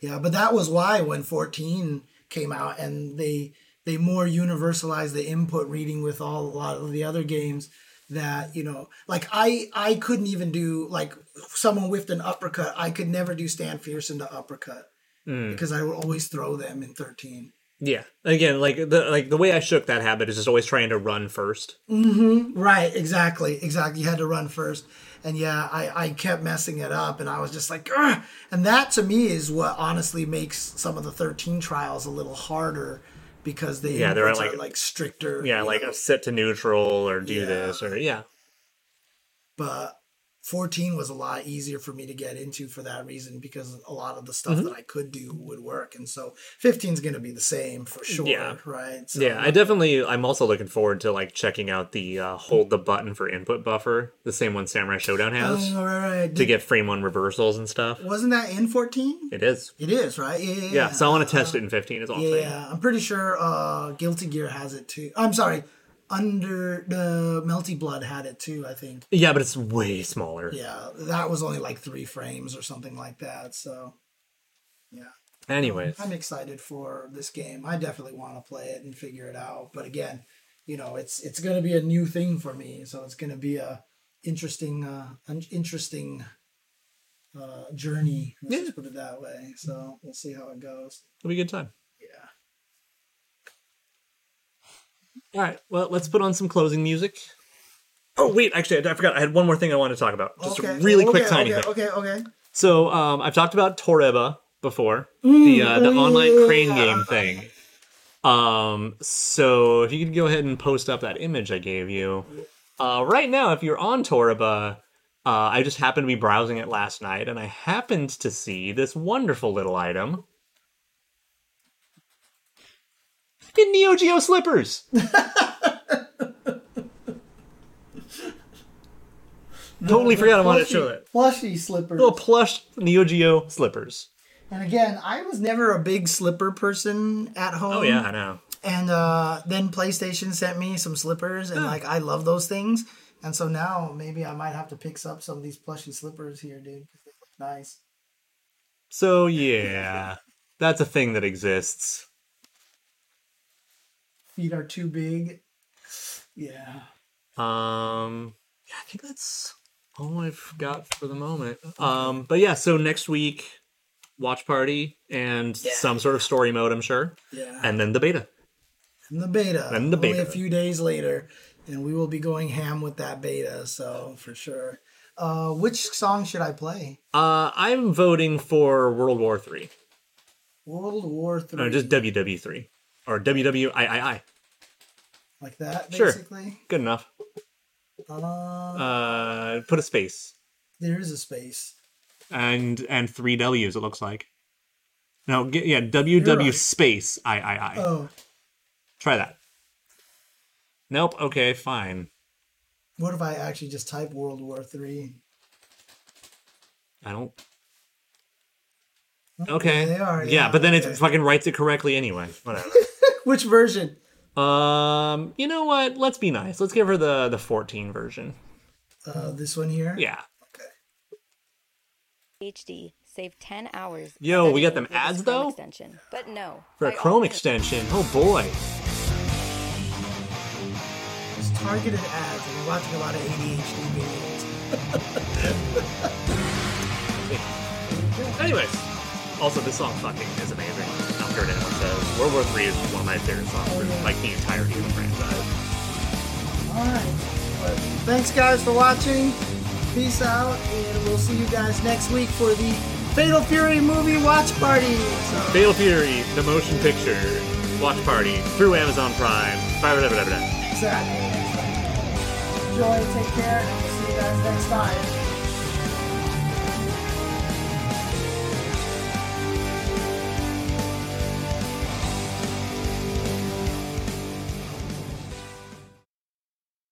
Yeah, but that was why when 14 came out and they they more universalized the input reading with all a lot of the other games that you know like i i couldn't even do like someone whiffed an uppercut i could never do stan fierce into uppercut mm. because i would always throw them in 13 Yeah. Again, like the like the way I shook that habit is just always trying to run first. Mm-hmm. right. Exactly. Exactly. You had to run first. And yeah i i kept messing it up and i was just like Ugh! and that to me is what honestly makes some of the 13 trials a little harder because they Yeah, they're like- are like stricter Yeah, like know. set to neutral or do Yeah. this or yeah. but 14 was a lot easier for me to get into for that reason because a lot of the stuff Mm-hmm. that I could do would work and so 15 is going to be the same for sure Yeah. right so, Yeah, I definitely. I'm also looking forward to like checking out the uh, hold the button for input buffer, the same one Samurai Shodown has, Oh, right, right. to get frame one reversals and stuff. wasn't that in 14 It is. it is right yeah yeah, Yeah, so I want to test it in 15 is all yeah I'm pretty sure uh Guilty Gear has it too I'm sorry under the Melty Blood had it too I think Yeah, but it's way smaller. yeah that was only like three frames or something like that so yeah Anyways, I'm excited for this game. I definitely want to play it and figure it out. But again, you know, it's it's going to be a new thing for me, so it's going to be a interesting, uh, an interesting uh, journey. Let's just put it that way. So we'll see how it goes. it'll be a good time. All right, well, let's put on some closing music. Oh wait, actually, I forgot. I had one more thing I wanted to talk about. Just a really quick, okay, tiny okay, thing. Okay. Okay. So um, I've talked about Toreba before, the uh, the online crane game thing. Um, so if you could go ahead and post up that image I gave you. Uh, right now, if you're on Toreba, uh, I just happened to be browsing it last night, and I happened to see this wonderful little item. Fucking Neo Geo slippers. totally forgot I wanted to show that. Plushy slippers. Little plush Neo Geo slippers. And again, I was never a big slipper person at home. Oh yeah, I know. And uh, then PlayStation sent me some slippers, and like I love those things. And so now maybe I might have to pick up some of these plushy slippers here, dude, because they look nice. So yeah, that's a thing that exists. Feet are too big. Yeah. Um, yeah, I think that's all I've got for the moment. Um, but yeah, so next week, watch party and some sort of story mode, I'm sure, Yeah. and then the beta. And the beta. And the Only beta. a few days later, and we will be going ham with that beta. So for sure. Uh, which song should I play? Uh, I'm voting for World War Three. World War Three. No, just WW3 or WWIII. like that, basically. Sure. Good enough. Uh, Uh, put a space there is a space. and and three W's. It looks like. No, yeah, WW right. space III. Oh, Try that. Nope. Okay, fine. what if I actually just type World War Three? I don't. Okay. they are, Yeah, yeah, but then okay. it fucking writes it correctly anyway. Whatever. Which version? um, you know what? Let's be nice. Let's give her the the 14 version. Uh, this one here. Yeah. Okay. HD. Save 10 hours. Yo, we got them with ads, though? Extension. But no. For a Chrome extension. Oh boy. It's targeted ads. and you're watching a lot of ADHD videos. Anyways, also this song fucking is amazing. I don't care what anyone says. World War Three is one of my favorite songs for like the entirety of the franchise. All right. Thanks, guys, for watching. Peace out, and we'll see you guys next week for the Fatal Fury movie watch party. So, Fatal Fury, the motion picture, watch party through Amazon Prime. Blah, blah, blah, blah, blah. exactly. Enjoy, take care, and we'll see you guys next time.